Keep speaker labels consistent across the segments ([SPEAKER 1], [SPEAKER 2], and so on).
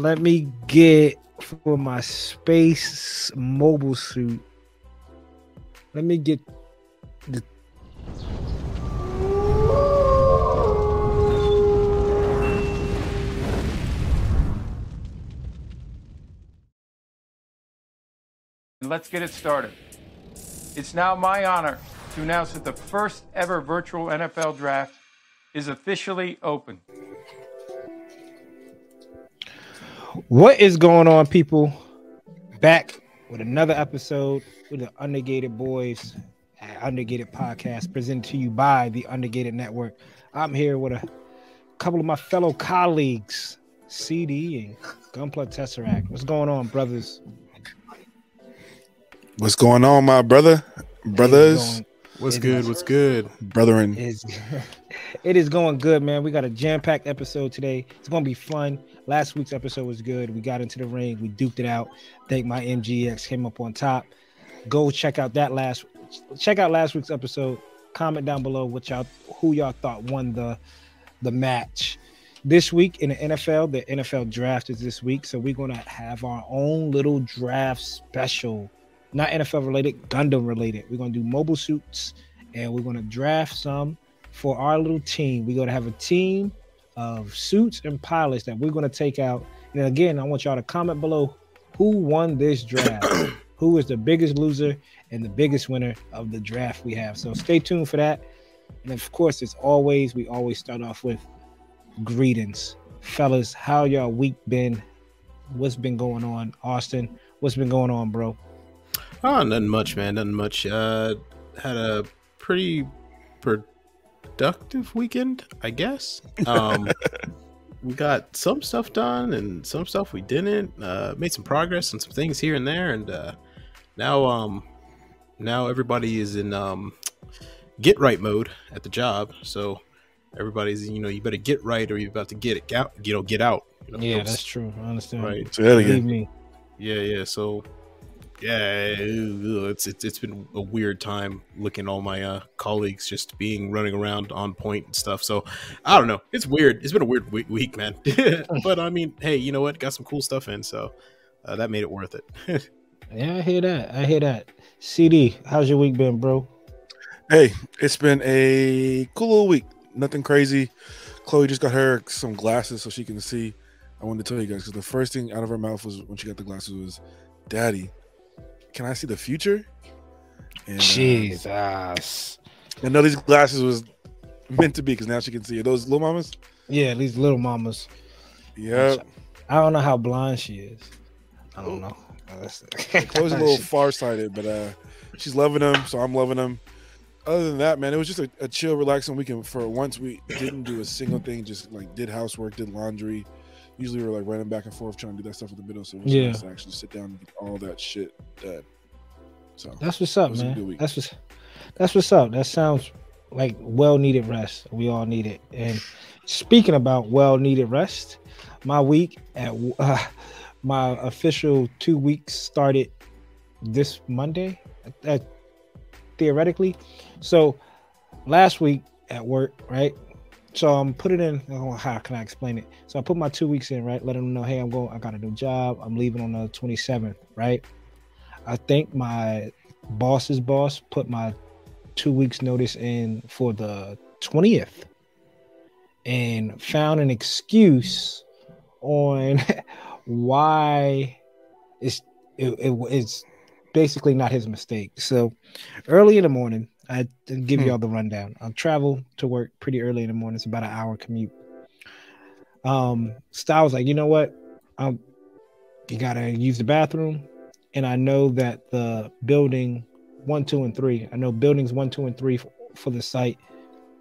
[SPEAKER 1] let me get for my space mobile suit. Let me get the
[SPEAKER 2] Let's get it started. It's now my honor to announce that the first ever virtual NFL draft is officially open.
[SPEAKER 1] What is going on, people? Back with another episode with the Undergated Boys at Undergated Podcast, presented to you by the Undergated Network. I'm here with a couple of my fellow colleagues, CD and Gunpla Tesseract. What's going on, brothers?
[SPEAKER 3] What's going on, my brother, brothers,
[SPEAKER 4] What's
[SPEAKER 1] It
[SPEAKER 4] good?
[SPEAKER 1] is-
[SPEAKER 4] What's good?
[SPEAKER 3] brethren?
[SPEAKER 1] It's, it is going good, man. We got a jam-packed episode today. It's gonna be fun. Last week's episode was good. We got into the ring, we duped it out. Think my MGX came up on top. Go check out that last check out last week's episode. Comment down below what y'all who y'all thought won the the match. This week in the NFL, the NFL draft is this week, so we're gonna have our own little draft special. Not NFL related, Gundam related. We're gonna do mobile suits and we're gonna draft some for our little team. We're gonna have a team of suits and pilots that we're gonna take out. And again, I want y'all to comment below who won this draft, who is the biggest loser and the biggest winner of the draft we have. So stay tuned for that. And of course, as always, we always start off with greetings, fellas. How y'all week been? What's been going on, Austen? What's been going on, bro?
[SPEAKER 4] Oh, nothing much, man. Nothing much. Uh, had a pretty productive weekend, I guess. Um, we got some stuff done and some stuff we didn't. Uh, made some progress on some things here and there, and uh, now, um, now everybody is in um, get right mode at the job. So everybody's, you know, you better get right, or you're about to get it out. You know, get out. You know,
[SPEAKER 1] Yeah, that's true. I understand.
[SPEAKER 4] right.
[SPEAKER 3] Say that
[SPEAKER 1] Believe
[SPEAKER 3] again.
[SPEAKER 1] me.
[SPEAKER 4] Yeah, yeah. So, yeah, it's it's it's been a weird time looking all my uh, colleagues just being running around on point and stuff. So, I don't know. It's weird. It's been a weird week, week man. but I mean, hey, you know what? Got some cool stuff in, so uh, that made it worth it.
[SPEAKER 1] Yeah, I hear that. I hear that. CD, how's your week been, bro?
[SPEAKER 3] Hey, it's been a cool little week. Nothing crazy. Chloe just got her some glasses so she can see. I wanted to tell you guys because the first thing out of her mouth was when she got the glasses was, "Daddy, can I see the future?" And, uh,
[SPEAKER 1] Jesus.
[SPEAKER 3] I know these glasses was meant to be because now she can see. Are those little mamas?
[SPEAKER 1] Yeah, these little mamas.
[SPEAKER 3] Yeah.
[SPEAKER 1] I don't know how blind she is. I don't know. That's-
[SPEAKER 3] Chloe's a little farsighted, but uh, she's loving them, so I'm loving them. Other than that, man, it was just a, a chill, relaxing weekend. For once, we didn't do a single thing. Just like did housework, did laundry. Usually, we're like running back and forth trying to do that stuff in the middle. So
[SPEAKER 1] Yeah.
[SPEAKER 3] nice to actually sit down and get all that shit done. So
[SPEAKER 1] That's what's up,
[SPEAKER 3] It was a good
[SPEAKER 1] man. That's what's that's what's up. That sounds like well needed rest. We all need it. And speaking about well needed rest, my week at uh, my official two weeks started this Monday, uh, theoretically. So last week at work, right? So um, I'm putting in. Oh, how can I explain it? So I put my two weeks in, right? Let them know, hey, I'm going. I got a new job. I'm leaving on the 27th, right? I think my boss's boss put my two weeks notice in for the 20th and found an excuse on why it's it, it, it's basically not his mistake. So early in the morning, I give
[SPEAKER 3] Hmm.
[SPEAKER 1] y'all the rundown. I travel to work pretty early in the morning. It's about an hour commute. Um, Styles like, you know what? Um, you gotta use the bathroom, and I know that the building one, two, and three. I know buildings one, two, and three for, for the site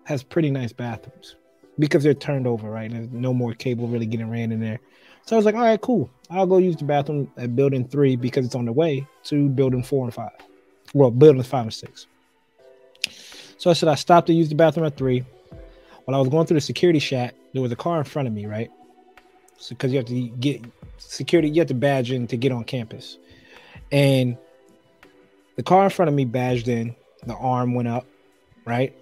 [SPEAKER 1] has pretty nice bathrooms because they're turned over, right? And there's no more cable really getting ran in there. So I was like, all right, cool. I'll go use the bathroom at building three because it's on the way to building four and five. Well, building five and six. So I said I stopped to use the bathroom at three. While I was going through the security shack, there was a car in front of me, right? So because you have to get security, you have to badge in to get on campus. And the car in front of me badged in, the arm went up, right?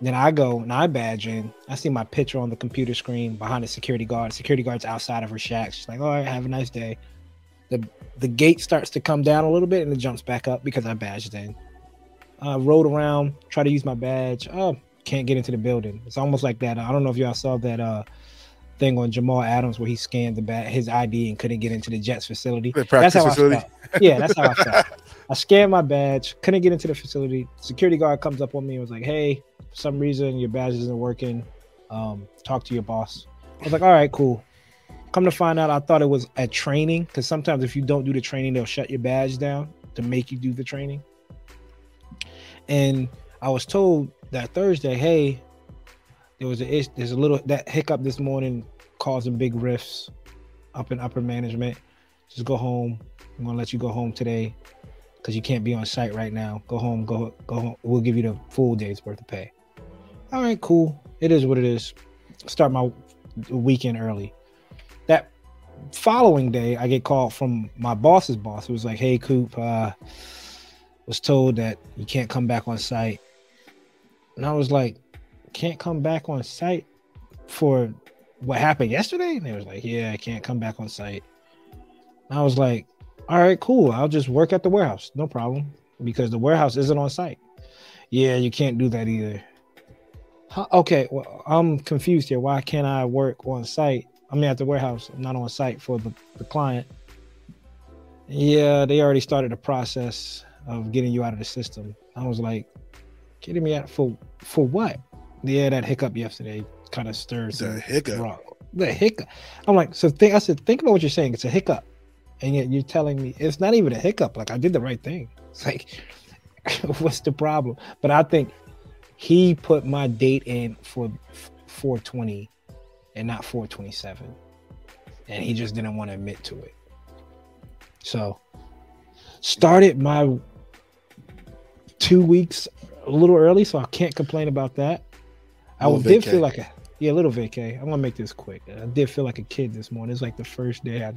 [SPEAKER 1] Then I go and I badge in. I see my picture on the computer screen behind the security guard. Security guard's outside of her shack. She's like, "All right, have a nice day." The the gate starts to come down a little bit and it jumps back up because I badged in. I rode around, try to use my badge. Oh, can't get into the building. It's almost like that. I don't know if y'all saw that uh thing on Jamal Adams where he scanned the bag, his ID and couldn't get into the Jets facility.
[SPEAKER 3] The
[SPEAKER 1] That's how
[SPEAKER 3] facility.
[SPEAKER 1] I felt. Yeah, that's how I felt. I scanned my badge, couldn't get into the facility. Security guard comes up on me and was like, "Hey, for some reason your badge isn't working. Um, talk to your boss." I was like, "All right, cool." Come to find out, I thought it was a training because sometimes if you don't do the training, they'll shut your badge down to make you do the training. And I was told that Thursday, "Hey, there was a there's a little that hiccup this morning causing big rifts up in upper management. Just go home. I'm gonna let you go home today because you can't be on site right now. Go home. Go go home. We'll give you the full day's worth of pay. All right, cool. It is what it is. Start my weekend early. That following day, I get called from my boss's boss. Who was like, "Hey, Coop, uh, was told that you can't come back on site." And I was like, "Can't come back on site for what happened yesterday?" And they was like, "Yeah, I can't come back on site." And I was like, all right, cool. I'll just work at the warehouse. No problem. Because the warehouse isn't on site. Yeah, you can't do that either. Huh, okay, well, I'm confused here. Why can't I work on site? I mean, at the warehouse, I'm not on site for the, the client. Yeah, they already started the process of getting you out of the system. I was like, kidding me out for for what? Yeah, that hiccup yesterday kind of stirs
[SPEAKER 3] The hiccup.
[SPEAKER 1] raw- The hiccup. I'm like, so think I said, think about what you're saying. It's a hiccup and yet you're telling me it's not even a hiccup. Like I did the right thing. It's like, what's the problem? But I think he put my date in for 420 and not 427, and he just didn't want to admit to it. So started my two weeks a little early, so I can't complain about that. I did
[SPEAKER 3] vacay.
[SPEAKER 1] feel like a yeah, a little vacay. I'm gonna make this quick. I did feel like a kid this morning. It's like the first day I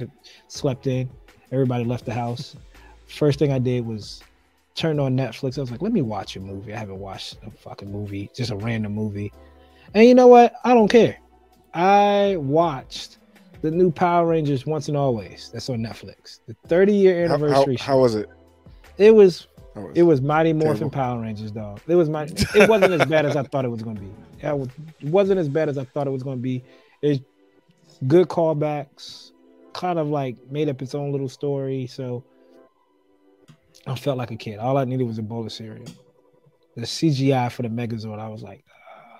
[SPEAKER 1] slept in. Everybody left the house. First thing I did was turn on Netflix. I was like, let me watch a movie. I haven't watched a fucking movie, just a random movie. And you know what? I don't care. I watched the new Power Rangers Once and Always. That's on Netflix. The 30 year
[SPEAKER 3] How, how,
[SPEAKER 1] anniversary.
[SPEAKER 3] how was it?
[SPEAKER 1] it was
[SPEAKER 3] How was
[SPEAKER 1] it was Mighty Morphin
[SPEAKER 3] Terrible.
[SPEAKER 1] Power Rangers, dog. It was my. It wasn't as bad as I thought it was going to be. Yeah, it was- it wasn't as bad as I thought it was going to be. It's good callbacks, kind of like made up its own little story. So I felt like a kid. All I needed was a bowl of cereal. The CGI for the Megazord, I was like,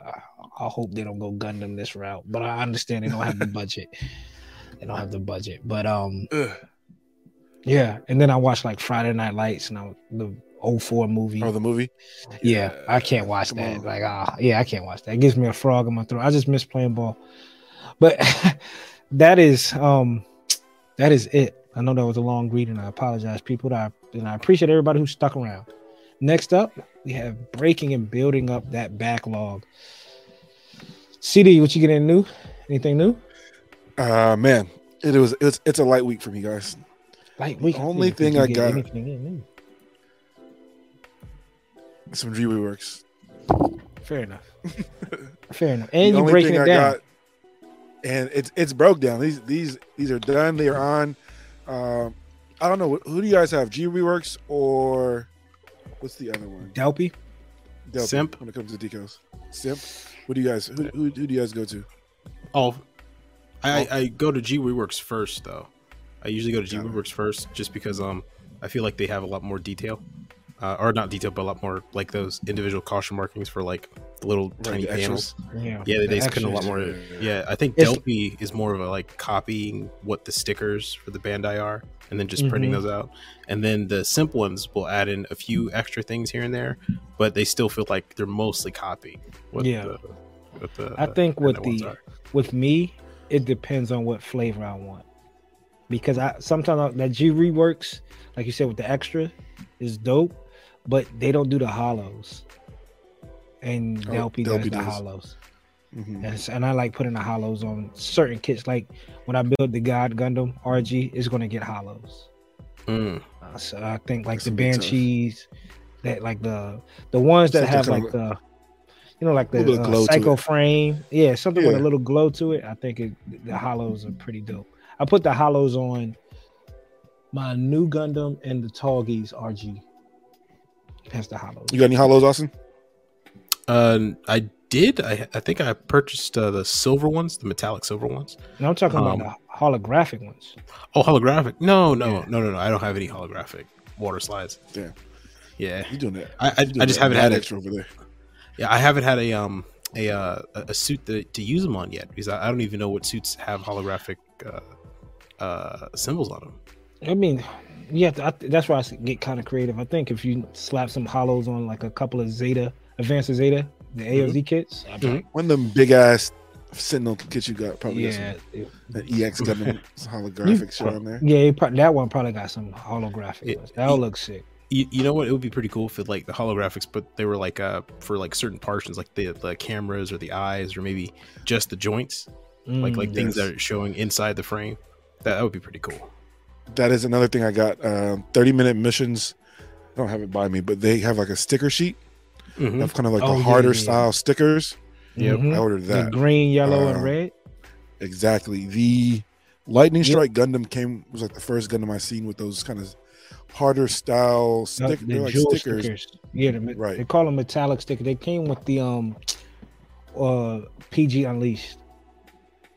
[SPEAKER 1] uh, I hope they don't go Gundam this route. But I understand they don't have the budget. They don't have the budget. But um,
[SPEAKER 3] Ugh.
[SPEAKER 1] yeah. And then I watched like Friday Night Lights and I, the 04 movie.
[SPEAKER 3] Oh, the movie?
[SPEAKER 1] Yeah, I can't watch that.
[SPEAKER 3] on.
[SPEAKER 1] Like, ah, yeah, I can't watch that. It gives me a frog in my throat. I just miss playing ball. But that is um that is it. I know that was a long reading. I apologize, people. I and I appreciate everybody who stuck around. Next up, we have breaking and building up that backlog. CD, what you getting new? Anything new?
[SPEAKER 3] Uh man, it was it's it's a light week for me, guys.
[SPEAKER 1] Like we
[SPEAKER 3] Only thing I got-. Some G works.
[SPEAKER 1] Fair enough. Fair enough. And
[SPEAKER 3] the
[SPEAKER 1] you
[SPEAKER 3] only
[SPEAKER 1] breaking
[SPEAKER 3] thing
[SPEAKER 1] it
[SPEAKER 3] I
[SPEAKER 1] down.
[SPEAKER 3] got, and it's it's broke down. These these these are done. They are on. Um, I don't know who do you guys have? G Reworks or what's the other one?
[SPEAKER 1] Delpy.
[SPEAKER 3] Delphi,
[SPEAKER 4] Simp.
[SPEAKER 3] When it comes to decals, Simp. What do you guys? Who, who, who do you guys go to?
[SPEAKER 4] Oh, I, I, I go to G Reworks first though. I usually go to G
[SPEAKER 3] Got.
[SPEAKER 4] Reworks first just because um I feel like they have a lot more detail, uh, or not detailed, but a lot more like those individual caution markings for like the little tiny
[SPEAKER 3] the
[SPEAKER 4] panels.
[SPEAKER 3] extras?
[SPEAKER 1] Yeah.
[SPEAKER 4] Yeah, they, they
[SPEAKER 1] the
[SPEAKER 4] put in a lot more.
[SPEAKER 3] Yeah, yeah,
[SPEAKER 4] Yeah, I think
[SPEAKER 1] It's-
[SPEAKER 4] Delphi is more of a like copying what the stickers for the Bandai are, and then just printing
[SPEAKER 1] Mhm.
[SPEAKER 4] those out. And then the simple ones will add in a few extra things here and there, but they still feel like they're mostly copying. What
[SPEAKER 1] Yeah.
[SPEAKER 4] the, what the
[SPEAKER 1] I think with the
[SPEAKER 4] are.
[SPEAKER 1] with me, it depends on what flavor I want. Because I sometimes I- that G reworks, like you said, with the extra, is dope, but they don't do the hollows. And
[SPEAKER 3] Oh,
[SPEAKER 1] Delphi,
[SPEAKER 3] Delphi
[SPEAKER 1] does the
[SPEAKER 3] does.
[SPEAKER 1] hollows.
[SPEAKER 3] Mhm.
[SPEAKER 1] And, and I like putting the hollows on certain kits. Like when I build the God Gundam RG, it's gonna get hollows.
[SPEAKER 4] Mm.
[SPEAKER 1] Uh, so I think like
[SPEAKER 3] That's
[SPEAKER 1] the
[SPEAKER 3] gonna tough.
[SPEAKER 1] Banshees, that like the the ones that
[SPEAKER 3] Something
[SPEAKER 1] have
[SPEAKER 3] kinda
[SPEAKER 1] like the you know, like the
[SPEAKER 3] Little bit of
[SPEAKER 1] uh,
[SPEAKER 3] glow
[SPEAKER 1] psycho frame. Yeah, something with a little glow to it. I think it, the hollows are pretty dope. I put the hollows on my new Gundam and the Tallgeese RG. That's the hollows.
[SPEAKER 3] You got any hollows, Austen?
[SPEAKER 4] Uh, I did. I I think I purchased uh, the silver ones, the metallic silver ones.
[SPEAKER 1] No, I'm talking
[SPEAKER 4] Um,
[SPEAKER 1] about the holographic ones.
[SPEAKER 4] Oh, holographic? No, no,
[SPEAKER 1] Yeah.
[SPEAKER 4] no, no, no. I don't have any holographic water slides.
[SPEAKER 3] Damn.
[SPEAKER 4] Yeah,
[SPEAKER 3] You doing that?
[SPEAKER 4] I I,
[SPEAKER 3] doing
[SPEAKER 4] I just
[SPEAKER 3] that
[SPEAKER 4] haven't
[SPEAKER 3] mad
[SPEAKER 4] had it.
[SPEAKER 3] extra over there.
[SPEAKER 4] Yeah, I haven't had a um a uh, a a suit to, to use them on yet because I, I don't even know what suits have holographic uh, uh, symbols on them.
[SPEAKER 1] I mean, yeah, I, that's why I get kind of creative. I think if you slap some hollows on like a couple of Zeta, Advanced Zeta, the AOZ kits, I'd be
[SPEAKER 4] Mhm.
[SPEAKER 3] One of them big ass Sentinel kits you got probably
[SPEAKER 1] yeah,
[SPEAKER 3] got
[SPEAKER 1] it-
[SPEAKER 3] some that EX Gundam holographic shit on there.
[SPEAKER 1] yeah, pro- that one probably got some holographic.
[SPEAKER 4] It-
[SPEAKER 1] ones. That'll look sick.
[SPEAKER 4] You, you know what? It would be pretty cool if it like the holographics, but they were like uh for like certain portions, like the the cameras or the eyes or maybe just the joints, like like
[SPEAKER 1] Mm.
[SPEAKER 4] things that are showing inside the frame. That, that would be pretty cool.
[SPEAKER 3] That is another thing I got. Um, Thirty minute missions. I don't have it by me, but they have like a sticker sheet
[SPEAKER 4] Mhm.
[SPEAKER 3] of kind of like
[SPEAKER 1] Oh,
[SPEAKER 3] the harder
[SPEAKER 1] yeah, yeah.
[SPEAKER 3] style stickers.
[SPEAKER 4] Yep.
[SPEAKER 1] Mhm.
[SPEAKER 3] I ordered
[SPEAKER 1] The
[SPEAKER 3] that
[SPEAKER 1] green, yellow, and
[SPEAKER 3] Uh,
[SPEAKER 1] red.
[SPEAKER 3] exactly. The Lightning
[SPEAKER 1] Yep.
[SPEAKER 3] Strike Gundam came was like the first Gundam I seen with those kind of harder style stick.
[SPEAKER 1] the
[SPEAKER 3] they're like
[SPEAKER 1] jewel
[SPEAKER 3] stickers.
[SPEAKER 1] stickers. Yeah, the,
[SPEAKER 3] Right.
[SPEAKER 1] they call them metallic sticker. They came with the um, uh, PG Unleashed.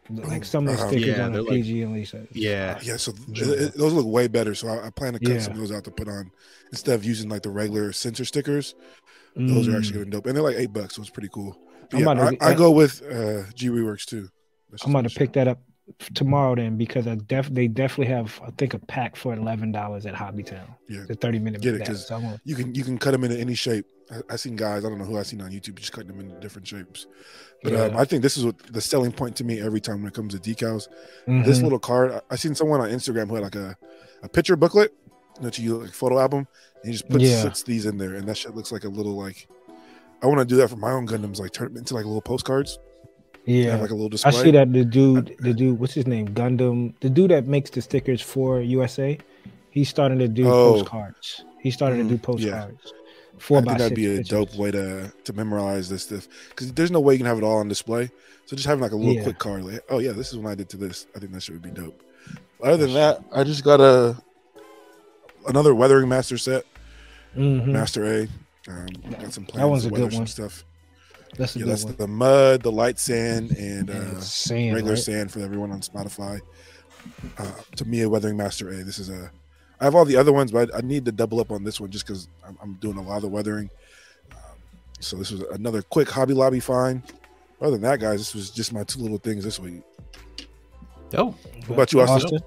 [SPEAKER 1] Like some of the
[SPEAKER 3] Uh,
[SPEAKER 1] stickers
[SPEAKER 4] yeah,
[SPEAKER 1] on the
[SPEAKER 4] they're like-
[SPEAKER 1] PG Unleashed.
[SPEAKER 4] Yeah,
[SPEAKER 3] Yeah, so th- it- those look way better. So I, I plan to cut
[SPEAKER 1] Yeah.
[SPEAKER 3] some of those out to put on instead of using like the regular sensor stickers. Those are
[SPEAKER 1] Mm.
[SPEAKER 3] actually gonna dope, and they're like eight bucks, so it's pretty cool. But
[SPEAKER 1] I'm
[SPEAKER 3] yeah,
[SPEAKER 1] about to-
[SPEAKER 3] I, I go with uh, G Reworks too. That's
[SPEAKER 1] I'm
[SPEAKER 3] just
[SPEAKER 1] about to pick that up tomorrow then because I def they definitely have I think a pack for eleven dollars at Hobbytown.
[SPEAKER 3] Yeah.
[SPEAKER 1] the thirty minute.
[SPEAKER 3] Get it,
[SPEAKER 1] that.
[SPEAKER 3] 'cause
[SPEAKER 1] So gonna-
[SPEAKER 3] You can you can cut them into any shape. I, I seen guys. I don't know who I seen on YouTube just cutting them into different shapes. But um, I think this is what the selling point to me every time when it comes to decals. This
[SPEAKER 1] Mhm.
[SPEAKER 3] little card. I, I seen someone on Instagram who had like a, a picture booklet that you like photo album, and he just puts
[SPEAKER 1] Yeah.
[SPEAKER 3] sits these in there, and that shit looks like a little like. I want to do that for my own Gundams, like turn it into like little postcards.
[SPEAKER 1] yeah.
[SPEAKER 3] have like a little display.
[SPEAKER 1] I see that the dude, the dude, what's his name? Gundam, the dude that makes the stickers for USA. He's starting to do
[SPEAKER 3] Oh.
[SPEAKER 1] postcards. He started to do
[SPEAKER 3] postcards. yeah.
[SPEAKER 1] Four
[SPEAKER 3] I think that'd be a
[SPEAKER 1] pictures.
[SPEAKER 3] dope way to to memorize this stuff because there's no way you can have it all on display. So just having like a little
[SPEAKER 1] Yeah.
[SPEAKER 3] quick card, like, oh yeah, this is when I did to this. I think that shit would be dope. Other than that, I just got a another Weathering Master set,
[SPEAKER 1] Mhm.
[SPEAKER 3] Master A. Um, got some plans
[SPEAKER 1] one's a good one.
[SPEAKER 3] stuff.
[SPEAKER 1] That's
[SPEAKER 3] Yeah, that's
[SPEAKER 1] one.
[SPEAKER 3] the mud, the light sand, and
[SPEAKER 1] And
[SPEAKER 3] uh,
[SPEAKER 1] sand,
[SPEAKER 3] regular
[SPEAKER 1] right?
[SPEAKER 3] sand for everyone on Spotify. Uh, a Weathering Master A. This is a. I have all the other ones, but I, I need to double up on this one just because I'm, I'm doing a lot of the weathering. Um, so this was another quick Hobby Lobby find. Other than that, guys, this was just my two little things this week.
[SPEAKER 4] Oh,
[SPEAKER 3] What about you, Austin?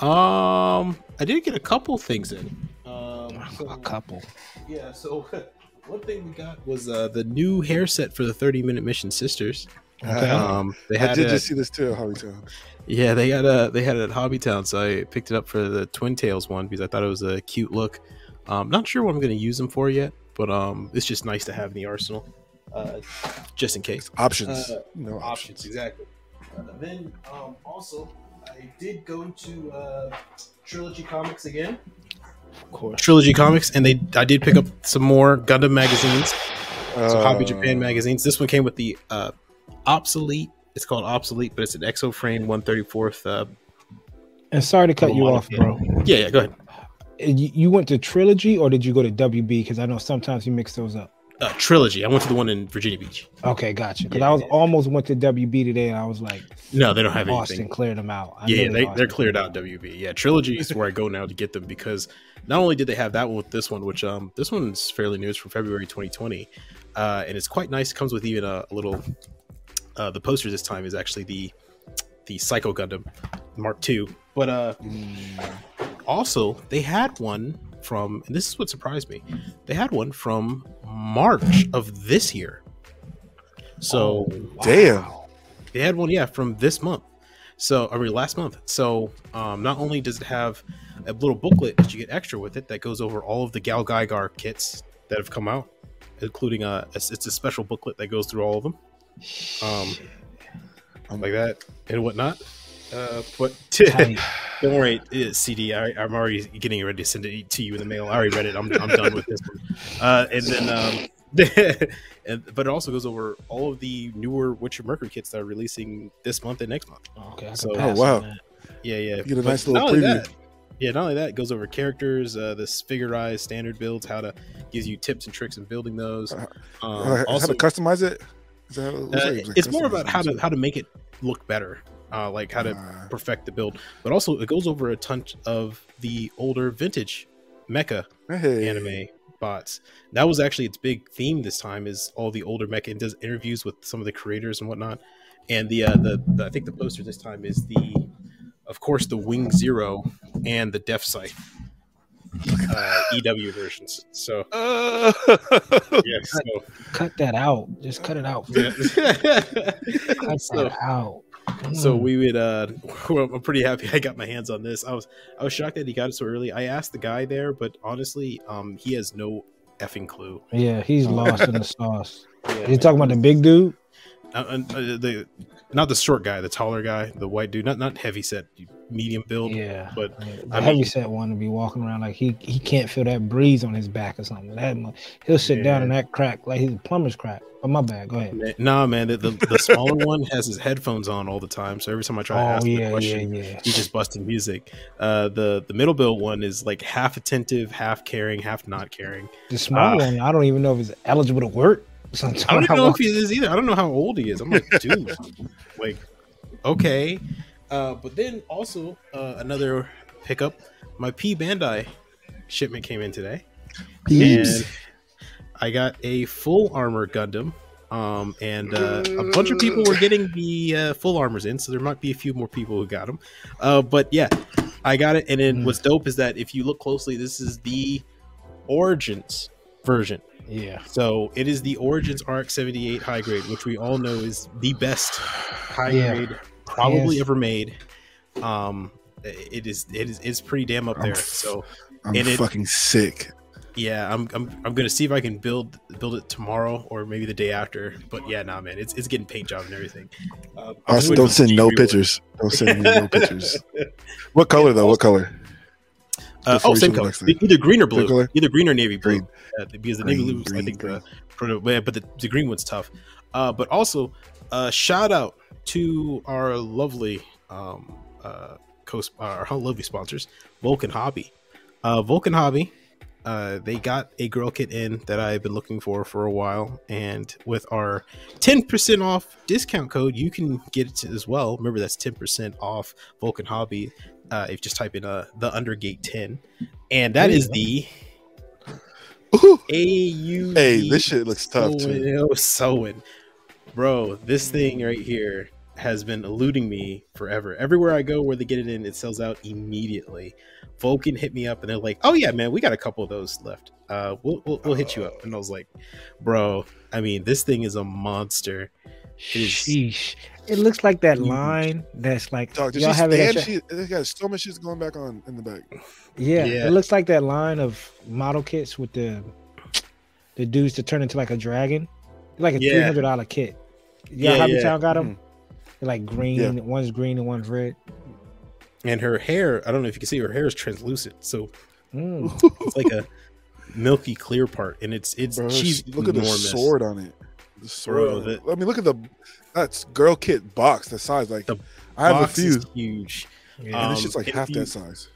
[SPEAKER 4] um, I did get a couple things in. Um, so-
[SPEAKER 1] A couple.
[SPEAKER 4] Yeah, so one thing we got was uh, the new hair set for the 30 minute mission sisters.
[SPEAKER 1] Okay.
[SPEAKER 4] Um, they
[SPEAKER 3] I
[SPEAKER 4] had
[SPEAKER 3] did
[SPEAKER 4] a-
[SPEAKER 3] just see this too at Hobby Town.
[SPEAKER 4] yeah, they had a they had it at Hobbytown, so I picked it up for the Twin Tails one because I thought it was a cute look. Um, not sure what I'm going to use them for yet, but um, it's just nice to have in the arsenal, uh, just in case.
[SPEAKER 3] Options.
[SPEAKER 4] Uh,
[SPEAKER 3] no options.
[SPEAKER 4] options exactly. Uh, then um, also I did go to uh, Trilogy Comics again.
[SPEAKER 1] Of course.
[SPEAKER 4] Trilogy Comics, and they I did pick up some more Gundam magazines. So Hobby
[SPEAKER 3] Uh,
[SPEAKER 4] Japan magazines. This one came with the uh, obsolete. It's called obsolete, but it's an Exoframe 134th. Uh,
[SPEAKER 1] And sorry to cut you off, bro.
[SPEAKER 4] yeah, yeah. Go ahead.
[SPEAKER 1] You you went to Trilogy or did you go to WB? Because I know sometimes you mix those up.
[SPEAKER 4] Uh, trilogy. I went to the one in Virginia Beach.
[SPEAKER 1] Okay, gotcha. Because
[SPEAKER 4] Yeah,
[SPEAKER 1] I was
[SPEAKER 4] yeah.
[SPEAKER 1] almost went to WB today, and I was like,
[SPEAKER 4] No, they don't have
[SPEAKER 1] Austen
[SPEAKER 4] anything.
[SPEAKER 1] cleared them out. I
[SPEAKER 4] Yeah, they they're cleared out WB. Yeah, Trilogy is where I go now to get them because not only did they have that one with this one, which um this one's fairly new, it's from February 2020, uh, and it's quite nice. It comes with even a, a little. Uh, the poster this time is actually the the Psycho Gundam Mark II, but uh, also they had one from, and this is what surprised me. They had one from March of this year. So
[SPEAKER 3] Damn.
[SPEAKER 4] they had one, yeah, from this month. So I mean last month. So um, not only does it have a little booklet that you get extra with it that goes over all of the GaoGaiGar kits that have come out, including a it's it's a special booklet that goes through all of them, um,
[SPEAKER 3] Um,
[SPEAKER 4] like that and whatnot. Uh, but
[SPEAKER 1] Tight.
[SPEAKER 4] don't worry, uh, CD. I, I'm already getting ready to send it to you in the mail. I already read it. I'm, I'm done with this one. Uh, and then um, and but it also goes over all of the newer Witcher Mercury kits that are releasing this month and next month.
[SPEAKER 1] Okay.
[SPEAKER 4] So- Oh,
[SPEAKER 3] wow.
[SPEAKER 4] Yeah, yeah.
[SPEAKER 3] You get a
[SPEAKER 4] But
[SPEAKER 3] nice little preview.
[SPEAKER 4] that- yeah, not only that, it goes over characters, uh, this figurized standard builds, how to gives you tips and tricks in building those.
[SPEAKER 3] Uh,
[SPEAKER 4] Um,
[SPEAKER 3] how, how
[SPEAKER 4] also,
[SPEAKER 3] to customize it? That how it looks
[SPEAKER 4] uh,
[SPEAKER 3] like? It was like
[SPEAKER 4] it's more about how to how to make it look better, uh, like how to
[SPEAKER 3] Ah.
[SPEAKER 4] perfect the build. But also, it goes over a ton of the older vintage mecha
[SPEAKER 3] Hey.
[SPEAKER 4] anime bots. That was actually its big theme this time is all the older mecha and does interviews with some of the creators and whatnot. And the uh, the, the I think the poster this time is the of course the Wing Zero and the Deathscythe uh, EW versions. So
[SPEAKER 3] Uh,
[SPEAKER 4] yeah, so,
[SPEAKER 1] Cut that out. Just cut it out.
[SPEAKER 4] yeah.
[SPEAKER 1] Cut
[SPEAKER 4] so,
[SPEAKER 1] that out.
[SPEAKER 4] so
[SPEAKER 1] Mm.
[SPEAKER 4] we would uh well, I'm pretty happy I got my hands on this. I was I was shocked that he got it so early. I asked the guy there, but honestly, um he has no effing clue.
[SPEAKER 1] Yeah, he's lost in the sauce.
[SPEAKER 4] Yeah,
[SPEAKER 1] You talking about the big dude?
[SPEAKER 4] uh, uh, uh, the not the short guy, the taller guy, the white dude, not not heavy set, medium build.
[SPEAKER 1] Yeah.
[SPEAKER 4] But
[SPEAKER 1] The
[SPEAKER 4] I
[SPEAKER 1] heavy
[SPEAKER 4] mean-
[SPEAKER 1] set one to be walking around like he he can't feel that breeze on his back or something. That he'll sit down in that crack like he's a plumber's crack. But my bad. Go ahead.
[SPEAKER 4] Nah, man, the, the, the smaller one has his headphones on all the time. So every time I try to
[SPEAKER 1] Oh
[SPEAKER 4] ask him a
[SPEAKER 1] yeah, yeah,
[SPEAKER 4] question,
[SPEAKER 1] yeah.
[SPEAKER 4] he's just busting music. Uh, the the middle build one is like half attentive, half caring, half not caring.
[SPEAKER 1] The small
[SPEAKER 4] Ah.
[SPEAKER 1] one, I don't even know if it's eligible to work.
[SPEAKER 4] I don't know if he is either. I don't know how old he is. I'm like, dude, like, okay. Uh, but then also uh, another pickup. My P Bandai shipment came in today. and I got a full armor Gundam. Um, and uh, a bunch of people were getting the uh, full armors in, so there might be a few more people who got them. Uh, but yeah, I got it. And then
[SPEAKER 1] Mm.
[SPEAKER 4] what's dope is that if you look closely, this is the Origins version.
[SPEAKER 1] Yeah.
[SPEAKER 4] So it is the Origins RX-78 high grade, which we all know is the best high
[SPEAKER 1] Yeah.
[SPEAKER 4] grade probably
[SPEAKER 1] Yes.
[SPEAKER 4] ever made. Um, it is it is it's pretty damn up
[SPEAKER 3] I'm
[SPEAKER 4] there.
[SPEAKER 3] f-
[SPEAKER 4] So
[SPEAKER 3] I'm
[SPEAKER 4] and it-
[SPEAKER 3] fucking sick.
[SPEAKER 4] yeah, I'm, I'm I'm gonna see if I can build build it tomorrow or maybe the day after. But yeah, nah, man, it's it's getting paint job and everything. Uh,
[SPEAKER 3] Also, don't send no pictures. Don't send me no pictures. What color though? What color?
[SPEAKER 4] Uh, oh, same color. Either green or blue. Either green or navy blue.
[SPEAKER 3] Green.
[SPEAKER 4] Uh, because the navy blue, is, I think,
[SPEAKER 3] green.
[SPEAKER 4] the proto. But the, the green one's tough. Uh, but also, uh, shout out to our lovely, um, uh, co our lovely sponsors, Vulcan Hobby. Uh, Vulcan Hobby. Uh, they got a girl kit in that I've been looking for for a while, and with our 10% off discount code, you can get it as well. Remember, that's 10% off Vulcan Hobby. Uh, if you just type in uh, the Undergate 10, and that
[SPEAKER 1] There you
[SPEAKER 4] is
[SPEAKER 1] go.
[SPEAKER 4] the
[SPEAKER 3] Ooh.
[SPEAKER 4] AU.
[SPEAKER 3] Hey, this shit looks tough too.
[SPEAKER 4] Sewing. Bro, this thing right here has been eluding me forever. Everywhere I go where they get it in, it sells out immediately. Vulcan hit me up and they're like, "Oh yeah, man, we got a couple of those left. Uh, we'll we'll, we'll hit you up." And I was like, "Bro, I mean, this thing is a monster." is
[SPEAKER 1] Sheesh. It looks like that line that's like
[SPEAKER 3] Dog, did
[SPEAKER 1] y'all
[SPEAKER 3] she
[SPEAKER 1] have it at
[SPEAKER 3] stand?
[SPEAKER 1] your-
[SPEAKER 3] She, they got so much shit's going back on in the back.
[SPEAKER 1] Yeah,
[SPEAKER 4] Yeah.
[SPEAKER 1] it looks like that line of model kits with the the dudes to turn into like a dragon, like a
[SPEAKER 4] Yeah.
[SPEAKER 1] three hundred dollar kit. Yeah,
[SPEAKER 4] Yeah,
[SPEAKER 1] Hobby
[SPEAKER 4] yeah.
[SPEAKER 1] Town got them. They're like green.
[SPEAKER 3] Yeah.
[SPEAKER 1] One's green and one's red.
[SPEAKER 4] And her hair, I don't know if you can see, her hair is translucent, so
[SPEAKER 1] Mm.
[SPEAKER 4] it's like a milky clear part, and it's it's
[SPEAKER 3] Bro,
[SPEAKER 4] she's
[SPEAKER 3] look at the sword on it. The sword.
[SPEAKER 4] Bro,
[SPEAKER 3] on it. I mean, look at the that's girl kit box. The size, like
[SPEAKER 4] The
[SPEAKER 3] I have a few,
[SPEAKER 4] is huge.
[SPEAKER 1] Yeah.
[SPEAKER 3] and this
[SPEAKER 4] Um,
[SPEAKER 3] shit's like half
[SPEAKER 4] you-
[SPEAKER 3] that size.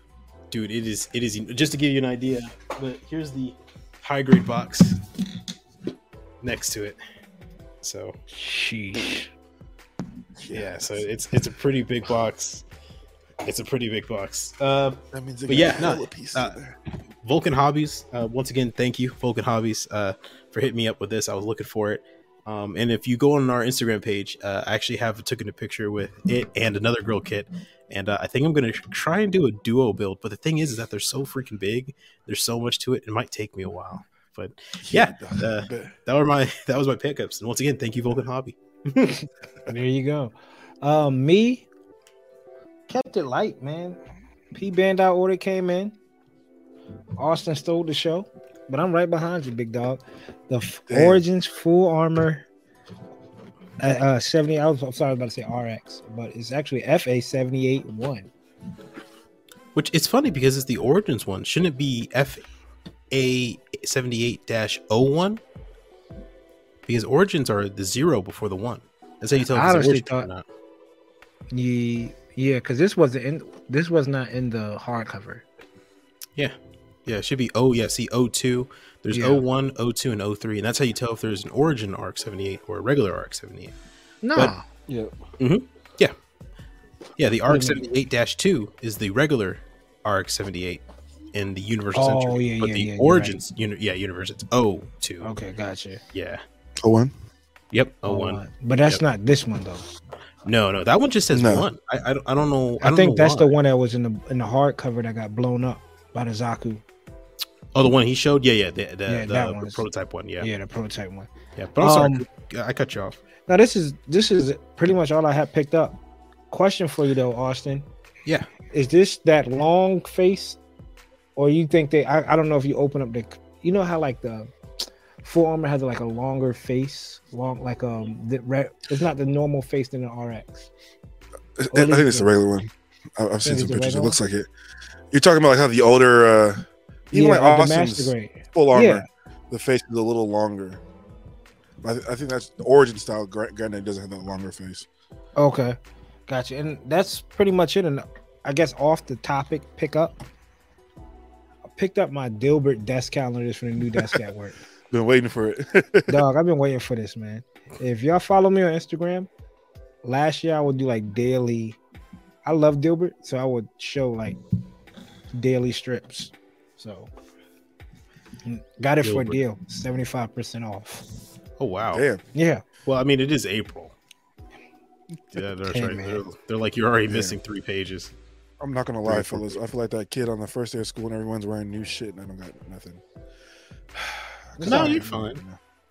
[SPEAKER 4] dude it is it is just to give you an idea but here's the high grade box next to it so
[SPEAKER 1] Sheesh.
[SPEAKER 4] yeah so it's it's a pretty big box it's a pretty big box uh
[SPEAKER 3] that means they
[SPEAKER 4] but
[SPEAKER 3] got
[SPEAKER 4] yeah, no, uh, vulcan hobbies uh once again thank you vulcan hobbies uh for hitting me up with this i was looking for it um and if you go on our instagram page uh i actually have taken a picture with it and another girl kit and uh, I think I'm gonna try and do a duo build. But the thing is, is that they're so freaking big. There's so much to it. It might take me a while. But yeah, uh, that were my that was my pickups. And once again, thank you, Vulcan Hobby.
[SPEAKER 1] There you go. Um, me kept it light, man. P band out order came in. Austen stole the show, but I'm right behind you, big dog. The
[SPEAKER 3] Damn.
[SPEAKER 1] Origins full armor. Uh, uh, 70. I was I'm sorry I was about to say RX, but it's actually FA 78 1.
[SPEAKER 4] Which it's funny because it's the Origins one. Shouldn't it be F A seventy eight dash 01? because origins are the zero before the one. That's how you tell if
[SPEAKER 1] I
[SPEAKER 4] it's
[SPEAKER 1] honestly
[SPEAKER 4] origin or
[SPEAKER 1] thought-
[SPEAKER 4] not.
[SPEAKER 1] Yeah, yeah, because this wasn't in. This was not in the hardcover.
[SPEAKER 4] Yeah, it should be oh yeah, see O2. There's
[SPEAKER 1] Yeah.
[SPEAKER 4] O1, O2, and O3, and that's how you tell if there's an origin RX 78 or a regular RX 78.
[SPEAKER 1] No,
[SPEAKER 4] But-
[SPEAKER 3] Yeah.
[SPEAKER 4] Yeah, the
[SPEAKER 1] What
[SPEAKER 4] RX
[SPEAKER 1] do you
[SPEAKER 4] 78 2 is the regular RX 78 in the Universal
[SPEAKER 1] Oh,
[SPEAKER 4] Century.
[SPEAKER 1] yeah,
[SPEAKER 4] but
[SPEAKER 1] yeah,
[SPEAKER 4] the
[SPEAKER 1] yeah, you're
[SPEAKER 4] Origins, uni- yeah, Universe, it's O2.
[SPEAKER 1] okay, gotcha.
[SPEAKER 4] Yeah.
[SPEAKER 3] Oh one.
[SPEAKER 4] Yep,
[SPEAKER 1] Oh,
[SPEAKER 4] O1.
[SPEAKER 1] uh, but that's
[SPEAKER 4] Yep.
[SPEAKER 1] not this one though.
[SPEAKER 4] No, no, that one just says
[SPEAKER 3] No.
[SPEAKER 4] one. I, I, don't, I don't know. I,
[SPEAKER 1] I,
[SPEAKER 4] don't
[SPEAKER 1] think
[SPEAKER 4] know
[SPEAKER 1] that's
[SPEAKER 4] why.
[SPEAKER 1] the one that was in the in the hardcover that got blown up by the Zaku.
[SPEAKER 4] Oh, the one he showed? Yeah, yeah, the, the,
[SPEAKER 1] Yeah,
[SPEAKER 4] the,
[SPEAKER 1] that
[SPEAKER 4] the prototype one. Yeah, yeah.
[SPEAKER 1] Yeah, the prototype one.
[SPEAKER 4] Yeah, but I'm
[SPEAKER 1] Um,
[SPEAKER 4] sorry, I cut you off.
[SPEAKER 1] Now this is this is pretty much all I have picked up. Question for you though, Austen.
[SPEAKER 4] Yeah.
[SPEAKER 1] Is this that long face, or you think they? I, I don't know if you open up the. You know how like the full armor has like a longer face, long like um the re, it's not the normal face in the RX.
[SPEAKER 3] I, I think it's the
[SPEAKER 1] the-
[SPEAKER 3] regular one. I, I've seen some pictures. It looks like it. You're talking about like how the older, uh, even like
[SPEAKER 1] the Austen's
[SPEAKER 3] full armor,
[SPEAKER 1] Yeah.
[SPEAKER 3] the face is a little longer. I, th- I think that's the origin style. Gra- Granted, doesn't have that longer face.
[SPEAKER 1] Okay, gotcha. And that's pretty much it. And I guess off the topic, pick up. I picked up my Dilbert desk calendar just for the new desk at work.
[SPEAKER 3] Been waiting for it.
[SPEAKER 1] Dog, I've been waiting for this, man. If y'all follow me on Instagram, last year I would do like daily. I love Dilbert, so I would show like daily strips. So got it for a deal, seventy five percent off.
[SPEAKER 4] Oh wow.
[SPEAKER 3] Damn.
[SPEAKER 1] Yeah,
[SPEAKER 4] Well, I mean, it is April. Yeah, that's
[SPEAKER 1] Hey,
[SPEAKER 4] right. They're, they're like you're already
[SPEAKER 3] Yeah.
[SPEAKER 4] missing three pages.
[SPEAKER 3] I'm not gonna lie,
[SPEAKER 4] Three or four
[SPEAKER 3] fellas. I feel like that kid on the first day of school and everyone's wearing new shit and I don't got nothing.
[SPEAKER 1] No,
[SPEAKER 4] you're fine.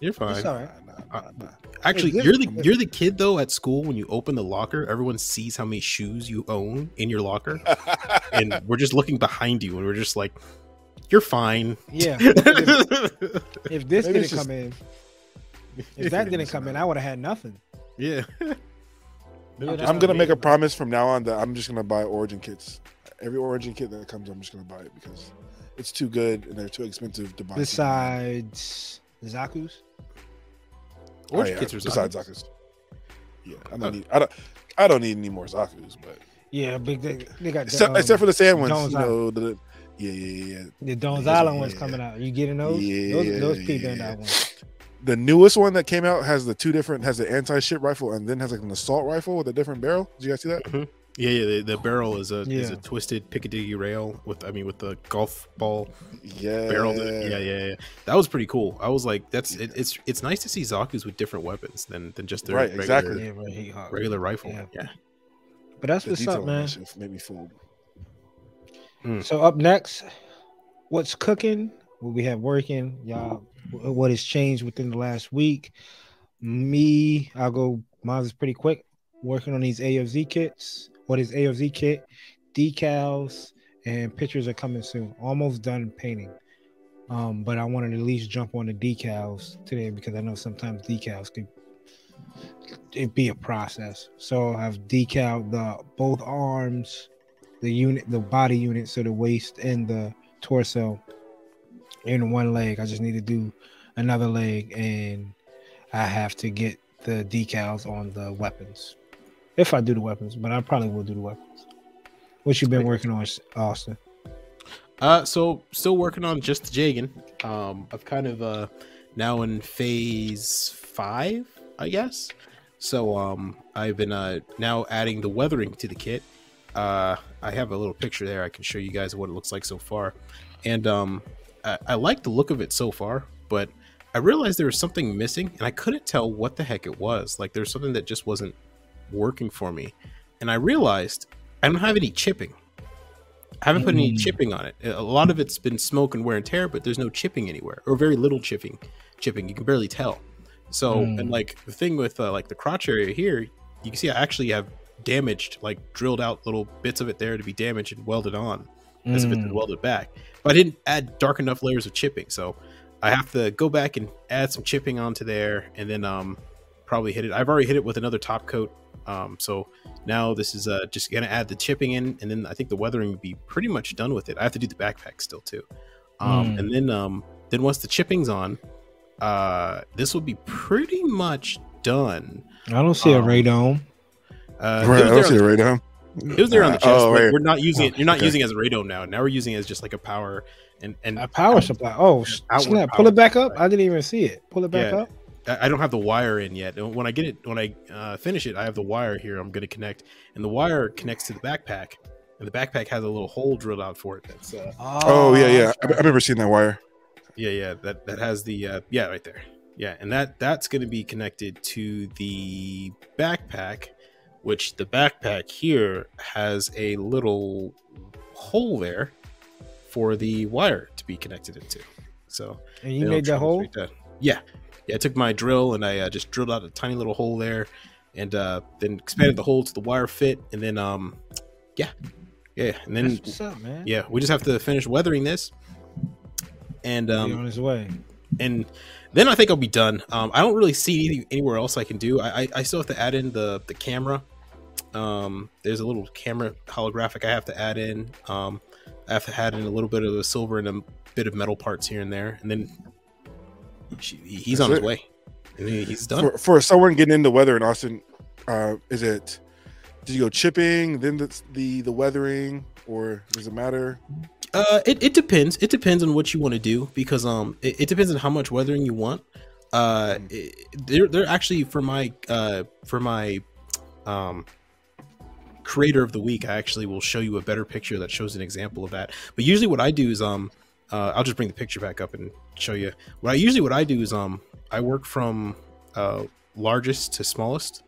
[SPEAKER 4] You're fine.
[SPEAKER 1] it's all right.
[SPEAKER 3] Nah, nah, nah, nah.
[SPEAKER 4] Actually,
[SPEAKER 1] Hey,
[SPEAKER 4] you're the
[SPEAKER 1] good.
[SPEAKER 4] you're the kid though at school when you open the locker, everyone sees how many shoes you own in your locker, and we're just looking behind you, and we're just like, "You're fine."
[SPEAKER 1] Yeah, if, if this
[SPEAKER 3] Maybe
[SPEAKER 1] didn't
[SPEAKER 3] just-
[SPEAKER 1] come in, if that didn't come in, I would have had nothing.
[SPEAKER 4] yeah.
[SPEAKER 1] Yeah, that's
[SPEAKER 3] I'm gonna make a
[SPEAKER 1] man.
[SPEAKER 3] promise from now on that I'm just gonna buy origin kits. Every origin kit that comes, I'm just gonna buy it because it's too good and they're too expensive to buy.
[SPEAKER 1] Besides Zaku's,
[SPEAKER 3] oh,
[SPEAKER 4] Origin
[SPEAKER 3] yeah,
[SPEAKER 4] kits are
[SPEAKER 3] besides
[SPEAKER 4] Zaku's.
[SPEAKER 3] Zaku's. Yeah, I
[SPEAKER 4] Uh,
[SPEAKER 3] don't need. I don't. I don't need any more Zaku's, but
[SPEAKER 1] yeah, big they, they got the,
[SPEAKER 3] except,
[SPEAKER 1] um,
[SPEAKER 3] except for the sand ones, you know. The, yeah, yeah, yeah.
[SPEAKER 1] the Doan's
[SPEAKER 3] Yeah,
[SPEAKER 1] Island ones
[SPEAKER 3] yeah.
[SPEAKER 1] coming out. You getting those?
[SPEAKER 3] Yeah,
[SPEAKER 1] those those
[SPEAKER 3] yeah,
[SPEAKER 1] people in
[SPEAKER 3] yeah.
[SPEAKER 1] that one.
[SPEAKER 3] The newest one that came out has the two different has the anti ship rifle and then has like an assault rifle with a different barrel. Did you guys see that? Mm-hmm.
[SPEAKER 4] Yeah, yeah. The, the barrel is a is a twisted Picatinny rail with, I mean, with the golf ball
[SPEAKER 3] Yeah,
[SPEAKER 4] barrel. that- Yeah, yeah, yeah. That was pretty cool. I was like, that's it, it's it's nice to see Zaku's with different weapons than than just their
[SPEAKER 3] Right,
[SPEAKER 4] regular,
[SPEAKER 3] exactly.
[SPEAKER 1] Yeah, right, he hot.
[SPEAKER 4] regular rifle.
[SPEAKER 1] Yeah.
[SPEAKER 4] Yeah.
[SPEAKER 1] But that's
[SPEAKER 3] The
[SPEAKER 1] what's up, man.
[SPEAKER 3] shit made me fool.
[SPEAKER 1] So up next, what's cooking? What we have working, y'all. What has changed within the last week? Me, I'll go. Mine is pretty quick. Working on these AOZ kits. What is AOZ kit? Decals and pictures are coming soon. Almost done painting. Um, but I wanted to at least jump on the decals today because I know sometimes decals can it be a process. So I've decaled the both arms, the unit, the body unit, so the waist and the torso in one leg. I just need to do another leg, and I have to get the decals on the weapons. If I do the weapons, but I probably will do the weapons. What you been working on, Austen?
[SPEAKER 4] Uh, so still working on just the Jegan. Um, I've kind of uh now in phase five, I guess. So um, I've been uh now adding the weathering to the kit. Uh, I have a little picture there. I can show you guys what it looks like so far, and um, I, I like the look of it so far, but I realized there was something missing, and I couldn't tell what the heck it was. Like there's something that just wasn't working for me, and I realized I don't have any chipping. I haven't put any
[SPEAKER 1] Mm.
[SPEAKER 4] chipping on it. A lot of it's been smoke and wear and tear, but there's no chipping anywhere, or very little chipping. Chipping, you can barely tell. So,
[SPEAKER 1] Mm.
[SPEAKER 4] and like the thing with uh, like the crotch area here, you can see I actually have damaged, like drilled out little bits of it there to be damaged and welded on as if it's been
[SPEAKER 1] Mm.
[SPEAKER 4] welded back. But I didn't add dark enough layers of chipping, so I have to go back and add some chipping onto there, and then um probably hit it. I've already hit it with another top coat. Um, so now this is uh, just gonna add the chipping in, and then I think the weathering would be pretty much done with it. I have to do the backpack still too, um,
[SPEAKER 1] Mm.
[SPEAKER 4] and then um, then once the chipping's on, uh, this will be pretty much done.
[SPEAKER 1] I don't see a
[SPEAKER 4] Um,
[SPEAKER 1] radome.
[SPEAKER 4] Uh,
[SPEAKER 3] right,
[SPEAKER 4] it
[SPEAKER 3] I
[SPEAKER 4] was
[SPEAKER 3] don't
[SPEAKER 4] there
[SPEAKER 3] see
[SPEAKER 4] on
[SPEAKER 3] it right now.
[SPEAKER 4] the- it was there on the
[SPEAKER 3] Uh,
[SPEAKER 4] chest,
[SPEAKER 3] oh,
[SPEAKER 4] but
[SPEAKER 3] right.
[SPEAKER 4] we're not using it. You're not
[SPEAKER 3] Okay.
[SPEAKER 4] using it as a radome now. Now we're using it as just like a power and and
[SPEAKER 1] A power supply. Oh, sh-
[SPEAKER 4] Outward
[SPEAKER 1] snap!
[SPEAKER 4] power
[SPEAKER 1] Pull it back up. I didn't even see it. Pull it back
[SPEAKER 4] Yeah.
[SPEAKER 1] up.
[SPEAKER 4] I I don't have the wire in yet. When I get it, when I uh, finish it, I have the wire here. I'm going to connect, and the wire connects to the backpack, and the backpack has a little hole drilled out for it. That's uh,
[SPEAKER 3] Oh yeah, yeah. I, I remember seeing that wire.
[SPEAKER 4] yeah, yeah. That that has the uh, yeah right there. Yeah, and that that's going to be connected to the backpack, which the backpack here has a little hole there for the wire to be connected into. So
[SPEAKER 1] And you made that hole.
[SPEAKER 4] that. Yeah, yeah. I took my drill and I uh, just drilled out a tiny little hole there, and uh, then expanded the hole to the wire fit, and then um, yeah, yeah, and then
[SPEAKER 1] up,
[SPEAKER 4] yeah, we just have to finish weathering this, and
[SPEAKER 1] Be on
[SPEAKER 4] um,
[SPEAKER 1] his way.
[SPEAKER 4] and then I think I'll be done. Um, I don't really see any, anywhere else I can do. I, I I still have to add in the the camera. Um, there's a little camera holographic I have to add in. Um, I have had in a little bit of the silver and a bit of metal parts here and there, and then she, he's
[SPEAKER 3] That's
[SPEAKER 4] on his way. And he- he's done.
[SPEAKER 3] For, for someone getting into weather in Austen, uh, is it? Did you go chipping, then the the, the weathering, or does it matter?
[SPEAKER 4] Uh, it, it depends. It depends on what you want to do because um, it, it depends on how much weathering you want. Uh, it, they're they're actually for my uh for my um creator of the week. I actually will show you a better picture that shows an example of that. But usually, what I do is um, uh, I'll just bring the picture back up and show you. What I usually what I do is um, I work from uh largest to smallest.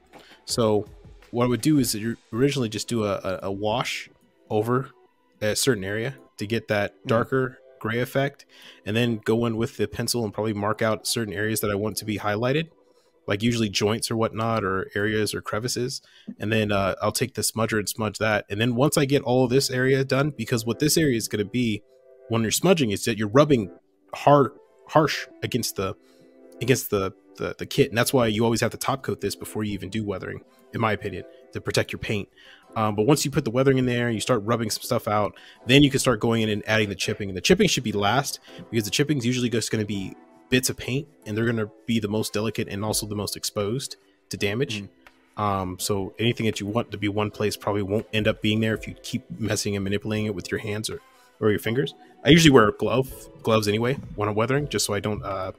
[SPEAKER 4] So what I would do is originally just do a, a, a wash over a certain area to get that darker gray effect and then go in with the pencil and probably mark out certain areas that I want to be highlighted like usually joints or whatnot or areas or crevices. And then uh, I'll take the smudger and smudge that. And then once I get all this area done because what this area is going to be when you're smudging is that you're rubbing hard harsh against the against the, the the kit. And that's why you always have to top coat this before you even do weathering in my opinion to protect your paint. Um, but once you put the weathering in there and you start rubbing some stuff out, then you can start going in and adding the chipping. And the chipping should be last because the chipping is usually just going to be bits of paint and they're going to be the most delicate and also the most exposed to damage. Um, so anything that you want to be one place probably won't end up being there if you keep messing and manipulating it with your hands or, or your fingers. I usually wear glove gloves anyway when I'm weathering, just so I don't uh,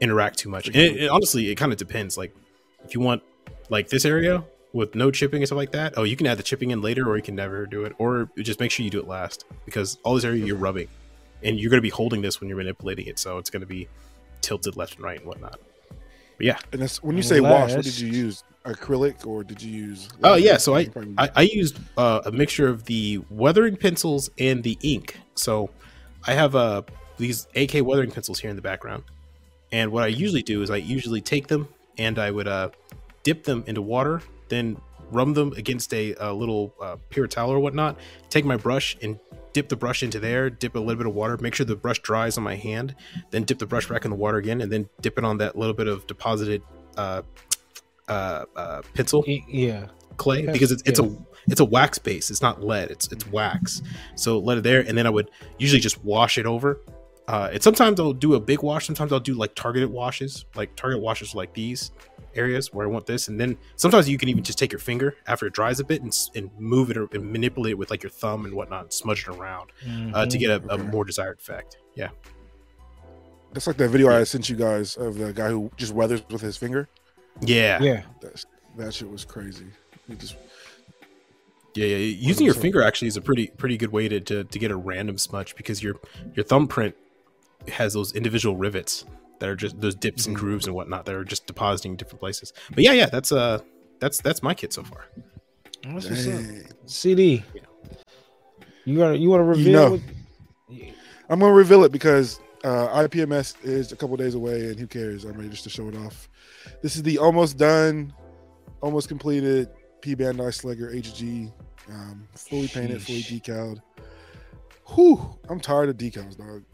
[SPEAKER 4] interact too much. And it, it- honestly, it kind of depends. Like if you want like this area with no chipping and stuff like that, oh, you can add the chipping in later, or you can never do it, or just make sure you do it last because all this area you're rubbing, and you're going to be holding this when you're manipulating it, so it's going to be tilted left and right and whatnot. But yeah,
[SPEAKER 3] And that's when you say wash. What did you use? Acrylic or did you use?
[SPEAKER 4] Oh yeah, so I I, I used uh, a mixture of the weathering pencils and the ink. So I have uh, these AK weathering pencils here in the background, and what I usually do is I usually take them and I would uh, dip them into water, then rub them against a, a little uh, paper towel or whatnot. Take my brush and dip the brush into there. Dip a little bit of water. Make sure the brush dries on my hand. Then dip the brush back in the water again, and then dip it on that little bit of deposited uh, uh, uh, pencil
[SPEAKER 1] Yeah.
[SPEAKER 4] clay because it's it's
[SPEAKER 1] yeah.
[SPEAKER 4] a it's a wax base. It's not lead. It's it's wax. So let it there, and then I would usually just wash it over. Uh, and sometimes I'll do a big wash. Sometimes I'll do like targeted washes, like target washes like these areas where I want this. And then sometimes you can even just take your finger after it dries a bit and, and move it or and manipulate it with like your thumb and whatnot, and smudge it around uh, to
[SPEAKER 1] Mhm.
[SPEAKER 4] get a, a more desired effect. Yeah.
[SPEAKER 3] That's like that video I sent you guys of the guy who just weathers with his finger.
[SPEAKER 4] Yeah.
[SPEAKER 1] Yeah.
[SPEAKER 3] That that shit was crazy. He just
[SPEAKER 4] Yeah, yeah. Using your finger actually is a pretty pretty good way to, to to get a random smudge because your your thumbprint has those individual rivets that are just those dips and
[SPEAKER 3] Mhm.
[SPEAKER 4] grooves and whatnot that are just depositing in different places. But yeah, yeah, that's uh that's that's my kit so far.
[SPEAKER 1] What's what's up?
[SPEAKER 3] dang.
[SPEAKER 1] CD. You gotta you want to reveal?
[SPEAKER 3] know.
[SPEAKER 1] what-
[SPEAKER 3] I'm gonna reveal it because uh, IPMS is a couple days away, and who cares? I'm ready just to show it off. This is the almost done, almost completed P Bandai Slugger HG, um, fully painted, fully
[SPEAKER 1] Sheesh.
[SPEAKER 3] decaled. Whew, I'm tired of decals, dog.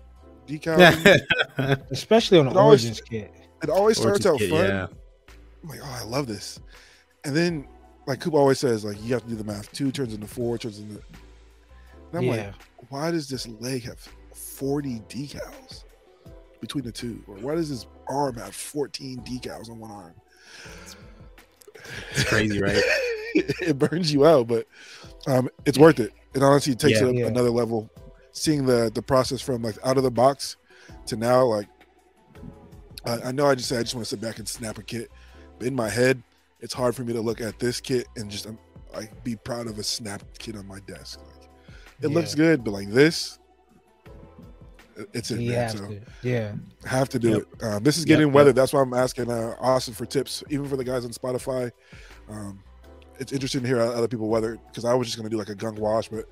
[SPEAKER 3] Decal,
[SPEAKER 1] Especially on the
[SPEAKER 3] It always-
[SPEAKER 1] Origins kit.
[SPEAKER 3] it always starts out
[SPEAKER 4] Origins
[SPEAKER 3] fun.
[SPEAKER 4] yeah.
[SPEAKER 3] I'm like, oh, I love this. And then, like Coop always says, like you have to do the math. Two turns into four, turns into. And I'm
[SPEAKER 1] yeah.
[SPEAKER 3] like, why does this leg have 40 decals? between the two? Or why does his arm have 14 decals on one arm?
[SPEAKER 4] It's crazy, right?
[SPEAKER 3] it burns you out, but um, it's worth it. It honestly takes
[SPEAKER 4] Yeah.
[SPEAKER 3] it
[SPEAKER 1] Yeah.
[SPEAKER 3] another level. Seeing the the process from like out of the box to now, like I, I know I just said I just want to sit back and snap a kit, but in my head, it's hard for me to look at this kit and just um, like be proud of a snapped kit on my desk. Like it looks good, but like this, it's in
[SPEAKER 1] You
[SPEAKER 3] there.
[SPEAKER 1] have
[SPEAKER 3] So
[SPEAKER 1] to. Yeah.
[SPEAKER 3] have to do
[SPEAKER 4] Yep.
[SPEAKER 3] it. Um, this is getting
[SPEAKER 4] yep.
[SPEAKER 3] weather. That's why I'm asking uh, Austen for tips, even for the guys on Spotify. Um, it's interesting to hear how other people weather because I was just going to do like a gunk wash, but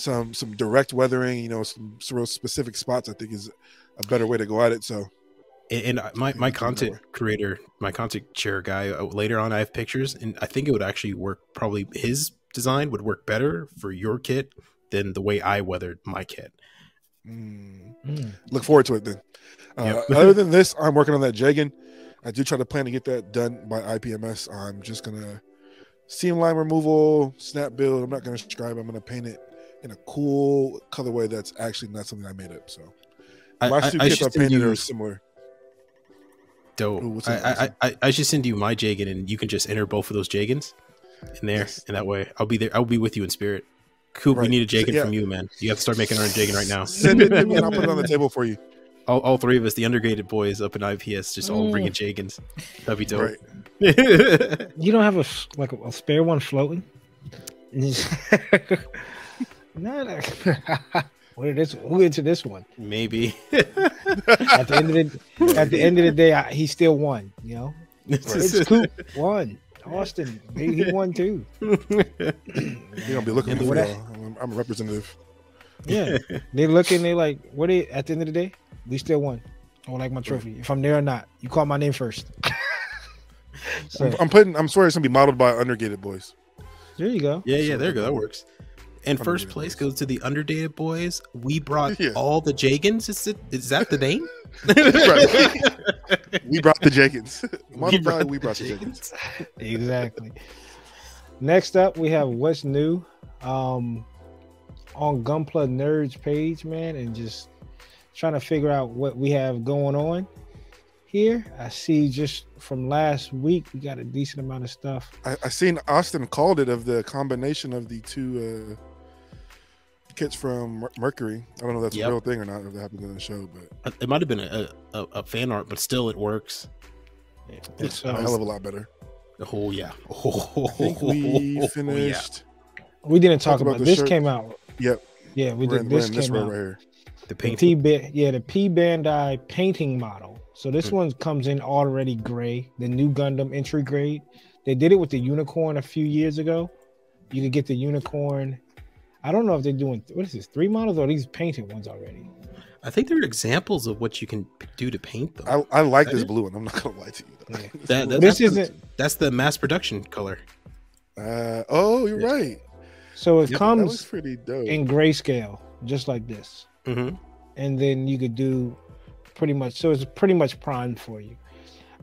[SPEAKER 3] some some direct weathering, you know, some, some real specific spots, I think is a better way to go at it. So
[SPEAKER 4] And, and my, my content creator, my content share guy, uh, later on, I have pictures, and I think it would actually work. Probably his design would work better for your kit than the way I weathered my kit.
[SPEAKER 3] mm,
[SPEAKER 1] Mm.
[SPEAKER 3] look forward to it then. Uh,
[SPEAKER 4] Yep.
[SPEAKER 3] other than this, I'm working on that Jegan. I do try to plan to get that done by IPMS. I'm just gonna seam line removal, snap build. I'm not gonna scribe. I'm gonna paint it in a cool colorway that's actually not something I made up. So
[SPEAKER 4] I,
[SPEAKER 3] last
[SPEAKER 4] I,
[SPEAKER 3] two
[SPEAKER 4] I
[SPEAKER 3] I
[SPEAKER 4] should send
[SPEAKER 3] painted
[SPEAKER 4] you
[SPEAKER 3] are similar.
[SPEAKER 4] dope.
[SPEAKER 3] Ooh,
[SPEAKER 4] I, I, I, I should send you my Jegan, and you can just enter both of those Jegans in there,
[SPEAKER 3] Yes.
[SPEAKER 4] and that way I'll be there. I'll be with you in spirit. Coop, we need a Jegan
[SPEAKER 3] Yeah.
[SPEAKER 4] from you, man. You have to start making our own Jegan right now.
[SPEAKER 3] Send it to me and I'll put it on the table for you.
[SPEAKER 4] all, all three of us, the undergated boys up in IPS, just all
[SPEAKER 1] Mm.
[SPEAKER 4] bringing Jegans. That'd be dope.
[SPEAKER 3] Right.
[SPEAKER 1] You don't have a s- like a, a spare one floating? no, no. Where this? Who into this one?
[SPEAKER 4] Maybe.
[SPEAKER 1] At the end of the at the end of the day, I, he still won. You know, it's Coop won. Austen, he, he won too.
[SPEAKER 3] You're gonna be looking for
[SPEAKER 1] what
[SPEAKER 3] me.
[SPEAKER 1] I-
[SPEAKER 3] I'm, I'm a representative.
[SPEAKER 1] Yeah, they looking. They like, what? They at the end of the day, we still won. I would like my trophy. If I'm there or not, you call my name first. so
[SPEAKER 3] I'm, I'm putting. I'm sorry, it's gonna be modeled by Undergated Boys.
[SPEAKER 1] there you go.
[SPEAKER 4] Yeah, yeah, there you go. That works. And first place goes to the Undergated Boys. We brought
[SPEAKER 3] Yeah.
[SPEAKER 4] all the Jegans. Is it? Is that the name?
[SPEAKER 3] We brought the Jenkins. Modeled by
[SPEAKER 4] brought
[SPEAKER 3] we brought the Jenkins.
[SPEAKER 1] exactly. Next up, we have what's new um, on Gunpla Nerds page, man, and just trying to figure out what we have going on here. I see just from last week we got a decent amount of stuff.
[SPEAKER 3] I, I seen Austen called it of the combination of the two uh, kits from Mercury. I don't know if that's
[SPEAKER 4] Yep.
[SPEAKER 3] a real thing or not. If that happened in the show, but
[SPEAKER 4] It might have been a, a, a fan art, but still, it works.
[SPEAKER 3] it's
[SPEAKER 1] So,
[SPEAKER 3] a hell of a lot better.
[SPEAKER 4] Oh yeah. Oh,
[SPEAKER 3] I think we finished.
[SPEAKER 1] we didn't talk
[SPEAKER 3] Talk about
[SPEAKER 1] about, this.
[SPEAKER 3] shirt.
[SPEAKER 1] Came out.
[SPEAKER 3] Yep,
[SPEAKER 1] Yeah, we
[SPEAKER 3] we're
[SPEAKER 1] did.
[SPEAKER 3] in,
[SPEAKER 1] This
[SPEAKER 3] in this
[SPEAKER 1] came out.
[SPEAKER 3] right here.
[SPEAKER 4] The
[SPEAKER 1] The
[SPEAKER 4] paint.
[SPEAKER 1] P yeah, the P Bandai painting model. So this
[SPEAKER 4] Hmm.
[SPEAKER 1] one comes in already gray, the new Gundam entry grade. They did it with the unicorn a few years ago. You could get the unicorn. I don't know if they're doing what is this three models or these painted ones already.
[SPEAKER 4] I think there are examples of what you can do to paint them.
[SPEAKER 3] I, I like
[SPEAKER 4] That
[SPEAKER 3] this
[SPEAKER 4] is-
[SPEAKER 3] blue one. I'm not gonna lie to you.
[SPEAKER 1] Yeah.
[SPEAKER 4] That- that-
[SPEAKER 1] This
[SPEAKER 4] that's,
[SPEAKER 1] isn't-
[SPEAKER 4] that's the mass production color.
[SPEAKER 3] Uh, oh, you're
[SPEAKER 4] Yeah.
[SPEAKER 3] right.
[SPEAKER 1] So it
[SPEAKER 4] Yep,
[SPEAKER 3] That looks
[SPEAKER 1] comes
[SPEAKER 3] pretty dope.
[SPEAKER 1] in grayscale, just like this,
[SPEAKER 4] Mm-hmm.
[SPEAKER 1] and then you could do pretty much. So it's pretty much primed for you.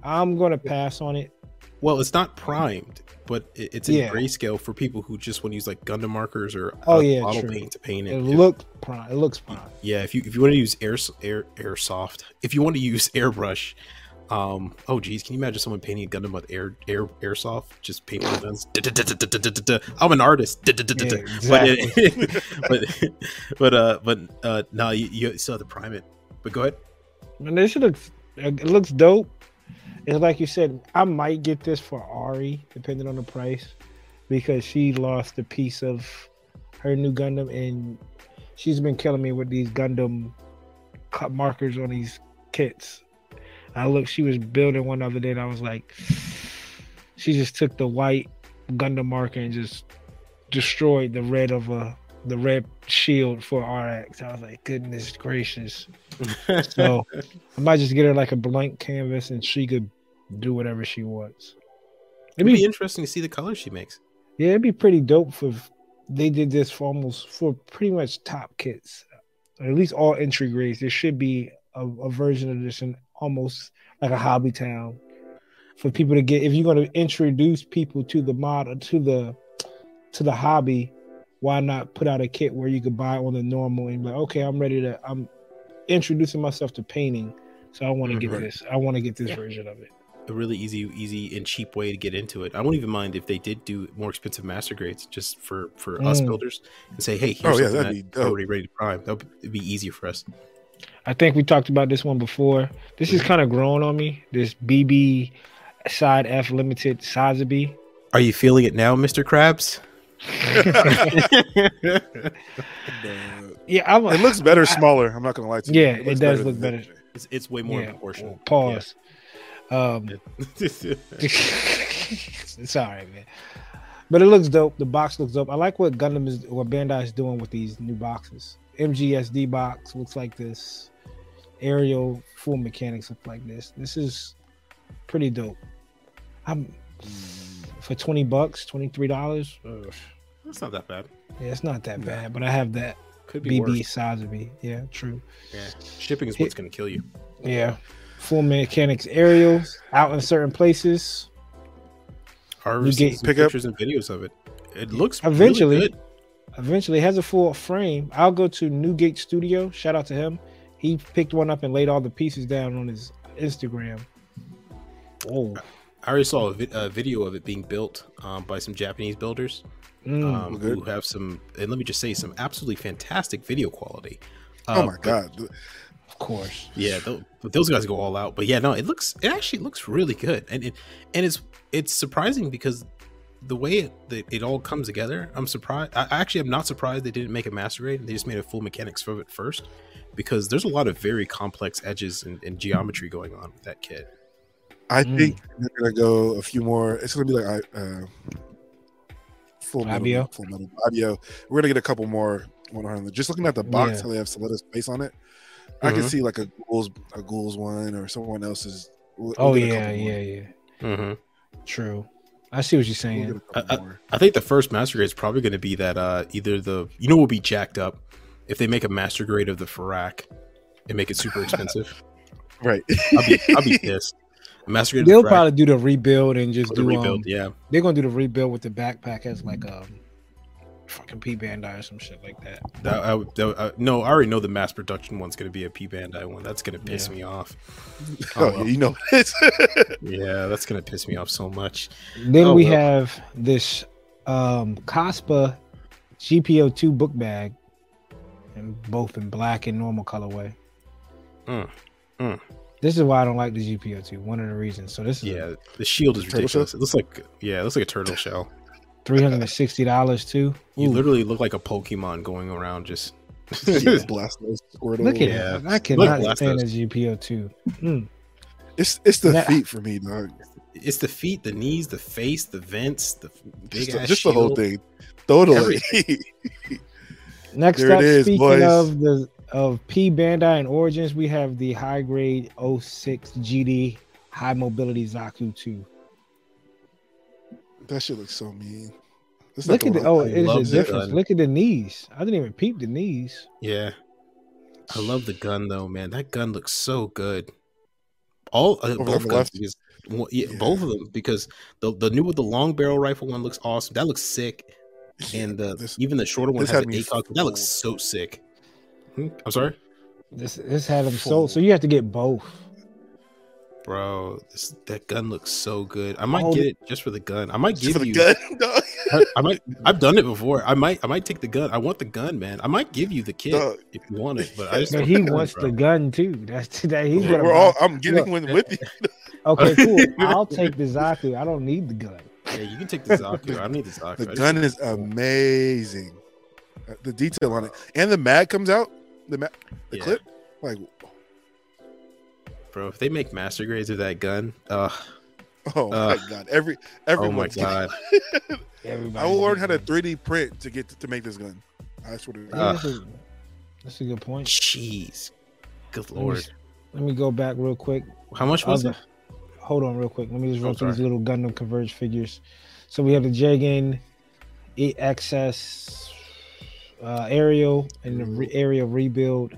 [SPEAKER 1] I'm gonna pass on it.
[SPEAKER 4] Well, it's not primed, but it, it's in
[SPEAKER 1] Yeah.
[SPEAKER 4] grayscale for people who just want to use like Gundam markers or
[SPEAKER 1] Oh, yeah,
[SPEAKER 4] bottle
[SPEAKER 1] true.
[SPEAKER 4] paint to paint it.
[SPEAKER 1] It
[SPEAKER 4] If-
[SPEAKER 1] look prime. It looks prime.
[SPEAKER 4] yeah, if you if you want to use air air airsoft, if you want to use airbrush, um, oh geez, can you imagine someone painting a Gundam with air air airsoft, just paint the guns? I'm an artist. But but but uh but uh no, you, you still have to prime it. But go ahead.
[SPEAKER 1] And this looks it looks dope. It's like you said, I might get this for Ari, depending on the price, because she lost a piece of her new Gundam, and she's been killing me with these Gundam cut markers on these kits. I look, she was building one the other day, and I was like, she just took the white Gundam marker and just destroyed the red of a the red shield for RX. I was like, goodness gracious. So I might just get her like a blank canvas and she could do whatever she wants.
[SPEAKER 4] It'd be interesting to see the colors she makes.
[SPEAKER 1] Yeah, it'd be pretty dope for if they did this for almost for pretty much top kits, or at least all entry grades. There should be a, a version of this in almost like a hobby town for people to get. If you're going to introduce people to the model to the to the hobby, why not put out a kit where you could buy on the normal and be like, okay, I'm ready to. I'm introducing myself to painting. So I want to get this. I want to get this
[SPEAKER 4] Yeah.
[SPEAKER 1] version of it.
[SPEAKER 4] A really easy, easy and cheap way to get into it. I won't even mind if they did do more expensive master grades just for for us
[SPEAKER 1] Mm.
[SPEAKER 4] builders and say, hey, here's
[SPEAKER 3] Oh, yeah,
[SPEAKER 4] something
[SPEAKER 3] that'd be
[SPEAKER 4] already ready to prime. That would be easier for us.
[SPEAKER 1] I think we talked about this one before. This is kind of growing on me. This BB side F limited Sazabi.
[SPEAKER 4] Are you feeling it now, Mister Krabs?
[SPEAKER 1] Yeah, I'm,
[SPEAKER 3] It looks better smaller. I'm not gonna lie to you.
[SPEAKER 1] Yeah, it
[SPEAKER 3] looks
[SPEAKER 1] does
[SPEAKER 3] better
[SPEAKER 1] look better.
[SPEAKER 4] It's, it's way more
[SPEAKER 1] yeah,
[SPEAKER 4] proportional.
[SPEAKER 1] Pause. Um,
[SPEAKER 4] Yeah.
[SPEAKER 1] it's all right, man. But it looks dope. The box looks dope. I like what Gundam is, what Bandai is doing with these new boxes. MGSD box looks like this. Aerial full mechanics look like this. This is pretty dope. I'm for twenty bucks, twenty three dollars.
[SPEAKER 4] That's not that bad.
[SPEAKER 1] Yeah, it's not that bad. But I have that
[SPEAKER 4] Could be
[SPEAKER 1] BB
[SPEAKER 4] worse.
[SPEAKER 1] size of me. Yeah, true.
[SPEAKER 4] Yeah. Shipping is what's going to kill you.
[SPEAKER 1] Yeah, full mechanics aerials out in certain places.
[SPEAKER 4] Our
[SPEAKER 1] You get-
[SPEAKER 4] some
[SPEAKER 3] Pick up-
[SPEAKER 4] pictures and videos of it. It looks
[SPEAKER 1] Eventually.
[SPEAKER 4] really good.
[SPEAKER 1] Eventually, it has a full frame. I'll go to Newgate Studio. Shout out to him. He picked one up and laid all the pieces down on his Instagram. Oh,
[SPEAKER 4] I already saw a, vi- a video of it being built um, by some Japanese builders
[SPEAKER 1] mm.
[SPEAKER 4] um, who have some, and let me just say, some absolutely fantastic video quality.
[SPEAKER 3] Oh
[SPEAKER 4] Uh,
[SPEAKER 3] my
[SPEAKER 4] but-
[SPEAKER 3] god.
[SPEAKER 1] Of course.
[SPEAKER 4] Yeah, tho- those guys go all out. But yeah, no, it looks it actually looks really good, and it, and it's it's surprising because the way it, that it all comes together, I'm surprised. I I actually am not surprised they didn't make a master grade. They just made a full mechanics of it first, because there's a lot of very complex edges and, and geometry going on with that kit.
[SPEAKER 3] I
[SPEAKER 1] Mm.
[SPEAKER 3] think they're gonna go a few more. It's gonna be like uh, full metal,
[SPEAKER 1] Fabio?
[SPEAKER 3] full metal Fabio. We're gonna get a couple more 100. Just looking at the box,
[SPEAKER 1] Yeah.
[SPEAKER 3] how they have Suletta's face on it, I can
[SPEAKER 4] Mhm.
[SPEAKER 3] see like a Guel's, a Guel's one or someone else's. We'll-
[SPEAKER 1] Oh
[SPEAKER 3] we'll get a
[SPEAKER 1] yeah, yeah, yeah.
[SPEAKER 4] Mm-hmm.
[SPEAKER 1] True. I see what you're
[SPEAKER 3] We'll
[SPEAKER 1] saying.
[SPEAKER 3] get a couple
[SPEAKER 4] I- I think the first master grade is probably going to be that uh either the you know will be jacked up if they make a master grade of the Pharact and make it super expensive.
[SPEAKER 3] Right.
[SPEAKER 4] I'll be I'll be pissed. A master grade.
[SPEAKER 1] They'll
[SPEAKER 4] the
[SPEAKER 1] probably do the rebuild and just
[SPEAKER 4] with the
[SPEAKER 1] do
[SPEAKER 4] rebuild.
[SPEAKER 1] um,
[SPEAKER 4] yeah.
[SPEAKER 1] They're gonna do the rebuild with the backpack as like um, fucking P Bandai or some shit like that.
[SPEAKER 4] That, I, that, uh, no, I already know the mass production one's going to be a P Bandai one. That's going to piss
[SPEAKER 1] Yeah.
[SPEAKER 4] me off.
[SPEAKER 3] Oh,
[SPEAKER 4] well.
[SPEAKER 3] yeah, you know it's
[SPEAKER 4] Yeah, that's going to piss me off so much.
[SPEAKER 1] Then
[SPEAKER 4] Oh,
[SPEAKER 1] we
[SPEAKER 4] well.
[SPEAKER 1] have this um Caspa GP02 book bag, and both in black and normal colorway.
[SPEAKER 4] Mm, mm.
[SPEAKER 1] This is why I don't like the GP02. One of the reasons. So this is
[SPEAKER 4] Yeah, the shield is ridiculous. It looks like yeah, it looks like a turtle shell.
[SPEAKER 1] Three hundred and sixty dollars too.
[SPEAKER 4] You literally look like a Pokemon going around just.
[SPEAKER 3] yeah, Blastoise Squirtle.
[SPEAKER 1] look at
[SPEAKER 4] Yeah.
[SPEAKER 1] it. I cannot
[SPEAKER 4] Look,
[SPEAKER 1] stand the
[SPEAKER 4] Blastoise.
[SPEAKER 1] GP02. Mm.
[SPEAKER 3] It's it's the
[SPEAKER 1] Now-
[SPEAKER 3] feet for me, dog.
[SPEAKER 4] it's the feet, the knees, the face, the vents, the big
[SPEAKER 3] Just, the,
[SPEAKER 4] ass
[SPEAKER 3] just the whole thing. Totally.
[SPEAKER 1] Next
[SPEAKER 3] There
[SPEAKER 1] up,
[SPEAKER 3] is,
[SPEAKER 1] speaking
[SPEAKER 3] boys.
[SPEAKER 1] of the of P Bandai and Origins, we have the high grade 06 GD high mobility Zaku 2.
[SPEAKER 3] That shit looks so mean. It's
[SPEAKER 1] Look at the
[SPEAKER 3] one
[SPEAKER 1] oh,
[SPEAKER 3] I-
[SPEAKER 1] it is a difference.
[SPEAKER 4] gun.
[SPEAKER 1] Look at the knees. I didn't even peep the knees.
[SPEAKER 4] Yeah, I love the gun though, man. That gun looks so good. All uh,
[SPEAKER 3] Over
[SPEAKER 4] both guns, because, well, yeah,
[SPEAKER 3] Yeah.
[SPEAKER 4] both of them because the the new with the long barrel rifle one looks awesome. That looks sick, and the
[SPEAKER 3] this-
[SPEAKER 4] even the shorter one
[SPEAKER 3] this
[SPEAKER 4] has an ACOG. That looks so sick. Hmm? I'm sorry,
[SPEAKER 1] This this had them
[SPEAKER 3] Full.
[SPEAKER 1] sold, so you have to get both.
[SPEAKER 4] Bro. This, that gun looks so good. I might
[SPEAKER 1] Hold
[SPEAKER 4] get it just for the gun. I might
[SPEAKER 3] Just
[SPEAKER 4] give
[SPEAKER 3] for the
[SPEAKER 4] you.
[SPEAKER 3] gun, dog.
[SPEAKER 4] I, I might. I've done it before. I might. I might take the gun. I want the gun, man. I might give you the kit
[SPEAKER 3] Dog.
[SPEAKER 4] if you want it, but I just
[SPEAKER 1] But
[SPEAKER 4] want
[SPEAKER 1] he
[SPEAKER 4] the gun,
[SPEAKER 1] wants
[SPEAKER 4] bro.
[SPEAKER 1] the gun too. That's that he's
[SPEAKER 3] We're,
[SPEAKER 1] gonna
[SPEAKER 3] we're all. I'm getting
[SPEAKER 1] Look.
[SPEAKER 3] one with you.
[SPEAKER 1] Okay, cool. I'll take the Zaku. I don't need the gun.
[SPEAKER 4] Yeah, you can take the Zaku. I need the Zaku.
[SPEAKER 3] The gun is amazing. Uh, The detail on it, and the mag comes out. The mag, the
[SPEAKER 4] Yeah.
[SPEAKER 3] clip, like,
[SPEAKER 4] bro. If they make master grades of that gun, uh,
[SPEAKER 3] oh
[SPEAKER 4] Uh,
[SPEAKER 3] my god! Every
[SPEAKER 4] oh my
[SPEAKER 3] everyone's
[SPEAKER 4] god,
[SPEAKER 3] I will learn how to 3D print to get to, to make this gun. I swear to God.
[SPEAKER 1] that's, a, that's a good point.
[SPEAKER 4] jeez, good
[SPEAKER 1] Let me,
[SPEAKER 4] lord.
[SPEAKER 1] let me go back real quick.
[SPEAKER 4] How much was
[SPEAKER 1] Other-
[SPEAKER 4] it?
[SPEAKER 1] Hold on, real quick. Let me just run
[SPEAKER 4] Oh,
[SPEAKER 1] through these
[SPEAKER 4] sorry.
[SPEAKER 1] little Gundam Converge figures. So we have the Jegan XS uh, aerial and the re- aerial rebuild.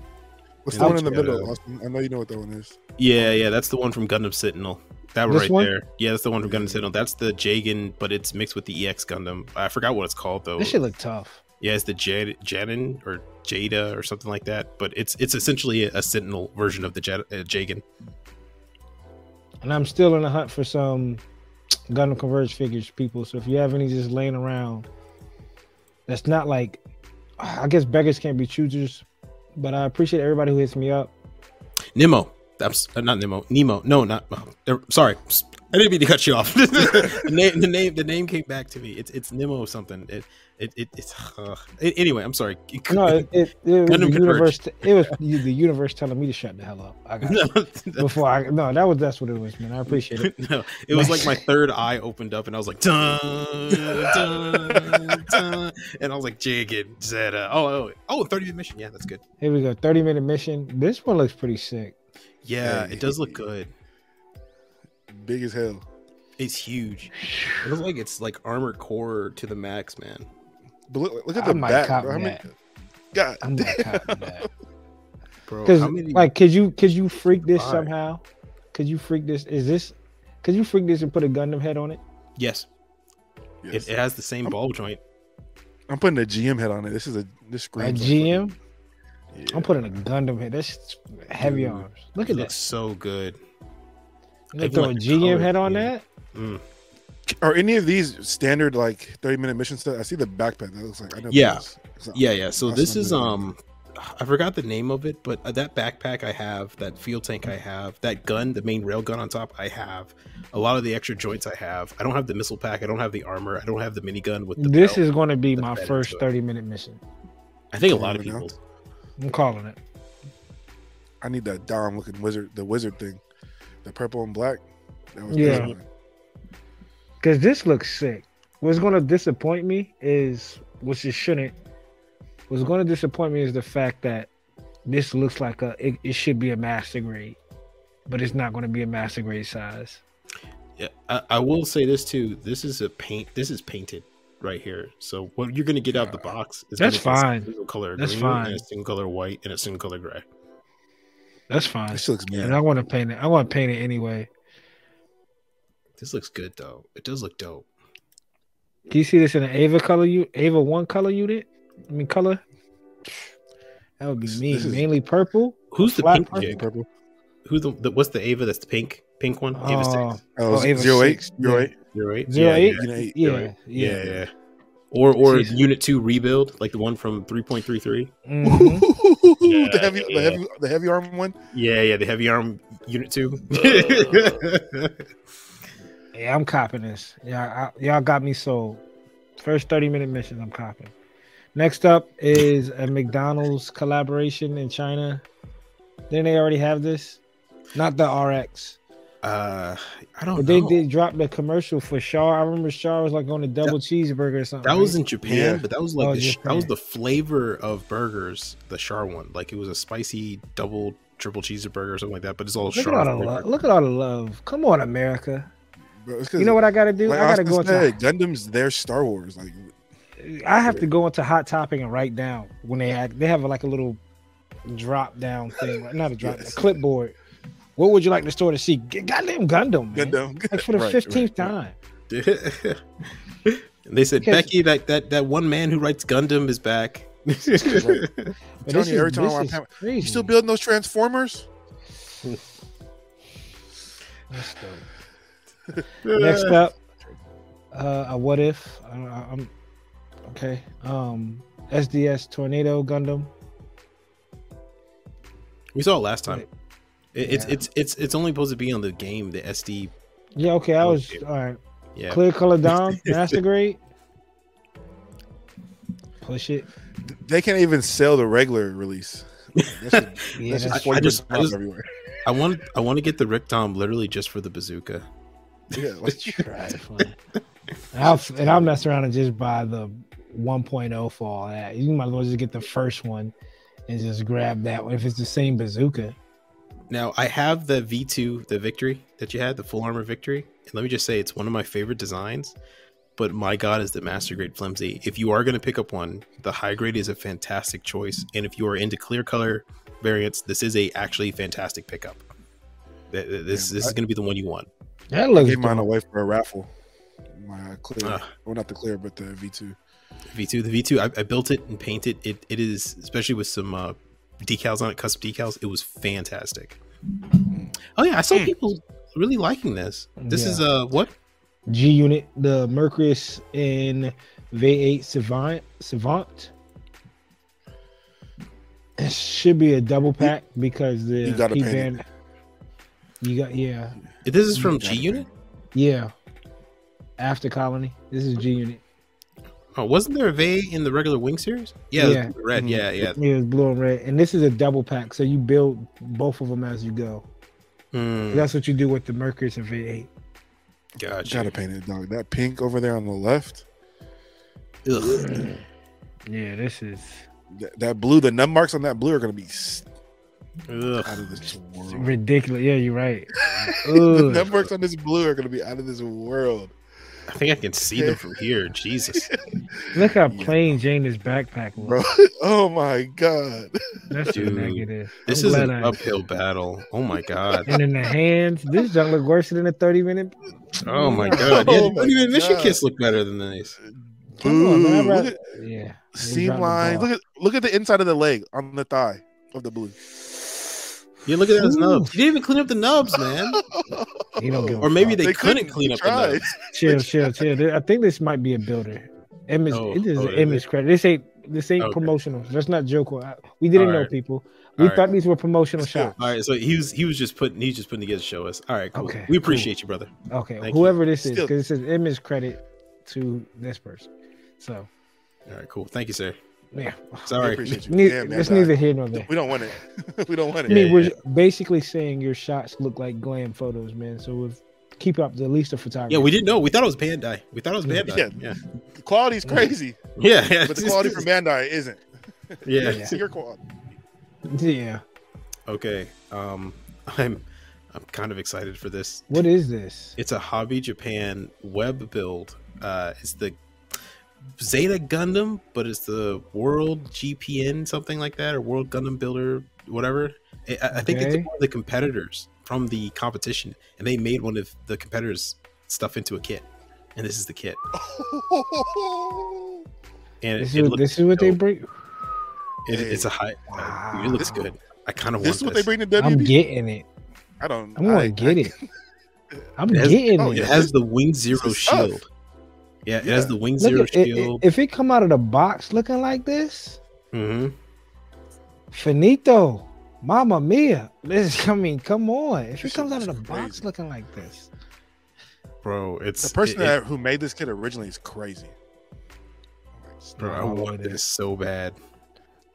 [SPEAKER 3] What's the one in the middle?
[SPEAKER 4] gotta-
[SPEAKER 3] Austen? I know you know what that one is.
[SPEAKER 4] Yeah, yeah, that's the one from Gundam Sentinel. That one
[SPEAKER 1] This
[SPEAKER 4] right
[SPEAKER 1] one?
[SPEAKER 4] there. Yeah, that's the one from Gundam Sentinel. That's the Jegan, but it's mixed with the EX Gundam. I forgot what it's called though.
[SPEAKER 1] This should look tough.
[SPEAKER 4] Yeah, it's the Jad- Janin or Jada or something like that. But it's it's essentially a, a Sentinel version of the Jad- uh, Jegan.
[SPEAKER 1] And I'm still in the hunt for some Gundam Converge figures, people. So if you have any just laying around, that's not like, I guess beggars can't be choosers, but I appreciate everybody who hits me up.
[SPEAKER 4] Nemo. That's uh, not Nemo. Nemo. No, not. Uh, sorry, I didn't mean to cut you off. the name, the name, the name came back to me. It's it's Nemo something. It it, it it's uh, anyway. I'm sorry.
[SPEAKER 1] No, it, it, it was the universe. It was the universe telling me to shut the hell up. I got
[SPEAKER 4] no,
[SPEAKER 1] before I no, that was that's what it was, man. I appreciate it.
[SPEAKER 4] no, it was like my third eye opened up, and I was like, dun, dun, dun, and I was like, Jagged Zeta. Oh, oh, oh, 30 minute mission. Yeah, that's good.
[SPEAKER 1] Here we go. 30 minute mission. This one looks pretty sick.
[SPEAKER 4] Yeah,
[SPEAKER 3] Hey.
[SPEAKER 4] it does look good.
[SPEAKER 3] Big as hell.
[SPEAKER 4] It's huge. It looks like it's like armored core to the max, man.
[SPEAKER 3] But look, look at the
[SPEAKER 1] might
[SPEAKER 3] back.
[SPEAKER 1] cop
[SPEAKER 3] Bro. How many? God,
[SPEAKER 1] I'm not counting that.
[SPEAKER 4] Bro,
[SPEAKER 1] Because
[SPEAKER 4] many
[SPEAKER 1] like, could you could you freak this
[SPEAKER 4] Why?
[SPEAKER 1] somehow? Could you freak this? Is this? Could you freak this and put a Gundam head on it?
[SPEAKER 4] Yes,
[SPEAKER 3] yes.
[SPEAKER 4] it, it has the same ball joint.
[SPEAKER 3] I'm putting a GM head on it. This is a this
[SPEAKER 1] A
[SPEAKER 3] screams. like
[SPEAKER 1] GM?
[SPEAKER 3] Yeah.
[SPEAKER 1] I'm putting a Gundam head. That's heavy
[SPEAKER 4] Dude,
[SPEAKER 1] arms. Look
[SPEAKER 4] It
[SPEAKER 1] at
[SPEAKER 4] looks
[SPEAKER 1] this.
[SPEAKER 4] so good.
[SPEAKER 1] You gonna throw
[SPEAKER 4] like
[SPEAKER 1] a GM
[SPEAKER 4] color
[SPEAKER 1] head on
[SPEAKER 4] scheme.
[SPEAKER 1] that?
[SPEAKER 4] Mm.
[SPEAKER 3] Are any of these standard like 30 minute mission stuff? I see the backpack. That looks like I know.
[SPEAKER 4] Yeah.
[SPEAKER 3] this.
[SPEAKER 4] Yeah, yeah. So this is
[SPEAKER 3] good.
[SPEAKER 4] um, I forgot the name of it, but uh, that backpack I have, that field tank I have, that gun, the main rail gun on top, I have. A lot of the extra joints I have. I don't have the missile pack. I don't have the armor. I don't have the minigun with the.
[SPEAKER 1] This is going to be my first 30 minute mission.
[SPEAKER 4] I think a lot of people.
[SPEAKER 1] I'm calling it.
[SPEAKER 3] I need that Dom looking wizard, the wizard thing, the purple and black. That was
[SPEAKER 1] Yeah. Because this looks sick. What's going to disappoint me is, which it shouldn't, what's going to disappoint me is the fact that this looks like a, it, it should be a master grade, but it's not going to be a master grade size.
[SPEAKER 4] Yeah, I, I will say this too. This is a paint. This is painted right here. So what you're gonna get out of the box is
[SPEAKER 1] That's
[SPEAKER 4] gonna be
[SPEAKER 1] fine.
[SPEAKER 4] Single color
[SPEAKER 1] That's
[SPEAKER 4] green
[SPEAKER 1] fine.
[SPEAKER 4] and a single color white and a single color gray.
[SPEAKER 1] That's fine.
[SPEAKER 3] This looks
[SPEAKER 1] And. I want to paint it. I want to paint it anyway.
[SPEAKER 4] This looks good though. It does look dope.
[SPEAKER 1] Can you see this in an Ava color? You Ava one color unit? I mean color. That would be me.
[SPEAKER 3] this is-
[SPEAKER 1] Mainly purple.
[SPEAKER 4] Who's the pink
[SPEAKER 1] purple.
[SPEAKER 4] jig?
[SPEAKER 3] Purple.
[SPEAKER 4] Who's the, the what's the Ava? That's the pink pink one. Ava
[SPEAKER 1] Oh,
[SPEAKER 4] six
[SPEAKER 3] Oh,
[SPEAKER 1] Oh, Ava
[SPEAKER 3] zero eight,
[SPEAKER 1] six,
[SPEAKER 3] zero
[SPEAKER 1] yeah.
[SPEAKER 3] eight.
[SPEAKER 4] Zero eight.
[SPEAKER 1] Zero
[SPEAKER 4] yeah,
[SPEAKER 1] eight?
[SPEAKER 4] Yeah,
[SPEAKER 3] eight.
[SPEAKER 1] Yeah,
[SPEAKER 4] yeah,
[SPEAKER 1] yeah.
[SPEAKER 4] yeah, yeah. Or or
[SPEAKER 1] Jeez.
[SPEAKER 4] unit two rebuild, like the one from three point three three.
[SPEAKER 1] Mhm.
[SPEAKER 3] the heavy,
[SPEAKER 4] yeah.
[SPEAKER 3] the heavy, the heavy arm one.
[SPEAKER 4] Yeah, yeah, the heavy arm unit two.
[SPEAKER 1] Yeah, I'm copping this. Yeah, I, y'all got me sold. First 30 minute mission, I'm copping. Next up is a McDonald's collaboration in China. Didn't they already have this? Not the RX.
[SPEAKER 4] Uh, I don't
[SPEAKER 1] But
[SPEAKER 4] know.
[SPEAKER 1] they did drop the commercial for Char. I remember Char was like on a double cheeseburger or something.
[SPEAKER 4] That was in Japan,
[SPEAKER 3] Yeah.
[SPEAKER 4] but that was like
[SPEAKER 1] Oh,
[SPEAKER 4] the that was the flavor of burgers, the Char one. Like it was a spicy double triple cheeseburger or something like that. But it's all
[SPEAKER 1] Look at
[SPEAKER 4] Char
[SPEAKER 1] all the
[SPEAKER 4] flavor.
[SPEAKER 1] love. Look at all the love. Come on, America.
[SPEAKER 3] Bro,
[SPEAKER 1] You know what I gotta do?
[SPEAKER 3] Like
[SPEAKER 1] I gotta
[SPEAKER 3] Austen
[SPEAKER 1] go into
[SPEAKER 3] said, Gundam's their Star Wars. Like
[SPEAKER 1] I have to go into Hot Topic and write down when they had they have like a little drop down thing, not a drop,
[SPEAKER 3] Yes.
[SPEAKER 1] a clipboard. What would you like the store to see? Goddamn Gundam, man.
[SPEAKER 3] Gundam.
[SPEAKER 1] Like for the
[SPEAKER 3] Right,
[SPEAKER 1] fifteenth
[SPEAKER 3] right, right.
[SPEAKER 1] time.
[SPEAKER 4] and they said,
[SPEAKER 1] Because-
[SPEAKER 4] Becky, that, that that one man who writes Gundam is back.
[SPEAKER 1] But
[SPEAKER 3] telling
[SPEAKER 1] this
[SPEAKER 3] you, every time
[SPEAKER 1] this
[SPEAKER 3] I'm
[SPEAKER 1] is crazy.
[SPEAKER 3] You still building those Transformers?
[SPEAKER 1] That's dope. Next up, uh, a what if? I, I, I'm okay. Um, SDS Tornado Gundam.
[SPEAKER 4] we saw it last time. It, it's
[SPEAKER 1] Yeah.
[SPEAKER 4] it's it's it's only supposed to be on the game, the SD.
[SPEAKER 1] Yeah, okay. I oh, was
[SPEAKER 4] Okay.
[SPEAKER 1] all right.
[SPEAKER 4] Yeah,
[SPEAKER 1] Clear color Dom, master grade. Push it.
[SPEAKER 3] They can't even sell the regular release. That's, a,
[SPEAKER 1] Yeah,
[SPEAKER 3] that's
[SPEAKER 1] that's
[SPEAKER 3] just
[SPEAKER 4] I- I
[SPEAKER 3] 40
[SPEAKER 4] just- I just-
[SPEAKER 3] everywhere.
[SPEAKER 4] I want I want to get the Rick Dom literally just for the bazooka.
[SPEAKER 3] Yeah, like,
[SPEAKER 1] Trifling. and, I'll, and I'll mess around and just buy the 1.0 for all that. You might as well just get the first one and just grab that one if it's the same bazooka.
[SPEAKER 4] Now I have the V2, the Victory that you had, the full armor Victory, and let me just say it's one of my favorite designs. But my God, is the master grade flimsy. If you are going to pick up one, the high grade is a fantastic choice, and if you are into clear color variants, this is a actually fantastic pickup. Th- th- This
[SPEAKER 3] Yeah,
[SPEAKER 4] this is going to be the one you want.
[SPEAKER 1] That
[SPEAKER 3] I
[SPEAKER 1] looks
[SPEAKER 3] gave mine
[SPEAKER 1] dope.
[SPEAKER 3] away for a raffle. My uh, clear,
[SPEAKER 4] Ah.
[SPEAKER 3] well, not the clear, but the V2.
[SPEAKER 4] V2. The V2, I, I built it and painted it. It is, especially with some uh, decals on it, custom decals. It was fantastic. Oh yeah, I saw people really liking this. This is
[SPEAKER 1] a
[SPEAKER 4] uh what?
[SPEAKER 1] G Unit, the Mercurius in Vayeate Savant. Savant. It should be a double pack because the
[SPEAKER 3] you gotta
[SPEAKER 1] P
[SPEAKER 3] paint it.
[SPEAKER 1] band. You got yeah,
[SPEAKER 4] This is from G Unit.
[SPEAKER 1] yeah. After Colony, this is G Unit.
[SPEAKER 4] Oh, wasn't there a V in the regular Wing series? Yeah, it was
[SPEAKER 1] Yeah.
[SPEAKER 4] red.
[SPEAKER 3] Mhm.
[SPEAKER 4] Yeah, yeah.
[SPEAKER 1] Yeah, it's blue and red, and this is a double pack, so you build both of them as you go.
[SPEAKER 4] Mm,
[SPEAKER 1] That's what you do with the Mercurius and Vayeate.
[SPEAKER 4] gotcha.
[SPEAKER 3] Gotta paint it, dog. That pink over there on the left,
[SPEAKER 4] Ugh.
[SPEAKER 1] Yeah, this is
[SPEAKER 3] that, that blue, the nub marks on that blue are gonna be
[SPEAKER 4] Ugh.
[SPEAKER 3] out of this world.
[SPEAKER 1] ridiculous. Yeah, you're right.
[SPEAKER 3] the
[SPEAKER 1] Ugh.
[SPEAKER 3] nub marks on this blue are gonna be out of this world.
[SPEAKER 4] I think I can see them from here. Jesus.
[SPEAKER 1] Look how
[SPEAKER 3] Yeah.
[SPEAKER 1] plain Jane's backpack looks.
[SPEAKER 3] Bro, oh my god.
[SPEAKER 1] That's
[SPEAKER 4] Dude,
[SPEAKER 1] negative.
[SPEAKER 4] This
[SPEAKER 1] I'm
[SPEAKER 4] is an
[SPEAKER 1] I-
[SPEAKER 4] uphill battle. Oh my god.
[SPEAKER 1] And in the hands, this junk look worse than a 30 minute.
[SPEAKER 4] Oh my god. Yeah,
[SPEAKER 3] Oh
[SPEAKER 4] the
[SPEAKER 3] my
[SPEAKER 4] even mission
[SPEAKER 3] God.
[SPEAKER 4] kits look better than these.
[SPEAKER 1] Come on,
[SPEAKER 3] Boo.
[SPEAKER 1] Rather- yeah.
[SPEAKER 3] seam
[SPEAKER 1] They dropped the
[SPEAKER 3] line. Look at look at the inside of the leg on the thigh of the blue.
[SPEAKER 4] Yeah, look at those
[SPEAKER 1] Ooh.
[SPEAKER 4] nubs. You didn't even clean up the nubs, man.
[SPEAKER 1] He don't give a
[SPEAKER 4] Or maybe they,
[SPEAKER 3] They
[SPEAKER 4] couldn't,
[SPEAKER 3] couldn't
[SPEAKER 4] clean up
[SPEAKER 3] try.
[SPEAKER 4] the nubs.
[SPEAKER 1] chill, chill, chill. I think this might be a builder. Image,
[SPEAKER 4] Oh,
[SPEAKER 1] it is
[SPEAKER 4] oh,
[SPEAKER 1] an image credit. This ain't this ain't
[SPEAKER 4] Okay.
[SPEAKER 1] promotional. Let's not joke. We didn't know
[SPEAKER 4] Alright.
[SPEAKER 1] people. We
[SPEAKER 4] Alright.
[SPEAKER 1] thought these were promotional shots.
[SPEAKER 4] All right, so he was he was just putting he's just putting together to show us. All right, cool.
[SPEAKER 1] Okay,
[SPEAKER 4] we
[SPEAKER 1] cool.
[SPEAKER 4] appreciate you, brother.
[SPEAKER 1] Okay,
[SPEAKER 4] Thank
[SPEAKER 1] whoever this is, because it says image credit to this person. So
[SPEAKER 4] All right, cool. Thank you, sir.
[SPEAKER 1] Yeah,
[SPEAKER 4] Sorry.
[SPEAKER 3] appreciate you.
[SPEAKER 1] Ne-
[SPEAKER 3] Damn, man,
[SPEAKER 1] it's neither here nor there.
[SPEAKER 3] We don't want it. we don't want it.
[SPEAKER 1] I
[SPEAKER 3] it.
[SPEAKER 1] mean,
[SPEAKER 4] Yeah,
[SPEAKER 1] we're
[SPEAKER 4] yeah.
[SPEAKER 1] basically saying your shots look like glam photos, man. So we've keep up the least of photography.
[SPEAKER 4] Yeah, we didn't know. We thought it was Bandai. We thought it was
[SPEAKER 1] Yeah.
[SPEAKER 4] Bandai.
[SPEAKER 3] Yeah.
[SPEAKER 4] Yeah,
[SPEAKER 3] The quality's crazy,
[SPEAKER 4] yeah, yeah.
[SPEAKER 3] but the quality from Bandai isn't.
[SPEAKER 4] yeah.
[SPEAKER 1] Yeah.
[SPEAKER 3] It's your quality.
[SPEAKER 1] Yeah.
[SPEAKER 4] Okay. Um, I'm I'm kind of excited for this.
[SPEAKER 1] What is this?
[SPEAKER 4] It's a Hobby Japan web build. Uh, it's the Zeta Gundam, but it's the World GPN something like that, or World Gundam Builder, whatever. I, I I think they
[SPEAKER 1] Okay.
[SPEAKER 4] took one of the competitors from the competition, and they made one of the competitors' stuff into a kit, and this is the kit. And
[SPEAKER 1] This
[SPEAKER 4] it, it
[SPEAKER 1] is,
[SPEAKER 4] looks
[SPEAKER 1] this is what they bring.
[SPEAKER 4] It, it's a high. uh, it looks good. I kind of want
[SPEAKER 3] this is what they bring to WB.
[SPEAKER 1] I'm getting it.
[SPEAKER 3] I don't.
[SPEAKER 1] I'm gonna
[SPEAKER 3] I-
[SPEAKER 1] get
[SPEAKER 3] I-
[SPEAKER 1] it. I'm
[SPEAKER 4] It has-
[SPEAKER 1] getting
[SPEAKER 3] oh,
[SPEAKER 1] it.
[SPEAKER 4] It has the Wing Zero
[SPEAKER 3] is tough.
[SPEAKER 4] shield. Yeah, it has the Wing
[SPEAKER 1] Look
[SPEAKER 4] Zero
[SPEAKER 1] at, it, it-
[SPEAKER 4] shield.
[SPEAKER 1] if it come out of the box looking like this,
[SPEAKER 4] hmm
[SPEAKER 1] finito, mama mia. This, I mean, come on. If it comes out of the
[SPEAKER 3] looks
[SPEAKER 1] box looking like this,
[SPEAKER 4] Bro, it's
[SPEAKER 3] The person
[SPEAKER 4] it- it-
[SPEAKER 3] that who made this kit originally is crazy.
[SPEAKER 4] Bro, I want
[SPEAKER 1] it
[SPEAKER 4] this
[SPEAKER 1] is.
[SPEAKER 4] so bad.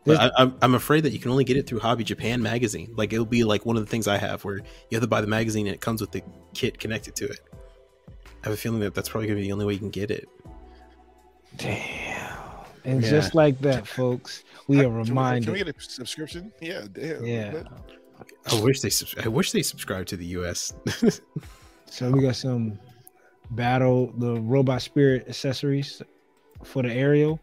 [SPEAKER 4] But I, I'm, I'm afraid that you can only get it through Hobby Japan magazine. Like it'll be like one of the things I have where you have to buy the magazine and it comes with the kit connected to it. I have a feeling that that's probably gonna be the only way you can get it.
[SPEAKER 1] damn. And
[SPEAKER 4] Yeah.
[SPEAKER 1] just like that, folks, we are
[SPEAKER 3] Can we- Can we
[SPEAKER 1] reminded.
[SPEAKER 3] get a subscription? Yeah, damn.
[SPEAKER 1] Yeah.
[SPEAKER 4] I wish they subs- I wish they subscribed to the US.
[SPEAKER 1] So we got some battle the robot spirit accessories for the aerial.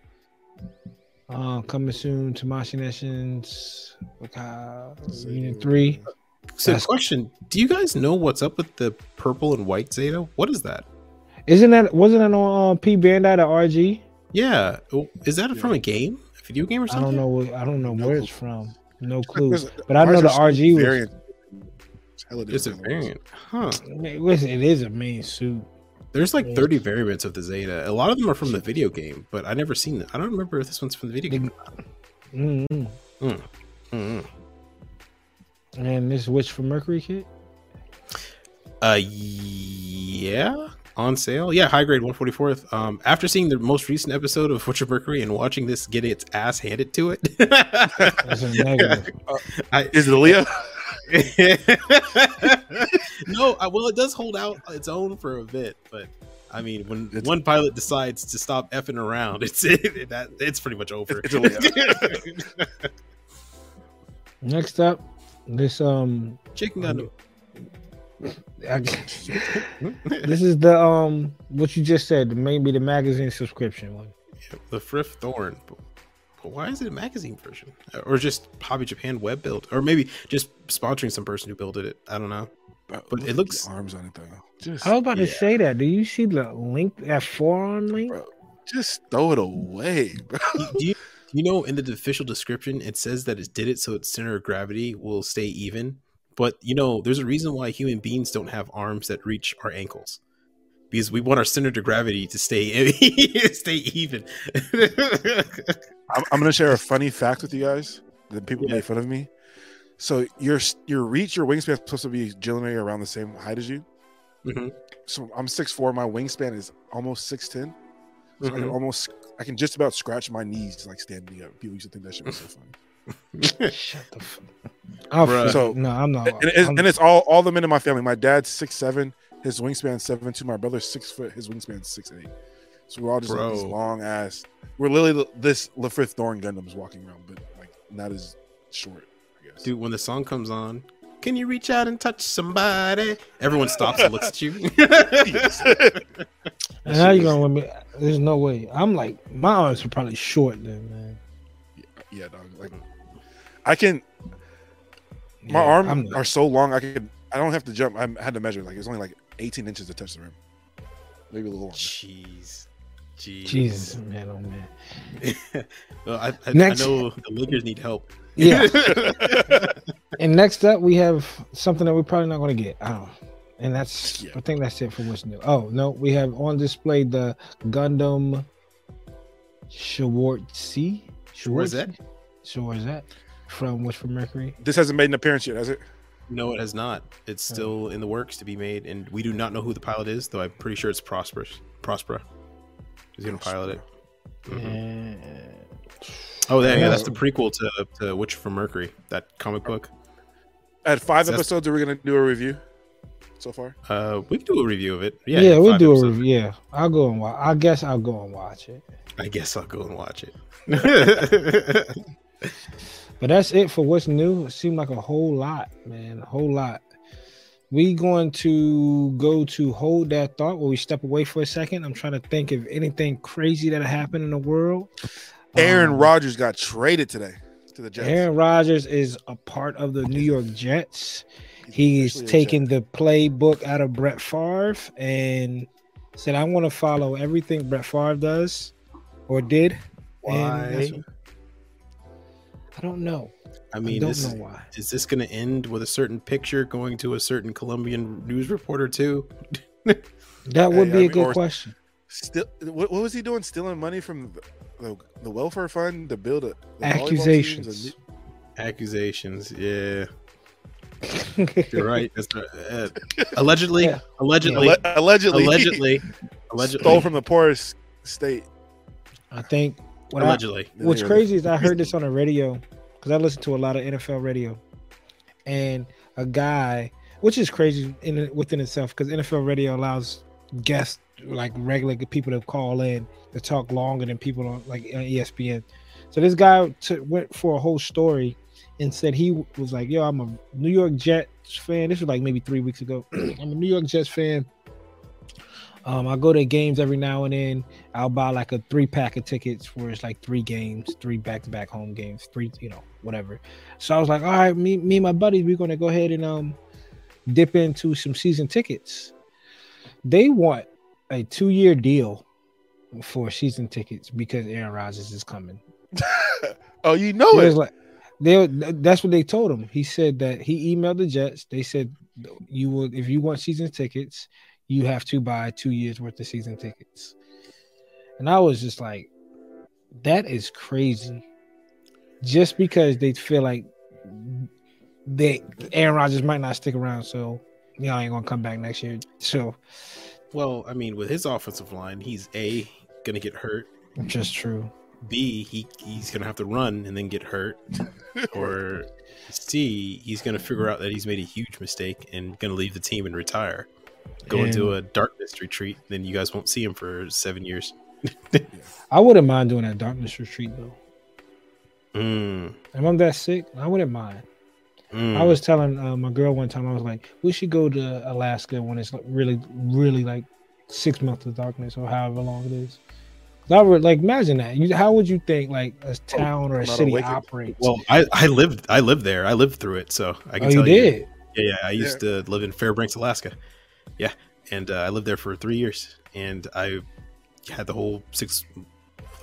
[SPEAKER 1] Uh, coming soon to Machinations uh, Unit 3.
[SPEAKER 4] so
[SPEAKER 1] That's-
[SPEAKER 4] question, do you guys know what's up with the purple and white Zeta? What is that?
[SPEAKER 1] Isn't that wasn't that on uh, P Bandai the RG?
[SPEAKER 4] Yeah. Is that
[SPEAKER 3] Yeah.
[SPEAKER 4] from a game? A video game or something?
[SPEAKER 1] I don't know what I don't know
[SPEAKER 3] No
[SPEAKER 1] where
[SPEAKER 3] clue.
[SPEAKER 1] it's from. No clue. But I know the RG was
[SPEAKER 3] variant. It's
[SPEAKER 4] It's a variant. Huh.
[SPEAKER 1] it was- it is a main suit.
[SPEAKER 4] There's like 30 variants of the Zeta. A lot of them are from the video game, but I never seen it. I don't remember if this one's from the video game.
[SPEAKER 1] mm
[SPEAKER 4] Mm.
[SPEAKER 1] And this Witch for Mercury kit.
[SPEAKER 4] Uh, yeah, on sale. Yeah, high grade 144th. Um, after seeing the most recent episode of Witcher Mercury and watching this get its ass handed to it,
[SPEAKER 1] That's a negative.
[SPEAKER 4] I,
[SPEAKER 3] Is it Leah?
[SPEAKER 4] no, I, well, it does hold out its own for a bit, but I mean, when
[SPEAKER 3] It's-
[SPEAKER 4] one pilot decides to stop effing around, it's it, that it's pretty much over.
[SPEAKER 3] It's a
[SPEAKER 1] Next up, this um
[SPEAKER 4] Chicken Gundam.
[SPEAKER 1] I- this is the um what you just said, maybe the magazine subscription one.
[SPEAKER 4] the Frith Thorn. But, but why is it a magazine version, or just Hobby Japan web build, or maybe just sponsoring some person who built it? I don't know.
[SPEAKER 3] But,
[SPEAKER 4] But
[SPEAKER 3] look
[SPEAKER 4] it looks-
[SPEAKER 3] arms on it though. Just
[SPEAKER 1] I was about to say that. Do you see the link that forearm link?
[SPEAKER 3] Bro, Just throw it away, bro.
[SPEAKER 4] do you, you know in the official description it says that it did it so its center of gravity will stay even but you know there's a reason why human beings don't have arms that reach our ankles because we want our center of gravity to stay stay even
[SPEAKER 3] I'm, I'm gonna share a funny fact with you guys. That people
[SPEAKER 4] Yeah.
[SPEAKER 3] make fun of me. So your your reach, your wingspan is supposed to be generally around the same height as you.
[SPEAKER 4] Mhm.
[SPEAKER 3] So I'm six four. My wingspan is almost six ten. So I can
[SPEAKER 4] Mhm.
[SPEAKER 3] almost, I can just about scratch my knees like standing up. People used to think that shit was so funny.
[SPEAKER 1] Shut the fuck. Oh,
[SPEAKER 3] So-
[SPEAKER 1] no, I'm not.
[SPEAKER 3] and, it's,
[SPEAKER 1] I'm-
[SPEAKER 3] and it's all all the men in my family. My dad's six seven. His wingspan seven two. My brother's six foot. His wingspan six eight. So we're all just like this long ass. We're literally this Lfrith Thorn Gundams walking around, but like not as short. I guess.
[SPEAKER 4] dude when the song comes on can you reach out and touch somebody everyone stops and looks at you
[SPEAKER 1] and how you gonna let me? There's no way. I'm like my arms are probably short then, man.
[SPEAKER 3] yeah, dog. Like I can. My
[SPEAKER 1] Yeah,
[SPEAKER 3] arms
[SPEAKER 1] I'm
[SPEAKER 3] are so long. I could. I don't have to jump. I had to measure. Like it's only like 18 inches to touch the rim. Maybe a little longer.
[SPEAKER 4] jeez jeez
[SPEAKER 1] Jesus, man, oh man.
[SPEAKER 4] well, I, I,
[SPEAKER 1] Next-
[SPEAKER 4] I know the Lakers need help.
[SPEAKER 1] Yeah. and next up, we have something that we're probably not going to get. I don't. And that's.
[SPEAKER 3] Yeah.
[SPEAKER 1] I think that's it for what's new. Oh no, we have on display the Gundam Schwarzette.
[SPEAKER 4] Where's that?
[SPEAKER 1] Schwarzette from What's from Mercury.
[SPEAKER 3] This hasn't made an appearance yet, has it?
[SPEAKER 4] No, it has not. It's
[SPEAKER 1] Oh.
[SPEAKER 4] still in the works to be made, and we do not know who the pilot is, though I'm pretty sure it's Prosperous. Prospera. He's gonna pilot it. Mhm.
[SPEAKER 1] And
[SPEAKER 4] Oh, yeah, yeah, that's
[SPEAKER 1] Oh.
[SPEAKER 4] the prequel to, to Witch from Mercury, that comic book.
[SPEAKER 3] At five
[SPEAKER 4] That's-
[SPEAKER 3] episodes, are we gonna do a review so far?
[SPEAKER 4] Uh, we can do a review of it.
[SPEAKER 1] yeah,
[SPEAKER 4] Yeah,
[SPEAKER 1] we'll
[SPEAKER 4] five
[SPEAKER 1] do a review. Yeah, I'll go and watch. I guess I'll go and watch it.
[SPEAKER 4] I guess I'll go and watch it.
[SPEAKER 1] But that's it for what's new. It seemed like a whole lot, man. A whole lot. We going to go to hold that thought where we step away for a second. I'm trying to think of anything crazy that happened in the world.
[SPEAKER 3] Aaron
[SPEAKER 1] Um,
[SPEAKER 3] Rodgers got traded today to the Jets.
[SPEAKER 1] Aaron Rodgers is a part of the New York Jets. He's
[SPEAKER 3] officially a
[SPEAKER 1] taking
[SPEAKER 3] Jet.
[SPEAKER 1] the playbook out of Brett Favre and said, "I want to follow everything Brett Favre does or did." And that's-
[SPEAKER 4] Why?
[SPEAKER 1] I don't know.
[SPEAKER 4] I
[SPEAKER 1] I
[SPEAKER 4] mean,
[SPEAKER 1] don't
[SPEAKER 4] this,
[SPEAKER 1] know why.
[SPEAKER 4] is this going to end with a certain picture going to a certain Colombian news reporter too?
[SPEAKER 1] That would
[SPEAKER 3] Hey,
[SPEAKER 1] be
[SPEAKER 3] I
[SPEAKER 1] a
[SPEAKER 3] mean,
[SPEAKER 1] good question.
[SPEAKER 3] Still, what, what was he doing? Stealing money from the, the, the welfare fund to build a the volleyball teams?
[SPEAKER 1] Accusations.
[SPEAKER 4] Accusations, yeah, you're right. That's right. Uh, allegedly,
[SPEAKER 1] Yeah.
[SPEAKER 4] allegedly,
[SPEAKER 3] Alle- allegedly,
[SPEAKER 4] allegedly, allegedly,
[SPEAKER 3] stole from the poorest state.
[SPEAKER 1] I think what I,
[SPEAKER 4] allegedly.
[SPEAKER 1] what's crazy is I heard this on the radio because I listen to a lot of NFL radio, and a guy, which is crazy in within itself, because NFL radio allows guests like regular people to call in to talk longer than people on like on ESPN. So this guy t- went for a whole story and said he was like, "Yo, I'm a New York Jets fan." This was like maybe three weeks ago. I'm a New York Jets fan. Um, I go to games every now and then. I'll buy like a three pack of tickets where it's like three games, three back to back home games, three, you know, whatever. So I was like, all right, me, me and my buddies, we're gonna go ahead and um dip into some season tickets. They want a two year deal for season tickets because Aaron Rodgers is coming.
[SPEAKER 3] Oh, you know
[SPEAKER 1] It like they that's what they told him. He said that he emailed the Jets. They said you will if you want season tickets, you have to buy two years worth of season tickets. And I was just like, that is crazy. Just because they feel like they Aaron Rodgers might not stick around, so y'all ain't gonna come back next year. So
[SPEAKER 4] Well, I mean, with his offensive line, he's a gonna get hurt.
[SPEAKER 1] just true.
[SPEAKER 4] B, he he's gonna have to run and then get hurt, or C, he's gonna figure out that he's made a huge mistake and gonna leave the team and retire, go into a darkness retreat. Then you guys won't see him for seven years.
[SPEAKER 1] I wouldn't mind doing that darkness retreat though.
[SPEAKER 4] Mm,
[SPEAKER 1] If I'm that sick, I wouldn't mind.
[SPEAKER 4] mm.
[SPEAKER 1] I was telling uh, my girl one time, I was like, we should go to Alaska when it's like really, really like six months of darkness or however long it is. I would like imagine that. You, how would you think like a town or a
[SPEAKER 3] I'm not
[SPEAKER 1] city
[SPEAKER 3] awakened.
[SPEAKER 1] operates?
[SPEAKER 4] well, I I lived I lived there. I lived through it, so I can
[SPEAKER 1] oh, you
[SPEAKER 4] tell
[SPEAKER 1] did.
[SPEAKER 4] Yeah, yeah. I used to live in Fairbanks, Alaska. Yeah, and uh, I lived there for three years, and I had the whole six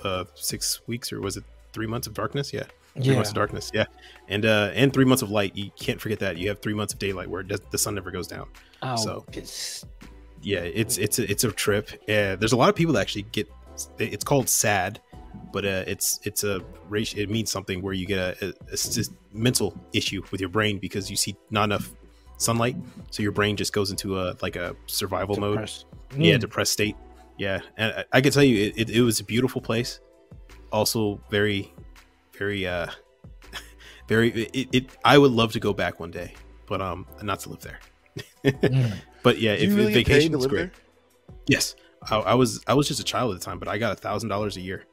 [SPEAKER 4] uh six weeks or was it three months of darkness? Yeah. Three
[SPEAKER 1] Yeah.
[SPEAKER 4] months of darkness, yeah, and uh, and three months of light. You can't forget that. You have three months of daylight where does, the sun never goes down.
[SPEAKER 1] Oh,
[SPEAKER 4] So-
[SPEAKER 1] it's
[SPEAKER 4] yeah it's it's a, it's a trip uh, there's a lot of people that actually get it's called sad but uh, it's it's a ratio it means something where you get a mental issue with your brain because you see not enough sunlight so your brain just goes into a like a survival mode
[SPEAKER 1] depressed.
[SPEAKER 4] yeah
[SPEAKER 1] Mm.
[SPEAKER 4] depressed state yeah and I, I can tell you it, it, it was a beautiful place also very very uh very it, it i would love to go back one day but um not to live there
[SPEAKER 1] Mm.
[SPEAKER 4] but yeah if
[SPEAKER 3] you really get
[SPEAKER 4] vacation is great
[SPEAKER 3] there?
[SPEAKER 4] Yes, I, I was I was just a child at the time, but I got a thousand dollars a year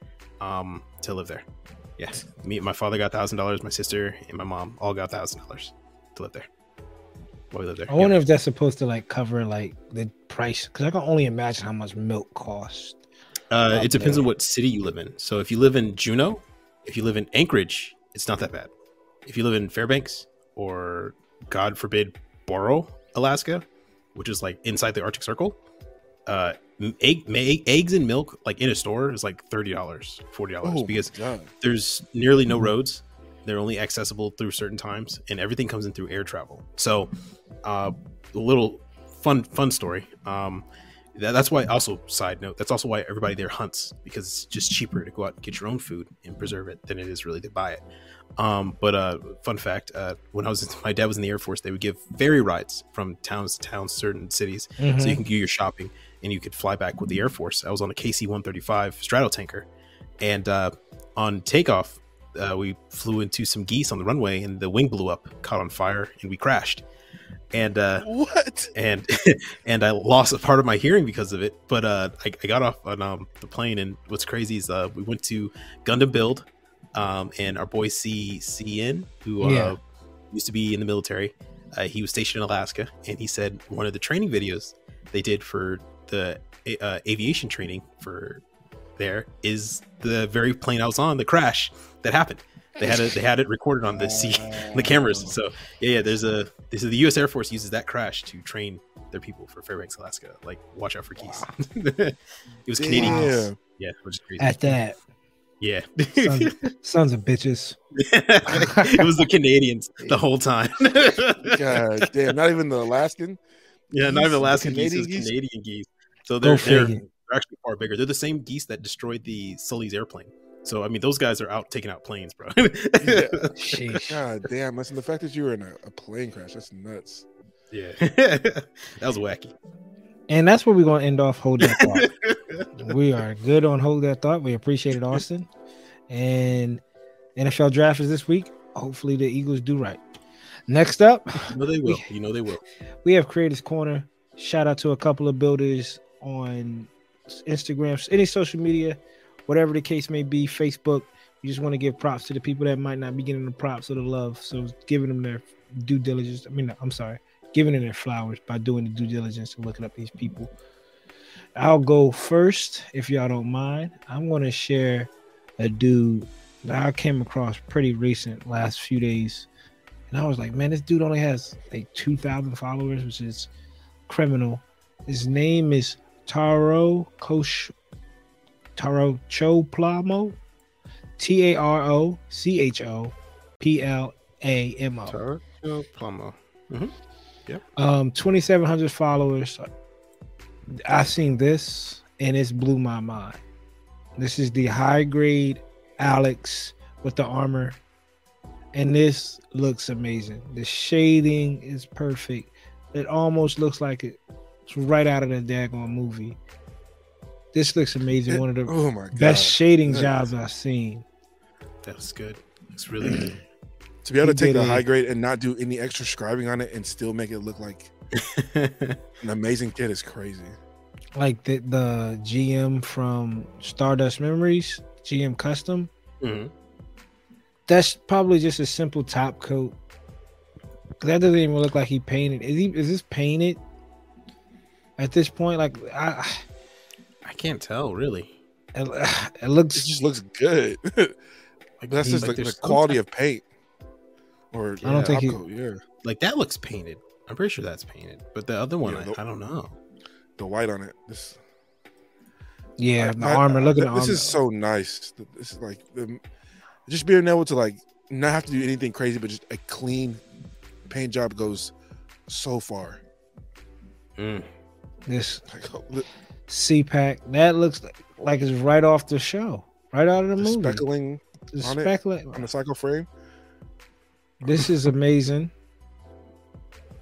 [SPEAKER 4] um, to live there. Yes, me and my father got thousand dollars. My sister and my mom all got thousand dollars to live there. While we lived there.
[SPEAKER 1] I wonder if that's supposed to like cover like the price because I can only imagine how much milk costs.
[SPEAKER 4] Uh, it depends on what city you live in. So if you live in Juneau, if you live in Anchorage, it's not that bad. If you live in Fairbanks or God forbid Barrow, Alaska, which is like inside the Arctic Circle, uh, egg, eggs and milk like in a store is like thirty dollars, forty dollars
[SPEAKER 3] Oh,
[SPEAKER 4] because there's nearly no roads. They're only accessible through certain times, and everything comes in through air travel. So, uh, a little fun fun story. Um, that's why. Also, side note, that's also why everybody there hunts because it's just cheaper to go out and get your own food and preserve it than it is really to buy it. Um, but uh, fun fact: uh, when I was my dad was in the Air Force, they would give ferry rides from towns to towns, certain cities, so
[SPEAKER 1] Mhm.
[SPEAKER 4] you can do your shopping and you could fly back with the Air Force. I was on a KC 135 stratotanker, and uh, on takeoff, uh, we flew into some geese on the runway, and the wing blew up, caught on fire, and we crashed. And uh,
[SPEAKER 3] What?
[SPEAKER 4] and and I lost a part of my hearing because of it. But uh, I, I got off on um, the plane, and what's crazy is uh, we went to Gundam Build, um, and our boy C CN, who uh,
[SPEAKER 1] Yeah.
[SPEAKER 4] used to be in the military, uh, he was stationed in Alaska, and he said one of the training videos they did for the uh, aviation training for there is the very plane I was on, the crash that happened. They had it. They had it recorded on the C the cameras. So yeah, yeah. There's a this is the U.S. Air Force uses that crash to train their people for Fairbanks, Alaska. Like, watch out for geese. it was Canadian
[SPEAKER 3] Damn.
[SPEAKER 4] geese. Yeah, which is crazy.
[SPEAKER 1] At that,
[SPEAKER 4] yeah,
[SPEAKER 1] sons, sons of bitches.
[SPEAKER 4] it was the Canadians the whole time.
[SPEAKER 3] God damn. Not even the Alaskan.
[SPEAKER 4] yeah, not even
[SPEAKER 3] Geese?
[SPEAKER 4] Alaskan geese,
[SPEAKER 3] Canadian geese?
[SPEAKER 4] Canadian geese. So they're they're, they're actually far bigger. They're the same geese that destroyed the Sully's airplane. So I mean, those guys are out taking out planes, bro.
[SPEAKER 1] Sheesh.
[SPEAKER 3] God damn. Listen, the fact that you were in a, a plane crash, that's nuts.
[SPEAKER 4] yeah, that was wacky.
[SPEAKER 1] And that's where we're gonna end off. Hold that thought. we are good on hold that thought. We appreciate it, Austen. And NFL draft is this week. Hopefully the Eagles do right. Next up,
[SPEAKER 4] You know they will. You know they will.
[SPEAKER 1] we have Creators Corner. Shout out to a couple of builders on Instagram, any social media, whatever the case may be, Facebook. We just want to give props to the people that might not be getting the props or the love. So giving them their due diligence. I mean, I'm sorry, giving them their flowers by doing the due diligence and looking up these people. I'll go first if y'all don't mind. I'm going to share a dude that I came across pretty recent last few days. And I was like, man, this dude only has like 2,000 followers, which is criminal. His name is Taro Kosh Taro Cho Plamo. T A R O C H O P L A M O.
[SPEAKER 4] Taro Plamo.
[SPEAKER 1] Um, 2,700 followers. I've seen this and it's blew my mind. This is the high grade Alex with the armor, and this looks amazing. The shading is perfect. It almost looks like it- it's right out of the daggone movie. This looks amazing. One of the
[SPEAKER 3] Oh my god.
[SPEAKER 1] best shading
[SPEAKER 3] Nice.
[SPEAKER 1] jobs I've seen.
[SPEAKER 4] That was good. It's really good.
[SPEAKER 3] to be able
[SPEAKER 1] he
[SPEAKER 3] to take the
[SPEAKER 1] a-
[SPEAKER 3] high grade and not do any extra scribing on it and still make it look like an amazing kid is crazy.
[SPEAKER 1] Like the the GM from Stardust Memories, GM Custom.
[SPEAKER 4] Mhm.
[SPEAKER 1] That's probably just a simple top coat. That doesn't even look like he painted. Is he? Is this painted? At this point, like I,
[SPEAKER 4] I can't tell really.
[SPEAKER 1] it, it
[SPEAKER 3] It
[SPEAKER 1] looks.
[SPEAKER 3] just looks good.
[SPEAKER 4] Like,
[SPEAKER 3] That's just
[SPEAKER 4] like,
[SPEAKER 3] the, the quality
[SPEAKER 4] type-
[SPEAKER 3] of paint. Or
[SPEAKER 1] I don't think
[SPEAKER 3] top
[SPEAKER 1] he-
[SPEAKER 3] coat, yeah.
[SPEAKER 4] like that looks painted. I'm pretty sure that's painted, but the other one,
[SPEAKER 3] Yeah,
[SPEAKER 4] I,
[SPEAKER 3] the-
[SPEAKER 4] I don't know.
[SPEAKER 3] The white on it. This
[SPEAKER 1] Yeah,
[SPEAKER 3] Like,
[SPEAKER 1] the
[SPEAKER 3] my-
[SPEAKER 1] armor. Look at the
[SPEAKER 3] This
[SPEAKER 1] armor.
[SPEAKER 3] is so nice. This is like the, just being able to like not have to do anything crazy, but just a clean paint job goes so far.
[SPEAKER 4] Mm.
[SPEAKER 1] this
[SPEAKER 3] Like look,
[SPEAKER 1] C pack. That looks like, like it's right off the show, right out of the
[SPEAKER 3] the
[SPEAKER 1] movie.
[SPEAKER 3] speckling
[SPEAKER 1] The
[SPEAKER 3] on it. on the psycho frame.
[SPEAKER 1] This is amazing.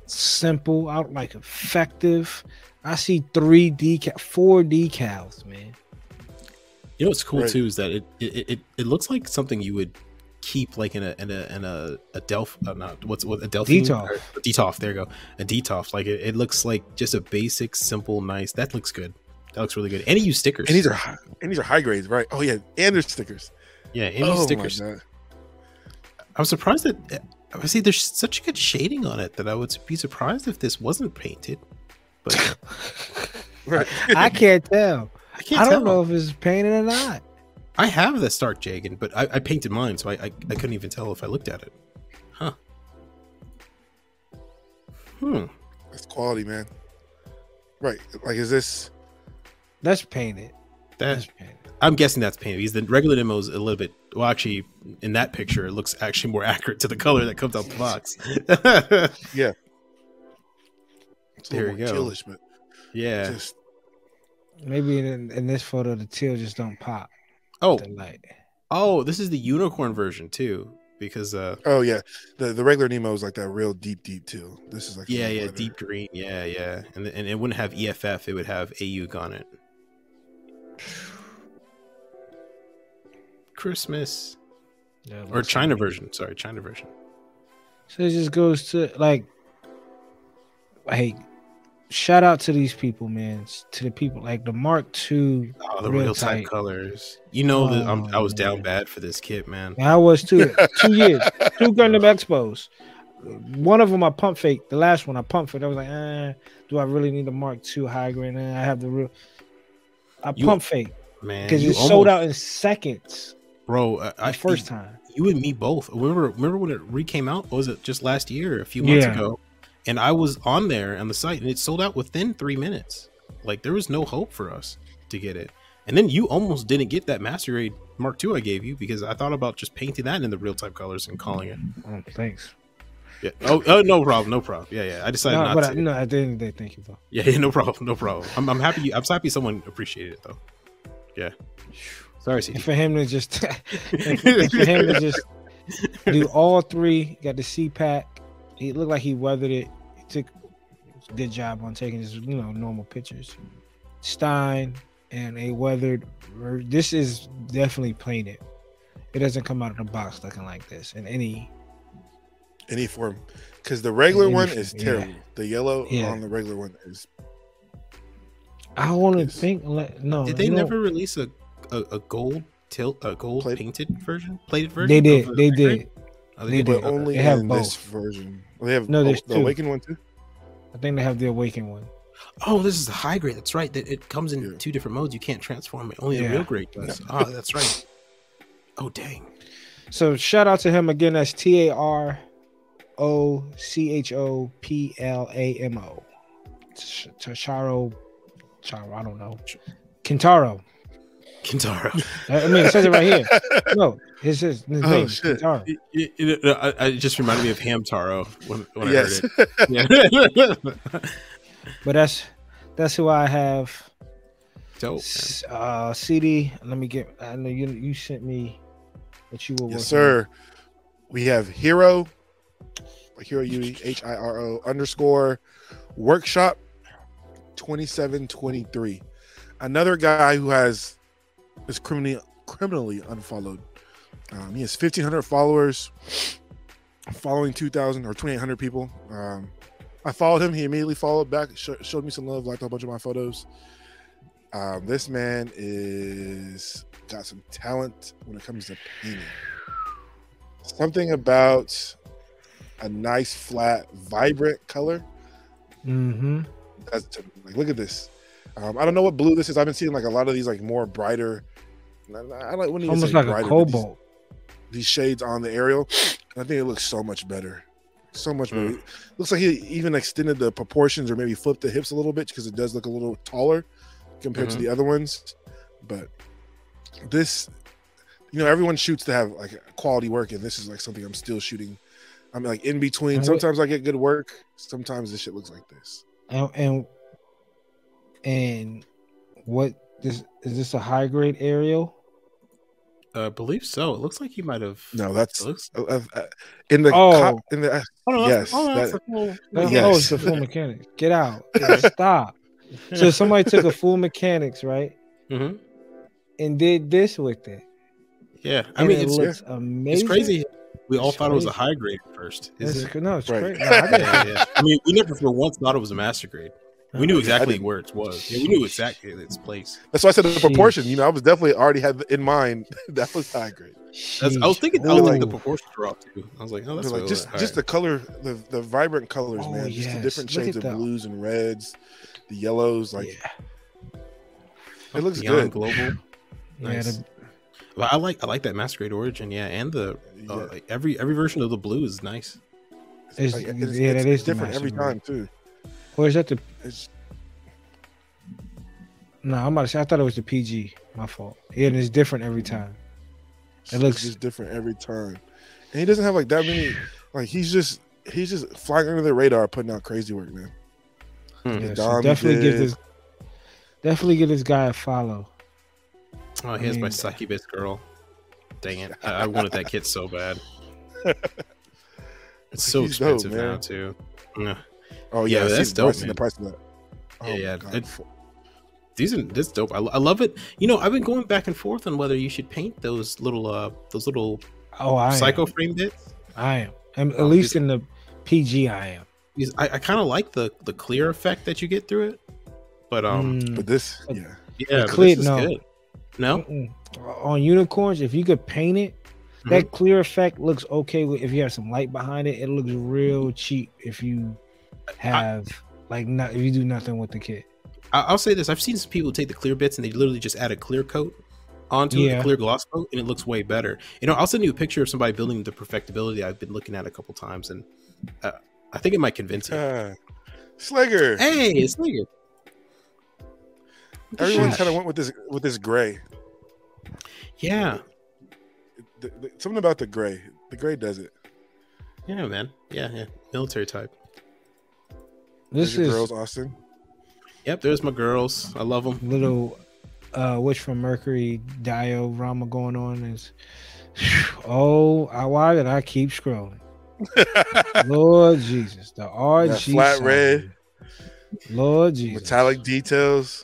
[SPEAKER 1] Simple, out like effective. I see three decal, four decals, man.
[SPEAKER 4] You know what's cool
[SPEAKER 3] Right.
[SPEAKER 4] too is that it, it it it looks like something you would keep like in a in a in a a delph uh, not what's what a delphine
[SPEAKER 1] Detolf.
[SPEAKER 4] Or- detolf there you go a detolf like it, it looks like just a basic simple nice that looks good that looks really good and he used stickers
[SPEAKER 3] And these are high, and these are high grades, right? Oh yeah, and there's stickers.
[SPEAKER 4] yeah and he
[SPEAKER 3] oh
[SPEAKER 4] used
[SPEAKER 3] my
[SPEAKER 4] stickers
[SPEAKER 3] God.
[SPEAKER 4] I was surprised that I see there's such good shading on it that I would be surprised if this wasn't painted but
[SPEAKER 3] Right.
[SPEAKER 1] I can't tell.
[SPEAKER 4] I can't
[SPEAKER 1] I don't
[SPEAKER 4] tell.
[SPEAKER 1] know if it's painted or not.
[SPEAKER 4] I have the Stark Jegan, but I, I painted mine, so I, I I couldn't even tell if I looked at it. Huh. Hmm.
[SPEAKER 3] That's quality, man. Right. Like, is this?
[SPEAKER 1] That's painted.
[SPEAKER 4] That
[SPEAKER 1] That's painted.
[SPEAKER 4] I'm guessing that's painted because the regular Nemo is a little bit. Well, actually, in that picture, it looks actually more accurate to the color that comes out the box.
[SPEAKER 3] Yeah. It's
[SPEAKER 4] There you go.
[SPEAKER 3] Tealish, but
[SPEAKER 4] yeah.
[SPEAKER 3] just
[SPEAKER 1] Maybe in, in this photo, the teal just don't pop
[SPEAKER 4] Oh,
[SPEAKER 1] the light.
[SPEAKER 4] oh, this is the unicorn version too, because uh,
[SPEAKER 3] oh yeah, the the regular Nemo is like that real deep, deep teal. This is like
[SPEAKER 4] yeah, yeah,
[SPEAKER 3] lighter.
[SPEAKER 4] deep green, yeah, yeah, and and it wouldn't have EFF, it would have AUG on it. Christmas
[SPEAKER 1] Yeah,
[SPEAKER 4] or China
[SPEAKER 1] like-
[SPEAKER 4] version. Sorry, China version.
[SPEAKER 1] So it just goes to like, hey, shout out to these people, man. To the people like the Mark II.
[SPEAKER 4] Oh, the
[SPEAKER 1] Real
[SPEAKER 4] real, type
[SPEAKER 1] tight.
[SPEAKER 4] colors. You know that I'm, I was
[SPEAKER 1] Oh,
[SPEAKER 4] down bad for this kit, man.
[SPEAKER 1] I was too. two years, two Gundam Expos. One of them I pump fake. The last one I pump fake. I was like, eh, do I really need the Mark II high grade? Eh, I have the real. I
[SPEAKER 4] You-
[SPEAKER 1] pump fake
[SPEAKER 4] Man,
[SPEAKER 1] because it sold out in seconds
[SPEAKER 4] bro. uh, I
[SPEAKER 1] first time.
[SPEAKER 4] you and me both. Remember, remember when it re came out? Was it just last year, a few months
[SPEAKER 1] Yeah.
[SPEAKER 4] ago? And I was on there on the site, and it sold out within three minutes. Like there was no hope for us to get it. And then you almost didn't get that Master Grade Mark II I gave you because I thought about just painting that in the real type colors and calling it.
[SPEAKER 1] Oh, thanks.
[SPEAKER 4] Yeah. Oh, oh no problem, no problem. Yeah, yeah. I decided
[SPEAKER 1] No,
[SPEAKER 4] not
[SPEAKER 1] but
[SPEAKER 4] to.
[SPEAKER 1] I, no, at the end of the day, thank you, though.
[SPEAKER 4] Yeah, yeah, no problem, no problem. I'm, I'm happy. I'm happy someone appreciated it though. Yeah. Sorry,
[SPEAKER 1] And for him to just, for him to just do all three, got the CPAC. He looked like he weathered it. He took good job on taking his, you know, normal pictures. Stein and a weathered. This is definitely painted. It doesn't come out of the box looking like this in any.
[SPEAKER 3] Any form, because the regular
[SPEAKER 1] Any
[SPEAKER 3] one
[SPEAKER 1] form,
[SPEAKER 3] is
[SPEAKER 1] yeah.
[SPEAKER 3] terrible. The yellow
[SPEAKER 1] Yeah.
[SPEAKER 3] on the regular one is
[SPEAKER 1] I want to think. like, No,
[SPEAKER 4] Did they
[SPEAKER 1] you know,
[SPEAKER 4] never release a, a, a gold tilt a gold
[SPEAKER 3] Plate-
[SPEAKER 4] painted version plated version?
[SPEAKER 1] They did. They did.
[SPEAKER 4] Oh,
[SPEAKER 1] They
[SPEAKER 3] but
[SPEAKER 1] did.
[SPEAKER 3] only
[SPEAKER 1] They have
[SPEAKER 3] in this
[SPEAKER 1] both.
[SPEAKER 3] version. They have
[SPEAKER 1] No, there's
[SPEAKER 3] the
[SPEAKER 1] two.
[SPEAKER 3] awakened one too.
[SPEAKER 1] I think they have the awakened one.
[SPEAKER 4] Oh, this is the high grade. That's right. That it comes in
[SPEAKER 3] Yeah.
[SPEAKER 4] two different modes. You can't transform it. Only
[SPEAKER 1] Yeah.
[SPEAKER 4] the real grade does. Oh, that's right. Oh dang.
[SPEAKER 1] So shout out to him again. That's T A R O C H O P L A M O. Ch- Charo, Charo, I don't know. Kintaro.
[SPEAKER 4] Kintaro.
[SPEAKER 1] I I mean, it says it right here. No, his his, his
[SPEAKER 3] Oh,
[SPEAKER 1] name,
[SPEAKER 3] shit.
[SPEAKER 1] Kintaro.
[SPEAKER 4] It, it, it, I- it just reminded me of Hamtaro when, when
[SPEAKER 3] yes.
[SPEAKER 4] I heard it. Yeah.
[SPEAKER 1] But that's that's who I have.
[SPEAKER 4] Dope. man.
[SPEAKER 1] Uh, CD. Let me get. I know you you sent me that you were. working
[SPEAKER 3] yes, sir. We have hero, hero Yui H I R O underscore workshop twenty seven twenty three. Another guy who has is criminally criminally unfollowed. Um, he has fifteen hundred followers, following two thousand or twenty eight hundred people. Um, I followed him. He immediately followed back, sh- showed me some love, liked a bunch of my photos. Um, this man is got some talent when it comes to painting. Something about a nice, flat, vibrant color.
[SPEAKER 1] Mm-hmm.
[SPEAKER 3] That's like, look at this. Um, I don't know what blue this is. I've been seeing like a lot of these like more brighter. I I like wouldn't even
[SPEAKER 1] Almost like
[SPEAKER 3] brighter,
[SPEAKER 1] a
[SPEAKER 3] but these-
[SPEAKER 1] cobalt.
[SPEAKER 3] These, shades on the aerial, I think it looks so much better. So much better.
[SPEAKER 4] Mm.
[SPEAKER 3] Looks like he even extended the proportions or maybe flipped the hips a little bit because it does look a little taller compared
[SPEAKER 4] Mhm.
[SPEAKER 3] to the other ones. but this, you know, everyone shoots to have like quality work, and this is like something I'm still shooting. I'm like in between.
[SPEAKER 1] And what-
[SPEAKER 3] Sometimes I get good work. Sometimes this shit looks like this.
[SPEAKER 1] And and, and what this is this a high grade aerial?
[SPEAKER 4] I believe so. It looks like he might have.
[SPEAKER 3] No, that's
[SPEAKER 4] looks.
[SPEAKER 3] uh, uh, uh, in the
[SPEAKER 1] Oh.
[SPEAKER 3] co- in the uh,
[SPEAKER 4] Oh,
[SPEAKER 3] Yes,
[SPEAKER 4] Oh, no, that's
[SPEAKER 3] that-
[SPEAKER 4] a full-
[SPEAKER 1] Oh,
[SPEAKER 3] Yes.
[SPEAKER 1] it's the full mechanics. Get out. Stop. So somebody took a full mechanics, right?
[SPEAKER 4] mm-hmm.
[SPEAKER 1] And did this with it.
[SPEAKER 4] Yeah, I
[SPEAKER 1] And
[SPEAKER 4] mean,
[SPEAKER 1] it
[SPEAKER 4] it's
[SPEAKER 1] looks amazing.
[SPEAKER 4] it's crazy. We all
[SPEAKER 1] It's
[SPEAKER 4] thought it was a high grade at first. Is
[SPEAKER 1] It's,
[SPEAKER 4] it?
[SPEAKER 1] no, it's
[SPEAKER 3] Right.
[SPEAKER 1] great. No, I
[SPEAKER 4] yeah, yeah. I mean, we never for once thought it was a master grade. We knew exactly where it was. Yeah, we knew exactly its place.
[SPEAKER 3] That's why I said the
[SPEAKER 1] Sheesh.
[SPEAKER 3] proportion. You know, I was definitely already had in mind that was high grade.
[SPEAKER 4] That's, I was thinking, I was thinking the
[SPEAKER 1] Ooh.
[SPEAKER 4] proportions were off too. I was like, oh, that's
[SPEAKER 3] like just just
[SPEAKER 4] was.
[SPEAKER 3] the color, the the vibrant colors,
[SPEAKER 1] Oh,
[SPEAKER 3] man. Just the different
[SPEAKER 1] Look
[SPEAKER 3] shades of
[SPEAKER 1] that.
[SPEAKER 3] blues and reds, the yellows. Like
[SPEAKER 1] yeah,
[SPEAKER 3] it looks
[SPEAKER 4] Beyond
[SPEAKER 3] good.
[SPEAKER 4] global.
[SPEAKER 1] yeah,
[SPEAKER 4] Nice.
[SPEAKER 1] the-
[SPEAKER 4] But I like I like that masquerade origin. Yeah, and the
[SPEAKER 3] Yeah.
[SPEAKER 4] uh, like, every every version of the blue is nice.
[SPEAKER 3] It's,
[SPEAKER 1] It's-
[SPEAKER 3] like,
[SPEAKER 1] yeah,
[SPEAKER 3] it's,
[SPEAKER 1] that
[SPEAKER 3] it's different every time too.
[SPEAKER 1] or is that the?
[SPEAKER 3] It's
[SPEAKER 1] No, I'm about to say. I thought it was the PG. My fault. Yeah, and it's different every time. It
[SPEAKER 3] it's
[SPEAKER 1] looks-
[SPEAKER 3] just different every time, and he doesn't have like that many. Like he's just he's just flying under the radar, putting out crazy work, man.
[SPEAKER 4] Hmm.
[SPEAKER 1] Yeah, so
[SPEAKER 3] Dom
[SPEAKER 1] definitely give this. Definitely give this guy a follow.
[SPEAKER 4] Oh, here's my
[SPEAKER 1] mean-
[SPEAKER 4] succubus girl. Dang it! I, I wanted that kit so bad. It's so
[SPEAKER 3] He's dope,
[SPEAKER 4] expensive now too. Yeah.
[SPEAKER 3] Oh
[SPEAKER 4] Yeah,
[SPEAKER 3] yeah,
[SPEAKER 4] that's
[SPEAKER 3] see the
[SPEAKER 4] dope, man.
[SPEAKER 3] The price of that. Oh,
[SPEAKER 4] Yeah, yeah, it- These are this dope. I, I love it. You know, I've been going back and forth on whether you should paint those little uh those little
[SPEAKER 1] Oh, I
[SPEAKER 4] psycho
[SPEAKER 1] am.
[SPEAKER 4] frame bits.
[SPEAKER 1] I am. And at
[SPEAKER 4] Oh,
[SPEAKER 1] least
[SPEAKER 4] this-
[SPEAKER 1] in the PG, I am.
[SPEAKER 4] Because I, I kind of like the the clear effect that you get through it. But um,
[SPEAKER 1] Mm,
[SPEAKER 3] But this, yeah,
[SPEAKER 4] yeah, but
[SPEAKER 1] clear-
[SPEAKER 4] this is
[SPEAKER 1] no.
[SPEAKER 4] good. No,
[SPEAKER 1] mm-mm. on unicorns, if you could paint it, that clear effect looks okay. With, if you have some light behind it, it looks real cheap. If you have like not, if you do nothing with the kit.
[SPEAKER 4] I, I'll say this: I've seen some people take the clear bits and they literally just add a clear coat onto it,
[SPEAKER 1] Yeah.
[SPEAKER 4] a clear gloss coat, and it looks way better. You know, I'll send you a picture of somebody building the perfectibility I've been looking at a couple times, and uh, I think it might convince you.
[SPEAKER 3] Slager.
[SPEAKER 4] hey, it's like it.
[SPEAKER 3] Everyone kind of went with this with this gray.
[SPEAKER 4] Yeah,
[SPEAKER 3] The- the- something about the gray. The gray does it.
[SPEAKER 4] yeah, man. Yeah, yeah. Military type.
[SPEAKER 1] This
[SPEAKER 3] your
[SPEAKER 1] is
[SPEAKER 3] girls, Austin.
[SPEAKER 4] Yep, there's my girls. I love them.
[SPEAKER 1] little uh Witch from Mercury diorama going on. Is oh, I, why did I keep scrolling? Lord Jesus, the RG
[SPEAKER 3] flat
[SPEAKER 1] side.
[SPEAKER 3] red.
[SPEAKER 1] Lord Jesus,
[SPEAKER 3] Metallic details.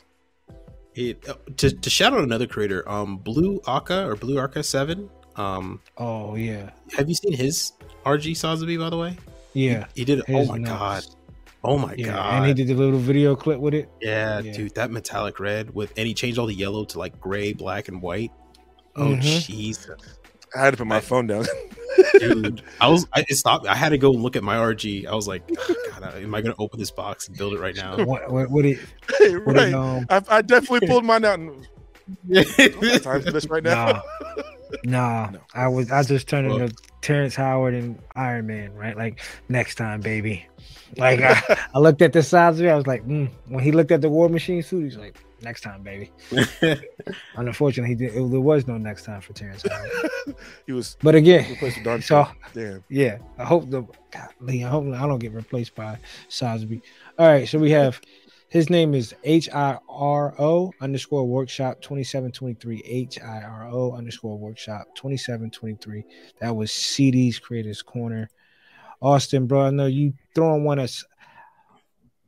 [SPEAKER 4] It, uh, to, to shout out another creator, um, Blue Aka or Blue Arca Seven. Um,
[SPEAKER 1] Oh yeah,
[SPEAKER 4] have you seen his RG Sazabi by the way?
[SPEAKER 1] yeah.
[SPEAKER 4] He did. Oh my
[SPEAKER 1] nuts.
[SPEAKER 4] god. Oh my
[SPEAKER 1] Yeah,
[SPEAKER 4] god.
[SPEAKER 1] and he did the little video clip with it.
[SPEAKER 4] Yeah,
[SPEAKER 1] Yeah.
[SPEAKER 4] dude, that metallic red with and he changed all the yellow to like gray, black, and white. Oh
[SPEAKER 1] Mhm.
[SPEAKER 4] Jesus,
[SPEAKER 3] I had to put my
[SPEAKER 4] I-
[SPEAKER 3] phone down.
[SPEAKER 4] dude! I was I it stopped. I had to go look at my RG. I was like, oh, God, am I gonna open this box and build it right now?
[SPEAKER 1] What, what, what it, what
[SPEAKER 3] right.
[SPEAKER 1] it, um,
[SPEAKER 3] I, I definitely pulled mine out. And, I time for this right now.
[SPEAKER 1] nah, nah.
[SPEAKER 3] No.
[SPEAKER 1] I was, I just turned
[SPEAKER 4] Well-
[SPEAKER 1] into Terrence Howard and Iron Man, right? Like next time, baby. Like I, I looked at the size of it, I was like, mm. when he looked at the War Machine suit, he's like, next time, baby. And unfortunately, he did. There was no next time for Terrence
[SPEAKER 3] he was
[SPEAKER 1] But again,
[SPEAKER 3] replaced with
[SPEAKER 1] so
[SPEAKER 3] Damn.
[SPEAKER 1] yeah, I hope the golly, I hope I don't get replaced by Sazabi. All right, so we have his name is H I R O underscore workshop 2723. H I R O underscore workshop 2723. That was CD's Creators Corner. Austin, bro, I know you throwing one that's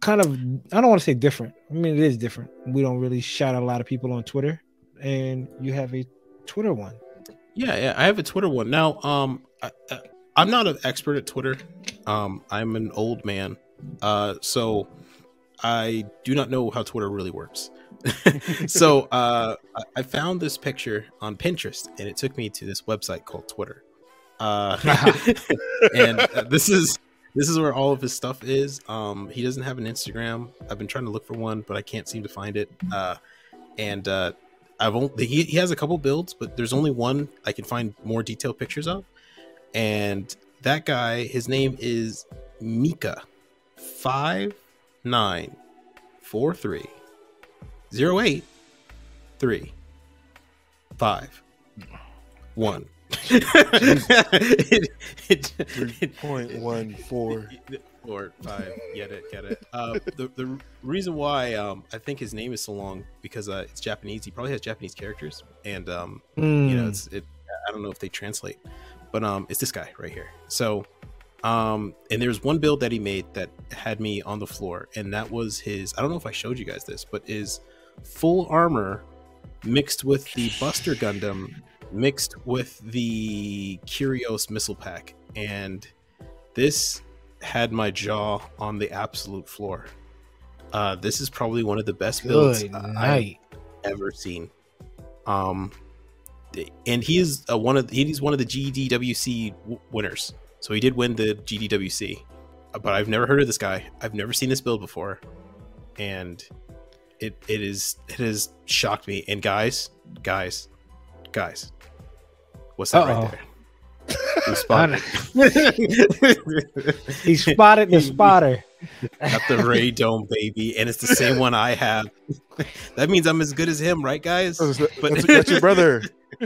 [SPEAKER 1] kind of I don't want to say different. I mean, it is different. We don't really shout out a lot of people on Twitter, and you have a Twitter one.
[SPEAKER 4] Yeah, yeah. I have a Twitter one now. Um, I, I'm not an expert at Twitter. Um, I'm an old man, uh, so I do not know how Twitter really works. so uh, I, I found this picture on Pinterest, and it took me to this website called Twitter. Uh, and uh, this is this is where all of his stuff is. Um, he doesn't have an Instagram. I've been trying to look for one, but I can't seem to find it. Uh, and uh, I've only he, he has a couple builds, but there's only one I can find more detailed pictures of. And that guy, his name is Mika five nine four three zero eight three. five, one. It, it,
[SPEAKER 3] Three point one four.
[SPEAKER 4] Four, five. Get it, get it. Uh, the the reason why um, I think his name is so long because uh, it's Japanese. He probably has Japanese characters, and um, you know,
[SPEAKER 1] Mm.
[SPEAKER 4] it's it. I don't know if they translate, but um, it's this guy right here. So, um, and there's one build that he made that had me on the floor, and that was his. I don't know if I showed you guys this, but is full armor mixed with the Buster Gundam, mixed with the Kyrios missile pack, and this had my jaw on the absolute floor. Uh, this is probably one of the best builds
[SPEAKER 1] Good
[SPEAKER 4] I've ever seen. Um, and he is uh, one of he's one of the GBWC w- winners. So he did win the GBWC, Uh, but I've never heard of this guy. I've never seen this build before, and it it is it has shocked me. And guys, guys, guys, what's that
[SPEAKER 1] Uh-oh.
[SPEAKER 4] right there? Who spotted?
[SPEAKER 1] He spotted the spotter.
[SPEAKER 4] Got the Ray Dome baby, and it's the same one I have. That means I'm as good as him, right, guys?
[SPEAKER 3] That's,
[SPEAKER 4] But-
[SPEAKER 3] that's, that's your brother.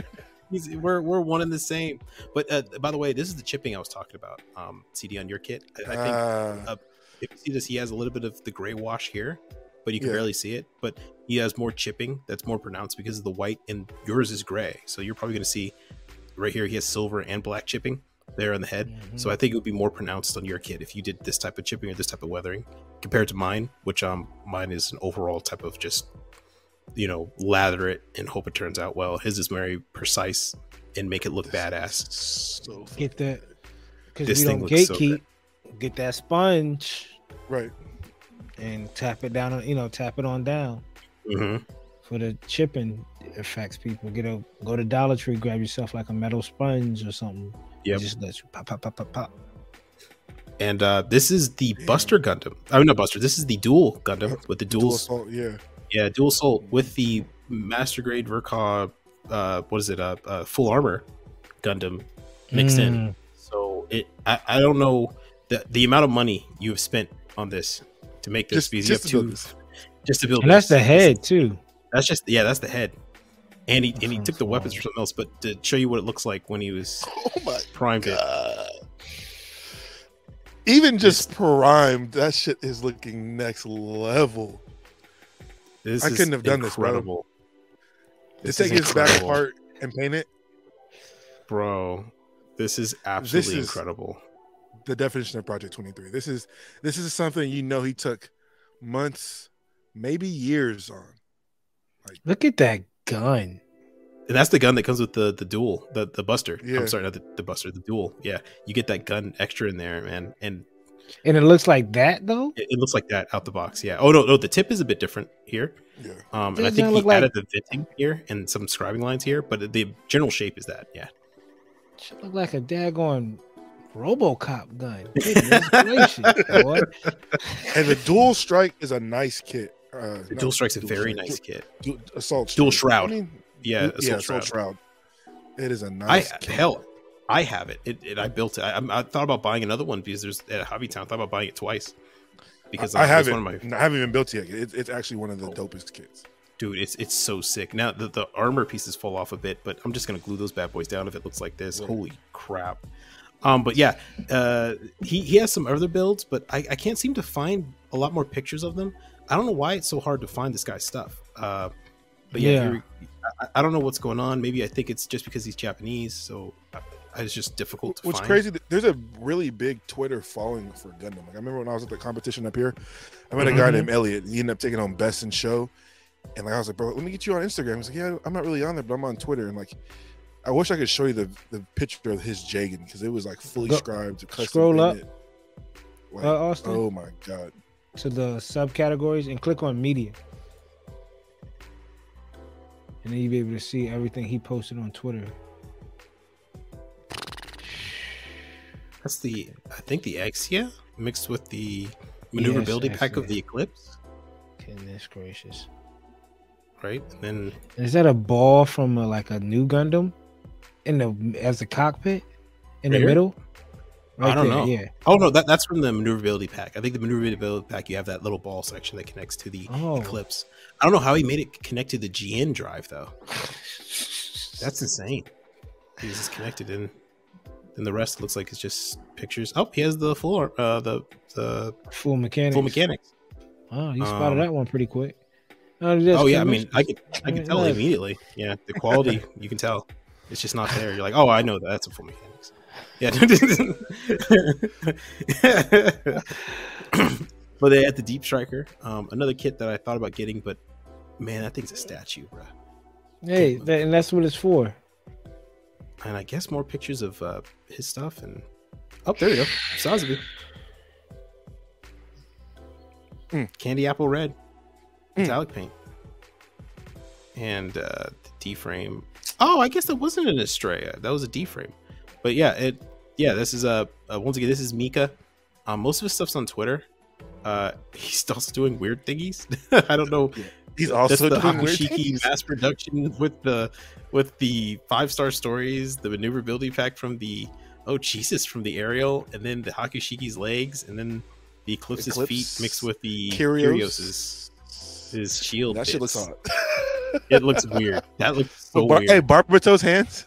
[SPEAKER 4] He's, we're we're one and the same. But uh, by the way, this is the chipping I was talking about. Um, CD on your kit. I, I think
[SPEAKER 3] Ah,
[SPEAKER 4] uh, if you see this, he has a little bit of the gray wash here, but you can
[SPEAKER 3] Yeah.
[SPEAKER 4] barely see it. But he has more chipping that's more pronounced because of the white, and yours is gray. So you're probably going to see right here he has silver and black chipping there on the head. So I think it would be more pronounced on your kit if you did this type of chipping or this type of weathering compared to mine, which um mine is an overall type of just you know lather it and hope it turns out well. His is very precise and make it look badass.
[SPEAKER 3] so
[SPEAKER 1] Get that because
[SPEAKER 4] This
[SPEAKER 1] we
[SPEAKER 4] thing
[SPEAKER 1] don't
[SPEAKER 4] looks so
[SPEAKER 1] gatekeep. Get that sponge
[SPEAKER 3] right.
[SPEAKER 1] and tap it down. You know, tap it on down
[SPEAKER 4] hmm
[SPEAKER 1] for the chipping effects. People get a go to Dollar Tree, grab yourself like a metal sponge or something.
[SPEAKER 4] Yep.
[SPEAKER 1] It just lets you pop, pop, pop, pop, pop.
[SPEAKER 4] And uh, this is the
[SPEAKER 3] Damn.
[SPEAKER 4] Buster Gundam. I mean, not Buster. This is the Duel Gundam with the Duel,
[SPEAKER 3] Duel assault, yeah.
[SPEAKER 4] yeah, dual soul with the Master Grade Ver.Ka. Uh, what is it? Uh, uh, full armor Gundam mixed in.
[SPEAKER 1] Mm.
[SPEAKER 4] So it, I, I don't know the the amount of money you have spent on this to make this
[SPEAKER 3] Just,
[SPEAKER 4] because
[SPEAKER 3] just to
[SPEAKER 4] you
[SPEAKER 3] build
[SPEAKER 4] have two
[SPEAKER 3] this.
[SPEAKER 4] just to build.
[SPEAKER 1] And that's the head too.
[SPEAKER 4] That's just yeah, that's the head. And he
[SPEAKER 1] That
[SPEAKER 4] and he took the weapons
[SPEAKER 1] fun.
[SPEAKER 4] for something else, but to show you what it looks like when he was
[SPEAKER 3] Oh my
[SPEAKER 4] primed it.
[SPEAKER 3] Even just primed, that shit is looking next level.
[SPEAKER 4] This
[SPEAKER 3] I couldn't have done this, bro.
[SPEAKER 4] incredible.
[SPEAKER 3] To
[SPEAKER 4] This
[SPEAKER 3] take his back
[SPEAKER 4] incredible.
[SPEAKER 3] part and paint it,
[SPEAKER 4] bro. This is absolutely
[SPEAKER 3] is-
[SPEAKER 4] incredible.
[SPEAKER 3] the definition of Project 23. This is this is something you know he took months, maybe years on.
[SPEAKER 1] Look at that gun.
[SPEAKER 4] And that's the gun that comes with the the dual, the the Buster.
[SPEAKER 3] Yeah.
[SPEAKER 4] I'm sorry, not the, the Buster, the dual. Yeah, you get that gun extra in there, man, and
[SPEAKER 1] And it looks like that though.
[SPEAKER 4] it, it looks like that out the box. Yeah. Oh no, no, the tip is a bit different here.
[SPEAKER 3] Yeah.
[SPEAKER 4] Um, and I think he
[SPEAKER 1] look like-
[SPEAKER 4] added the venting here and some scribing lines here, but the general shape is that. Yeah.
[SPEAKER 1] Should look like a daggone RoboCop gun. Goodness gracious, boy.
[SPEAKER 3] And the dual strike is a nice kit. Uh,
[SPEAKER 4] dual strike's a
[SPEAKER 3] dual
[SPEAKER 4] very
[SPEAKER 3] strike,
[SPEAKER 4] nice kit.
[SPEAKER 3] du- assault
[SPEAKER 4] Dual shroud.
[SPEAKER 3] I mean,
[SPEAKER 4] Yeah,
[SPEAKER 3] yeah,
[SPEAKER 4] assault
[SPEAKER 3] assault
[SPEAKER 4] shroud.
[SPEAKER 3] shroud. It is a nice kit.
[SPEAKER 4] hell, I have it. It, it I built it. I, I'm- thought about buying another one because there's at Hobbytown. I thought about buying it twice because
[SPEAKER 3] I
[SPEAKER 4] uh,
[SPEAKER 3] have it.
[SPEAKER 4] one of my
[SPEAKER 3] I haven't even built it yet. It, it's actually one of the dopest kits.
[SPEAKER 4] dude. It's it's so sick. Now the, the armor pieces fall off a bit, but I'm just gonna glue those bad boys down if it looks like this.
[SPEAKER 3] Yeah.
[SPEAKER 4] Holy crap! Um, but yeah, uh, he he has some other builds, but I, I can't seem to find a lot more pictures of them. I don't know why it's so hard to find this guy's stuff. Uh, but yeah,
[SPEAKER 1] Yeah.
[SPEAKER 4] you're- I, I don't know what's going on. Maybe I think it's just because he's Japanese, so it's just difficult to
[SPEAKER 3] What's
[SPEAKER 4] find.
[SPEAKER 3] crazy? There's a really big Twitter following for Gundam. Like I remember when I was at the competition up here, I met a guy
[SPEAKER 1] Mhm.
[SPEAKER 3] named Elliot. He ended up taking on Best in Show, and like I was like, bro, let me get you on Instagram. He's like, yeah, I'm not really on there, but I'm on Twitter. And like, I wish I could show you the the picture of his Jegan because it was like fully
[SPEAKER 1] Go-
[SPEAKER 3] scribed. custom
[SPEAKER 1] scroll up.
[SPEAKER 3] painted. Like,
[SPEAKER 1] Uh, Austin
[SPEAKER 3] oh my god.
[SPEAKER 1] To the subcategories and click on media. And then you'll be able to see everything he posted on Twitter.
[SPEAKER 4] That's the I think the Exia mixed with the
[SPEAKER 1] Yes,
[SPEAKER 4] maneuverability pack of the Eclipse,
[SPEAKER 1] Goodness gracious.
[SPEAKER 4] right? And then
[SPEAKER 1] Is that a ball from a, like a new Gundam in the as the cockpit in
[SPEAKER 4] Right
[SPEAKER 1] the
[SPEAKER 4] here?
[SPEAKER 1] middle?
[SPEAKER 4] I don't
[SPEAKER 1] there,
[SPEAKER 4] know.
[SPEAKER 1] Yeah.
[SPEAKER 4] oh no, that, that's from the maneuverability pack. I think the maneuverability pack you have that little ball section that connects to the
[SPEAKER 1] Oh.
[SPEAKER 4] Eclipse. I don't know how he made it connect to the GN drive though. That's insane. He's just connected in. And the rest looks like it's just pictures. Oh, he has the full uh the the
[SPEAKER 1] full mechanics.
[SPEAKER 4] full mechanics.
[SPEAKER 1] Oh, you spotted
[SPEAKER 4] Um,
[SPEAKER 1] that one pretty quick. Oh,
[SPEAKER 4] Oh yeah, I mean, I can I can tell immediately. Yeah, the quality you can tell. It's just not there. You're like, oh, I know that. That's a full mechanics. Yeah. but they had the deep striker. Um, another kit that I thought about getting, but man, that thing's a statue, bro.
[SPEAKER 1] Hey, that, and that's what it's for.
[SPEAKER 4] And I guess more pictures of uh, his stuff. And oh, there you go, Sazabi.
[SPEAKER 3] Mm.
[SPEAKER 4] Candy apple red,
[SPEAKER 3] Mm.
[SPEAKER 4] metallic paint, and uh, the D frame. Oh, I guess that wasn't an Estrella. That was a D frame. But yeah, it. Yeah, this is a uh, once again. This is Mika. Um, most of his stuff's on Twitter. Uh, he's also doing weird thingies. I don't know.
[SPEAKER 3] He's also
[SPEAKER 4] That's the
[SPEAKER 3] doing weird
[SPEAKER 4] Hyaku
[SPEAKER 3] Shiki
[SPEAKER 4] mass production with the with the five star stories, the maneuverability pack from the oh Jesus from the aerial, and then the Hyaku Shiki's legs, and then the Eclipse's feet mixed with the. Kyrios's his shield.
[SPEAKER 3] That shit looks
[SPEAKER 4] bits. It looks weird. That looks so
[SPEAKER 3] Bar-
[SPEAKER 4] weird.
[SPEAKER 3] hey, Barbatos's hands.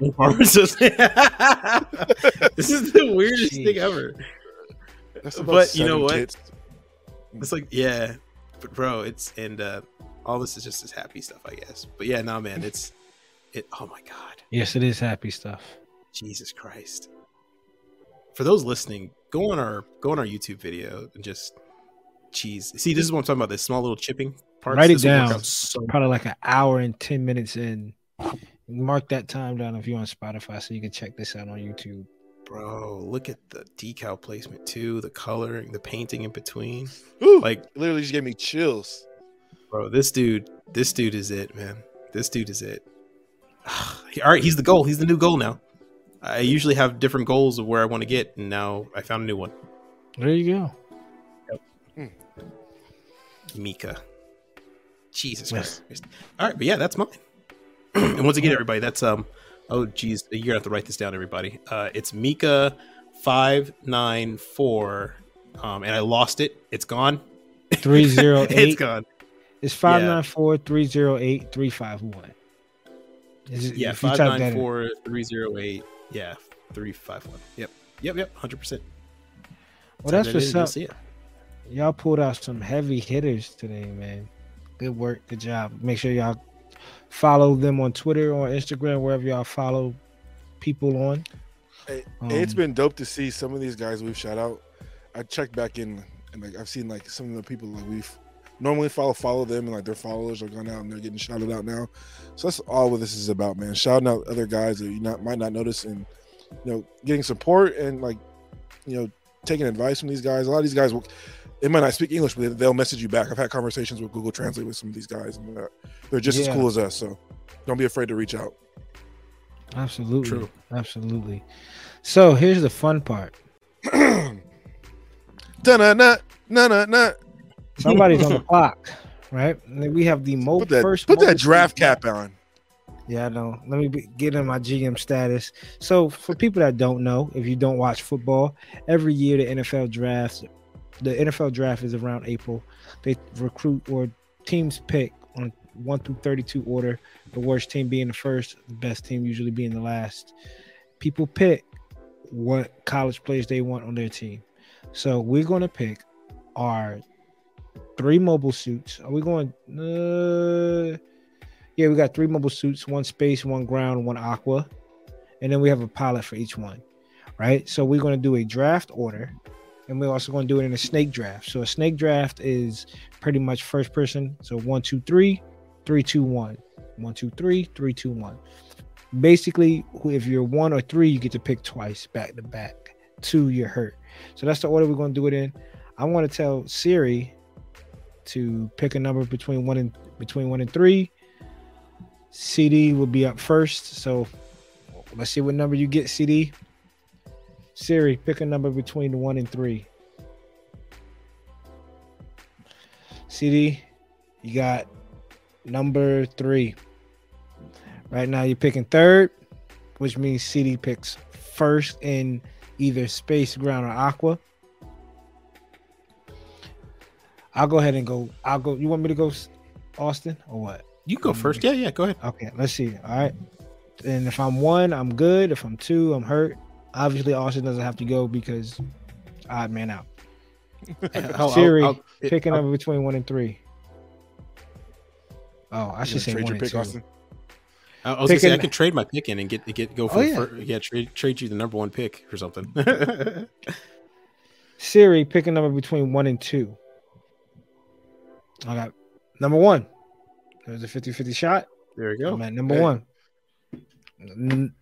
[SPEAKER 4] Barbara this is the weirdest
[SPEAKER 1] Jeez.
[SPEAKER 4] thing ever.
[SPEAKER 3] That's
[SPEAKER 4] But you know what?
[SPEAKER 3] tits.
[SPEAKER 4] It's like, yeah, but bro, it's and uh all this is just as happy stuff, I guess. But yeah, no, man, it's it. Oh my god,
[SPEAKER 1] Yes, it is happy stuff.
[SPEAKER 4] Jesus Christ! For those listening, go on our go on our YouTube video and just, cheese. see, this is what I'm talking about. This small little chipping parts.
[SPEAKER 1] Write it
[SPEAKER 4] this
[SPEAKER 1] down.
[SPEAKER 4] So
[SPEAKER 1] Probably like an hour and ten minutes in. Mark that time down if you're on Spotify, so you can check this out on YouTube.
[SPEAKER 4] bro, look at the decal placement too, the coloring, the painting in between.
[SPEAKER 3] Ooh,
[SPEAKER 4] Like,
[SPEAKER 3] literally just gave me chills.
[SPEAKER 4] bro, this dude, this dude is it, man. This dude is it. All right, he's the goal. He's the new goal now. I usually have different goals of where I want to get, and now I found a new one.
[SPEAKER 1] There you go. Hmm.
[SPEAKER 4] Mika. Jesus
[SPEAKER 1] Yes.
[SPEAKER 4] Christ. All right, but yeah, that's mine. And once again, everybody, that's um. Oh, geez, you're gonna have to write this down, everybody. Uh, it's Mika five nine four. Um, and I lost it. It's gone.
[SPEAKER 1] Three zero
[SPEAKER 4] it's
[SPEAKER 1] eight.
[SPEAKER 4] gone.
[SPEAKER 1] It's five nine four three zero eight three five one. Is it-
[SPEAKER 4] Yeah, five nine four three zero eight. Yeah, three five one. Yep, yep, yep. Hundred percent.
[SPEAKER 1] Well, that's what's up. Y'all pulled out some heavy hitters today, man. Good work, good job. Make sure y'all follow them on Twitter or Instagram, wherever y'all follow people on.
[SPEAKER 3] Hey,
[SPEAKER 1] Um,
[SPEAKER 3] it's been dope to see some of these guys we've shout out. I checked back in and like I've seen like some of the people like we've normally follow follow them and like their followers are going out and they're getting shouted out now. So that's all what this is about, man. Shouting out other guys that you not might not notice and you know getting support and like you know taking advice from these guys. A lot of these guys will they might not speak English, but they'll message you back. I've had conversations with Google Translate with some of these guys, and uh, they're just
[SPEAKER 1] Yeah.
[SPEAKER 3] as cool as us. So don't be afraid to reach out.
[SPEAKER 1] Absolutely.
[SPEAKER 4] True.
[SPEAKER 1] Absolutely. So here's the fun part.
[SPEAKER 3] na na na na na.
[SPEAKER 1] Somebody's on the clock, right? We have the mo-
[SPEAKER 3] Put that
[SPEAKER 1] first
[SPEAKER 3] put that draft cap on.
[SPEAKER 1] Yeah, I know. Let me be, get in my GM status. So, for people that don't know, if you don't watch football, every year the NFL drafts, the NFL draft is around April. They recruit or teams pick on one through thirty-two order. The worst team being the first, the best team usually being the last. People pick what college players they want on their team. So we're going to pick our three mobile suits. Are we going? Uh, yeah, we got three mobile suits, one space, one ground, one aqua, and then we have a pilot for each one, right? So we're going to do a draft order, and we're also going to do it in a snake draft. So a snake draft is pretty much first person. So one, two, three, three, two, one, one, two, three, three, two, one. Basically, if you're one or three, you get to pick twice back to back. Two, you're hurt. So that's the order we're going to do it in. I want to tell Siri to pick a number between one and between one and three. CD will be up first. So let's see what number you get, CD. Siri, pick a number between the one and three. CD, you got number three. Right now, you're picking third, which means CD picks first in either space, ground, or aqua. I'll go ahead and go. I'll go. You want me to go, Austin, or what?
[SPEAKER 4] You go first. Yeah, yeah. Go ahead.
[SPEAKER 1] Okay, let's see. All right. and if I'm one, I'm good. If I'm two, I'm hurt. Obviously, Austin doesn't have to go because odd man out.
[SPEAKER 4] I'll-
[SPEAKER 1] Siri,
[SPEAKER 4] I'll- I'll-
[SPEAKER 1] Picking
[SPEAKER 4] I'll-
[SPEAKER 1] number between one and three. Oh, I should say
[SPEAKER 3] trade
[SPEAKER 1] one
[SPEAKER 3] your
[SPEAKER 1] and
[SPEAKER 3] pick,
[SPEAKER 1] two.
[SPEAKER 3] Austin.
[SPEAKER 4] I was gonna say I
[SPEAKER 1] Picking-
[SPEAKER 4] could trade my pick in and get get go oh, for
[SPEAKER 1] Oh, yeah.
[SPEAKER 4] fir- yeah trade trade you the number one pick or something.
[SPEAKER 1] Siri, pick a number between one and two. I got number one. There's a 50 50 shot.
[SPEAKER 4] there we go.
[SPEAKER 1] I'm at number
[SPEAKER 3] Okay.
[SPEAKER 1] one. N-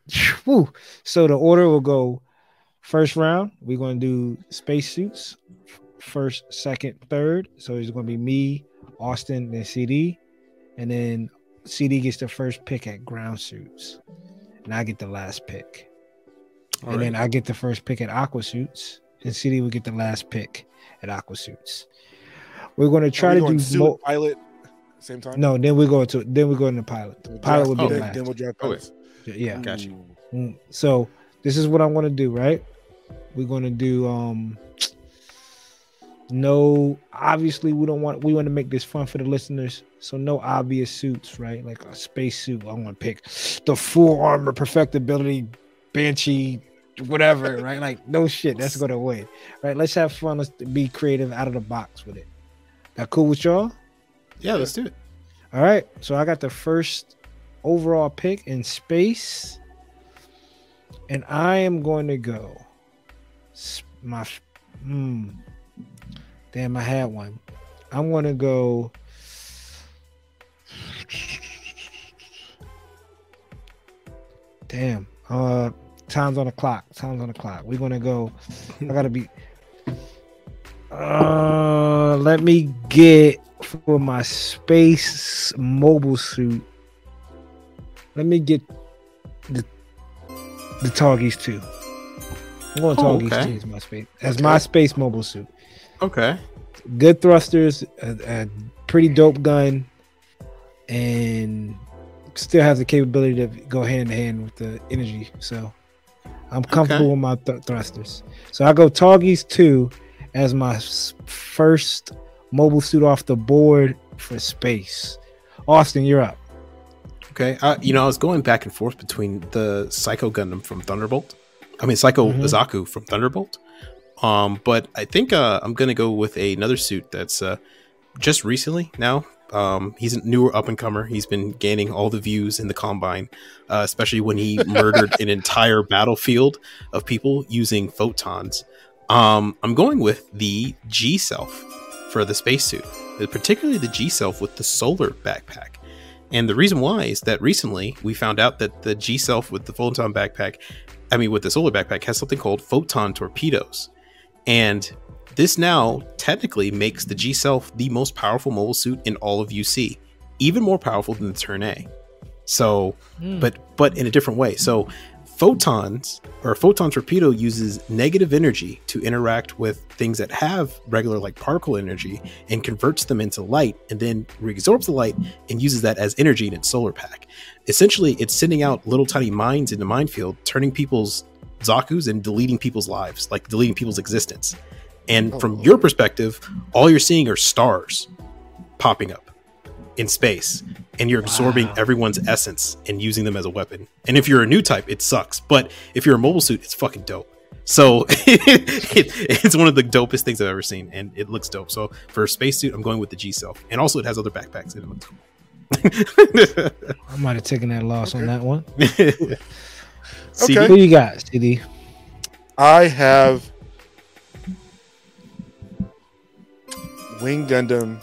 [SPEAKER 1] whew. So the order will go first round. We're going to do spacesuits first, second, third. So it's going to be me, Austin, then CD. And then CD gets the first pick at ground suits. And I get the last pick.
[SPEAKER 4] All
[SPEAKER 1] and
[SPEAKER 4] right.
[SPEAKER 1] then I get the first pick at aqua suits. And CD will get the last pick at aqua suits. We're going to try
[SPEAKER 3] Are
[SPEAKER 1] to do
[SPEAKER 3] suit,
[SPEAKER 1] mo-
[SPEAKER 3] pilot same time.
[SPEAKER 1] no. Then we go to then we go into pilot.
[SPEAKER 3] We'll
[SPEAKER 1] Pilot
[SPEAKER 3] draft
[SPEAKER 1] would be
[SPEAKER 3] then,
[SPEAKER 1] the last.
[SPEAKER 3] Then we'll draft
[SPEAKER 4] Okay.
[SPEAKER 1] Yeah.
[SPEAKER 4] Gotcha.
[SPEAKER 3] Ooh.
[SPEAKER 1] Mm, So this is what I'm gonna do, right? We're gonna do um no obviously we don't want we want to make this fun for the listeners. So no obvious suits, right? Like a space suit. I'm gonna pick the full armor perfectibility banshee whatever, right? Like no shit, that's gonna win. Right? Let's have fun. Let's be creative out of the box with it. That cool with y'all?
[SPEAKER 4] Yeah, let's do it.
[SPEAKER 1] All right. So I got the first overall pick in space. And I am going to go. My hmm. Damn, I had one. I'm going to go. Damn. Uh time's on the clock. Time's on the clock. We're going to go. I got to be uh let me get for my space mobile suit. Let me get the the Tallgeese too. I'm going
[SPEAKER 4] Oh,
[SPEAKER 1] Tallgeese
[SPEAKER 4] okay.
[SPEAKER 1] too as my space as my space mobile suit.
[SPEAKER 4] Okay.
[SPEAKER 1] Good thrusters, a, a pretty dope gun, and still has the capability to go hand in hand with the energy. So I'm comfortable with my th- thrusters. So I go Tallgeese two as my s- first mobile suit off the board for space. Austin, you're up.
[SPEAKER 4] Okay. Uh, you know, I was going back and forth between the Psycho Gundam from Thunderbolt. I mean, Psycho
[SPEAKER 1] Mhm.
[SPEAKER 4] Zaku from Thunderbolt. Um, but I think uh, I'm gonna go with another suit that's uh, just recently now. Um, he's a newer up and comer. He's been gaining all the views in the combine, uh, especially when he murdered an entire battlefield of people using photons. Um, I'm going with the G Self for the spacesuit, particularly the G Self with the solar backpack. And the reason why is that recently we found out that the G Self with the photon backpack, I mean, with the solar backpack, has something called photon torpedoes. And this now technically makes the G Self the most powerful mobile suit in all of UC, even more powerful than the Turn A. So, hmm. but but in a different way. So, photons or a photon torpedo uses negative energy to interact with things that have regular like particle energy and converts them into light and then reabsorbs the light and uses that as energy in its solar pack. Essentially, it's sending out little tiny mines in the minefield, turning people's Zaku's and deleting people's lives, like deleting people's existence. And from oh. your perspective, all you're seeing are stars popping up in space, and you're absorbing
[SPEAKER 1] Wow.
[SPEAKER 4] everyone's essence and using them as a weapon. And if you're a new type, it sucks. But if you're a mobile suit, it's fucking dope. So it, it's one of the dopest things I've ever seen, and it looks dope. So for a spacesuit, I'm going with the G Self, and also it has other backpacks, and it looks cool.
[SPEAKER 1] I might have taken that loss on that one.
[SPEAKER 4] See,
[SPEAKER 3] Okay.
[SPEAKER 1] Who you got, CD?
[SPEAKER 3] I have Wing Gundam.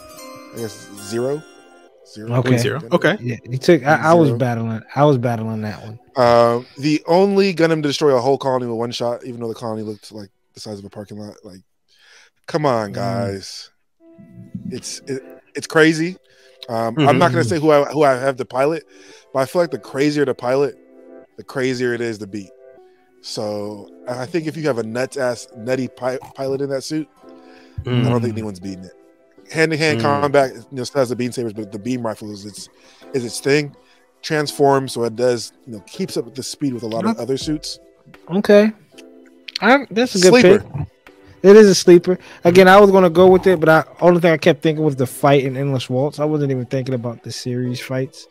[SPEAKER 3] I guess zero. Zero.
[SPEAKER 1] Okay.
[SPEAKER 4] Zero. Okay.
[SPEAKER 1] Yeah, he took. I, I was battling. I was battling that one.
[SPEAKER 3] Um, the only Gundam to destroy a whole colony with one shot, even though the colony looked like the size of a parking lot. Like, come on,
[SPEAKER 1] Mm.
[SPEAKER 3] guys. It's it, it's crazy. Um, I'm not gonna
[SPEAKER 1] Mhm.
[SPEAKER 3] say who I who I have to pilot, but I feel like the crazier the pilot, the crazier it is to beat. So I think if you have a nuts ass nutty pi- pilot in that suit, I
[SPEAKER 4] Mm.
[SPEAKER 3] don't think anyone's beating it. Hand to hand
[SPEAKER 4] Mm.
[SPEAKER 3] combat, you know, still has the beam sabers, but the beam rifle is its is its thing. Transforms, so it does, you know, keeps up with the speed with a lot of other suits.
[SPEAKER 1] Okay, I, that's a good
[SPEAKER 3] Sleeper.
[SPEAKER 1] pick. It is a sleeper. Again, I was gonna go with it, but I only thing I kept thinking was the fight in Endless Waltz. I wasn't even thinking about the series fights.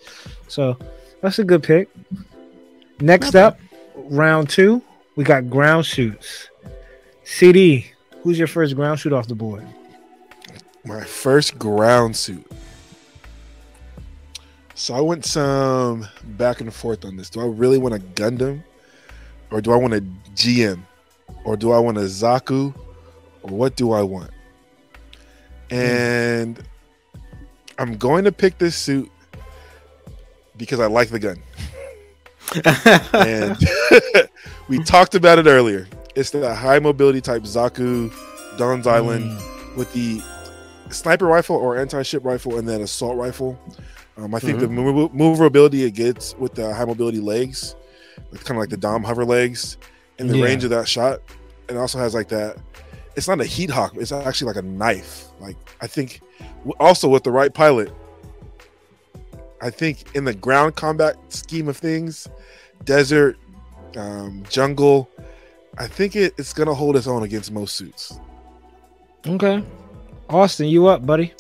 [SPEAKER 1] So that's a good pick. Next
[SPEAKER 4] Not
[SPEAKER 1] up, round two, we got ground shoots. CD, who's your first ground shoot off the board?
[SPEAKER 3] My first ground suit. So I went some back and forth on this. Do I really want a Gundam, or do I want a GM, or do I want a Zaku, or what do I want? And I'm going to pick this suit because I like the gun. and we talked about it earlier. It's the high mobility type Zaku, Doan's Island
[SPEAKER 1] Mm.
[SPEAKER 3] with the sniper rifle or anti-ship rifle and then assault rifle. Um, I think the mov- maneuverability it gets with the high mobility legs, it's kind of like the Dom hover legs, and the
[SPEAKER 1] Yeah.
[SPEAKER 3] range of that shot. It also has like that. It's not a heat hawk. It's actually like a knife. Like I think, also with the right pilot, I think in the ground combat scheme of things, desert, um, jungle, I think it, it's gonna hold its own against most suits.
[SPEAKER 1] Okay. Austin, you up, buddy?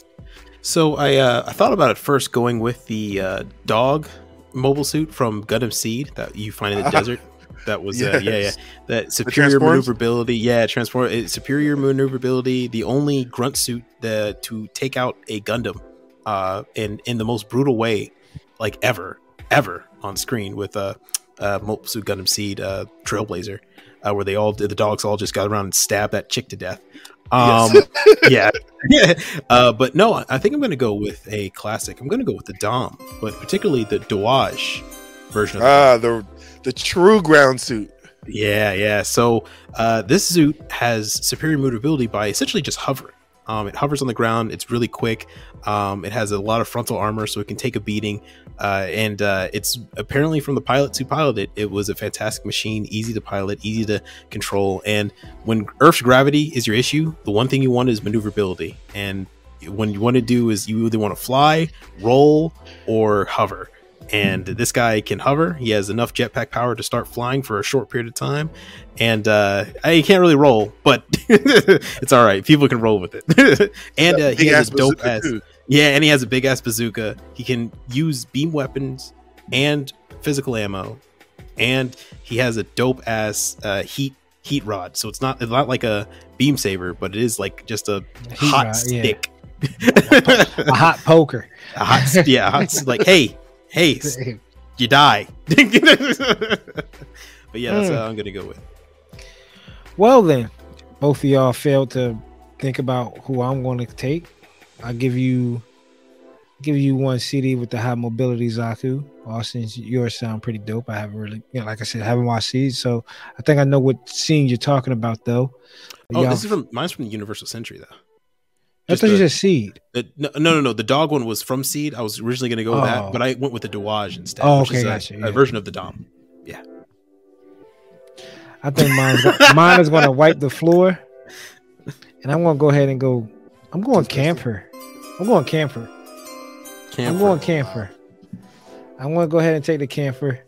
[SPEAKER 4] So I uh, I thought about it first going with the uh, dog mobile suit from Gundam Seed that you find in the desert. That was uh, yeah yeah that superior maneuverability. Yeah, transform superior maneuverability. The only grunt suit that to take out a Gundam, uh, in in the most brutal way, like ever ever on screen with a uh, uh, mobile suit Gundam Seed uh, Trailblazer, uh, where they all the dogs all just got around and stabbed that chick to death. Um, yeah, uh, but no, I think I'm going to go with a classic. I'm going to go with the Dom, but particularly the Dwadge version. Of the
[SPEAKER 3] Ah, the the true ground suit.
[SPEAKER 4] yeah, yeah. So uh, this suit has superior maneuverability by essentially just hovering. Um, it hovers on the ground. It's really quick. Um, it has a lot of frontal armor, so it can take a beating. Uh, and uh, it's apparently from the pilot to pilot it, it was a fantastic machine, easy to pilot, easy to control. And when Earth's gravity is your issue, the one thing you want is maneuverability. And when you want to do is you either want to fly, roll, or hover and this guy can hover. He has enough jetpack power to start flying for a short period of time, and uh, he can't really roll, but it's all right. People can roll with it. and uh, he has a dope ass,
[SPEAKER 3] too.
[SPEAKER 4] Yeah, and he has a big ass bazooka. He can use beam weapons and physical ammo, and he has a dope ass uh, heat heat rod. So it's not it's not like a beam saber, but it is like just a
[SPEAKER 1] Heat
[SPEAKER 4] hot
[SPEAKER 1] rod, yeah.
[SPEAKER 4] stick.
[SPEAKER 1] A hot poker.
[SPEAKER 4] a hot, yeah, a hot, like hey, hey, you die. but yeah, that's
[SPEAKER 1] Mm.
[SPEAKER 4] what I'm gonna go with.
[SPEAKER 1] Well then, both of y'all failed to think about who I'm going to take. I'll give you give you one CD with the high mobility Zaku. Austin's yours sound pretty dope. I haven't really, you know, like I said, I haven't watched these, so I think I know what scene you're talking about though.
[SPEAKER 4] Oh,
[SPEAKER 1] Y'all-
[SPEAKER 4] this is from mine's from the Universal Century though.
[SPEAKER 1] I
[SPEAKER 4] Just
[SPEAKER 1] thought you said Seed.
[SPEAKER 4] the- no, no, no, no. The dog one was from Seed. I was originally gonna go with
[SPEAKER 1] Oh.
[SPEAKER 4] that, but I went with the Dwadge instead.
[SPEAKER 1] Oh,
[SPEAKER 4] which
[SPEAKER 1] okay,
[SPEAKER 4] is a,
[SPEAKER 1] gotcha,
[SPEAKER 4] a
[SPEAKER 1] yeah.
[SPEAKER 4] version of the Dom. Yeah.
[SPEAKER 1] I think mine's mine is going to wipe the floor, and I'm going to go ahead and go. I'm going Kampfer. I'm going Kampfer. I'm going Kampfer. I'm going to go ahead and take the Kampfer.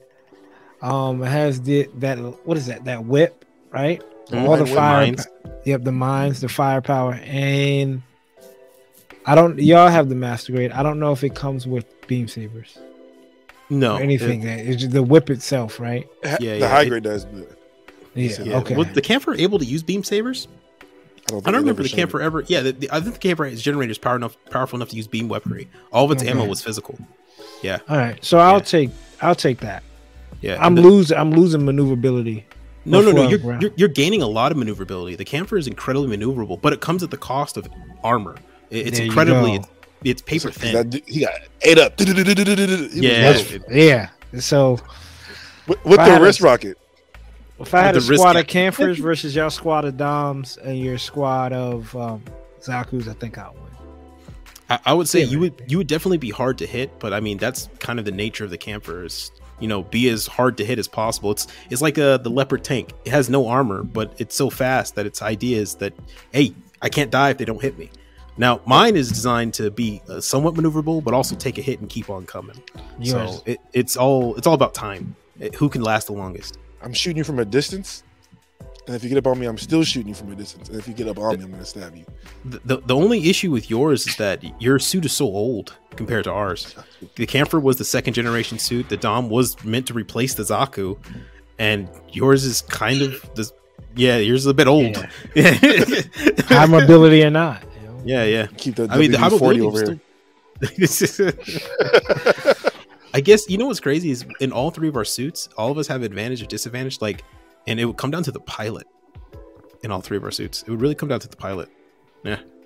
[SPEAKER 1] Um, it has the that what is that? That whip, right?
[SPEAKER 4] Mhm.
[SPEAKER 1] All the fire.
[SPEAKER 4] mines.
[SPEAKER 1] Yep, the mines, the firepower, and I don't. Y'all have the master grade. I don't know if it comes with beam sabers
[SPEAKER 4] No,
[SPEAKER 1] or anything. it's just the whip itself, right?
[SPEAKER 3] Ha-
[SPEAKER 4] Yeah,
[SPEAKER 3] the
[SPEAKER 4] yeah,
[SPEAKER 3] high
[SPEAKER 4] it-
[SPEAKER 3] grade does, but
[SPEAKER 1] Yeah.
[SPEAKER 4] Yeah.
[SPEAKER 1] Okay.
[SPEAKER 4] Was the Kampfer able to use beam sabers?
[SPEAKER 3] I don't.
[SPEAKER 4] I don't remember the
[SPEAKER 3] showed
[SPEAKER 4] Kampfer
[SPEAKER 3] it.
[SPEAKER 4] ever. Yeah, the, the, I think the Kampfer is generators power enough, powerful enough to use beam weaponry. All of its ammo was physical. Yeah.
[SPEAKER 1] All right. So I'll
[SPEAKER 4] Yeah.
[SPEAKER 1] take. I'll take that.
[SPEAKER 4] Yeah,
[SPEAKER 1] I'm
[SPEAKER 4] the-
[SPEAKER 1] losing. I'm losing maneuverability.
[SPEAKER 4] No, no, no. You're, you're you're gaining a lot of maneuverability. The Kampfer is incredibly maneuverable, but it comes at the cost of armor. It- It's
[SPEAKER 1] There
[SPEAKER 4] incredibly it's, it's paper
[SPEAKER 3] He's
[SPEAKER 4] thin.
[SPEAKER 3] got- He got ate up. He
[SPEAKER 4] Yeah,
[SPEAKER 1] Yeah. So
[SPEAKER 3] with, with the wrist rocket.
[SPEAKER 1] If I had a
[SPEAKER 4] With the wrist
[SPEAKER 1] squad of Kampfers versus your squad of doms and your squad of um, Zaku's, I think I would.
[SPEAKER 4] I, I would say you would you would definitely be hard to hit, but I mean that's kind of the nature of the Kampfers. you know be as hard to hit as possible. It's it's like a the leopard tank. It has no armor, but it's so fast that its idea is that hey, I can't die if they don't hit me. Now mine is designed to be uh, somewhat maneuverable, but also take a hit and keep on coming.
[SPEAKER 1] Yours.
[SPEAKER 4] So it, it's all it's all about time. It- who can last the longest?
[SPEAKER 3] I'm shooting you from a distance. And if you get up on me, I'm still shooting you from a distance. And if you get up on me, I'm gonna stab you.
[SPEAKER 4] The, the, the only issue with yours is that your suit is so old compared to ours. The Kampfer was the second generation suit. The Dom was meant to replace the Zaku, and yours is kind of the yeah. Yours is a bit old. Yeah,
[SPEAKER 1] High mobility or not. you know?
[SPEAKER 4] yeah, yeah.
[SPEAKER 3] Keep the
[SPEAKER 4] I mean, the high
[SPEAKER 3] WD-40
[SPEAKER 4] mobility
[SPEAKER 3] over
[SPEAKER 4] was
[SPEAKER 3] here.
[SPEAKER 4] still- I guess you know what's crazy is in all three of our suits, all of us have advantage or disadvantage. Like, and it would come down to the pilot in all three of our suits. It would really come down to the pilot.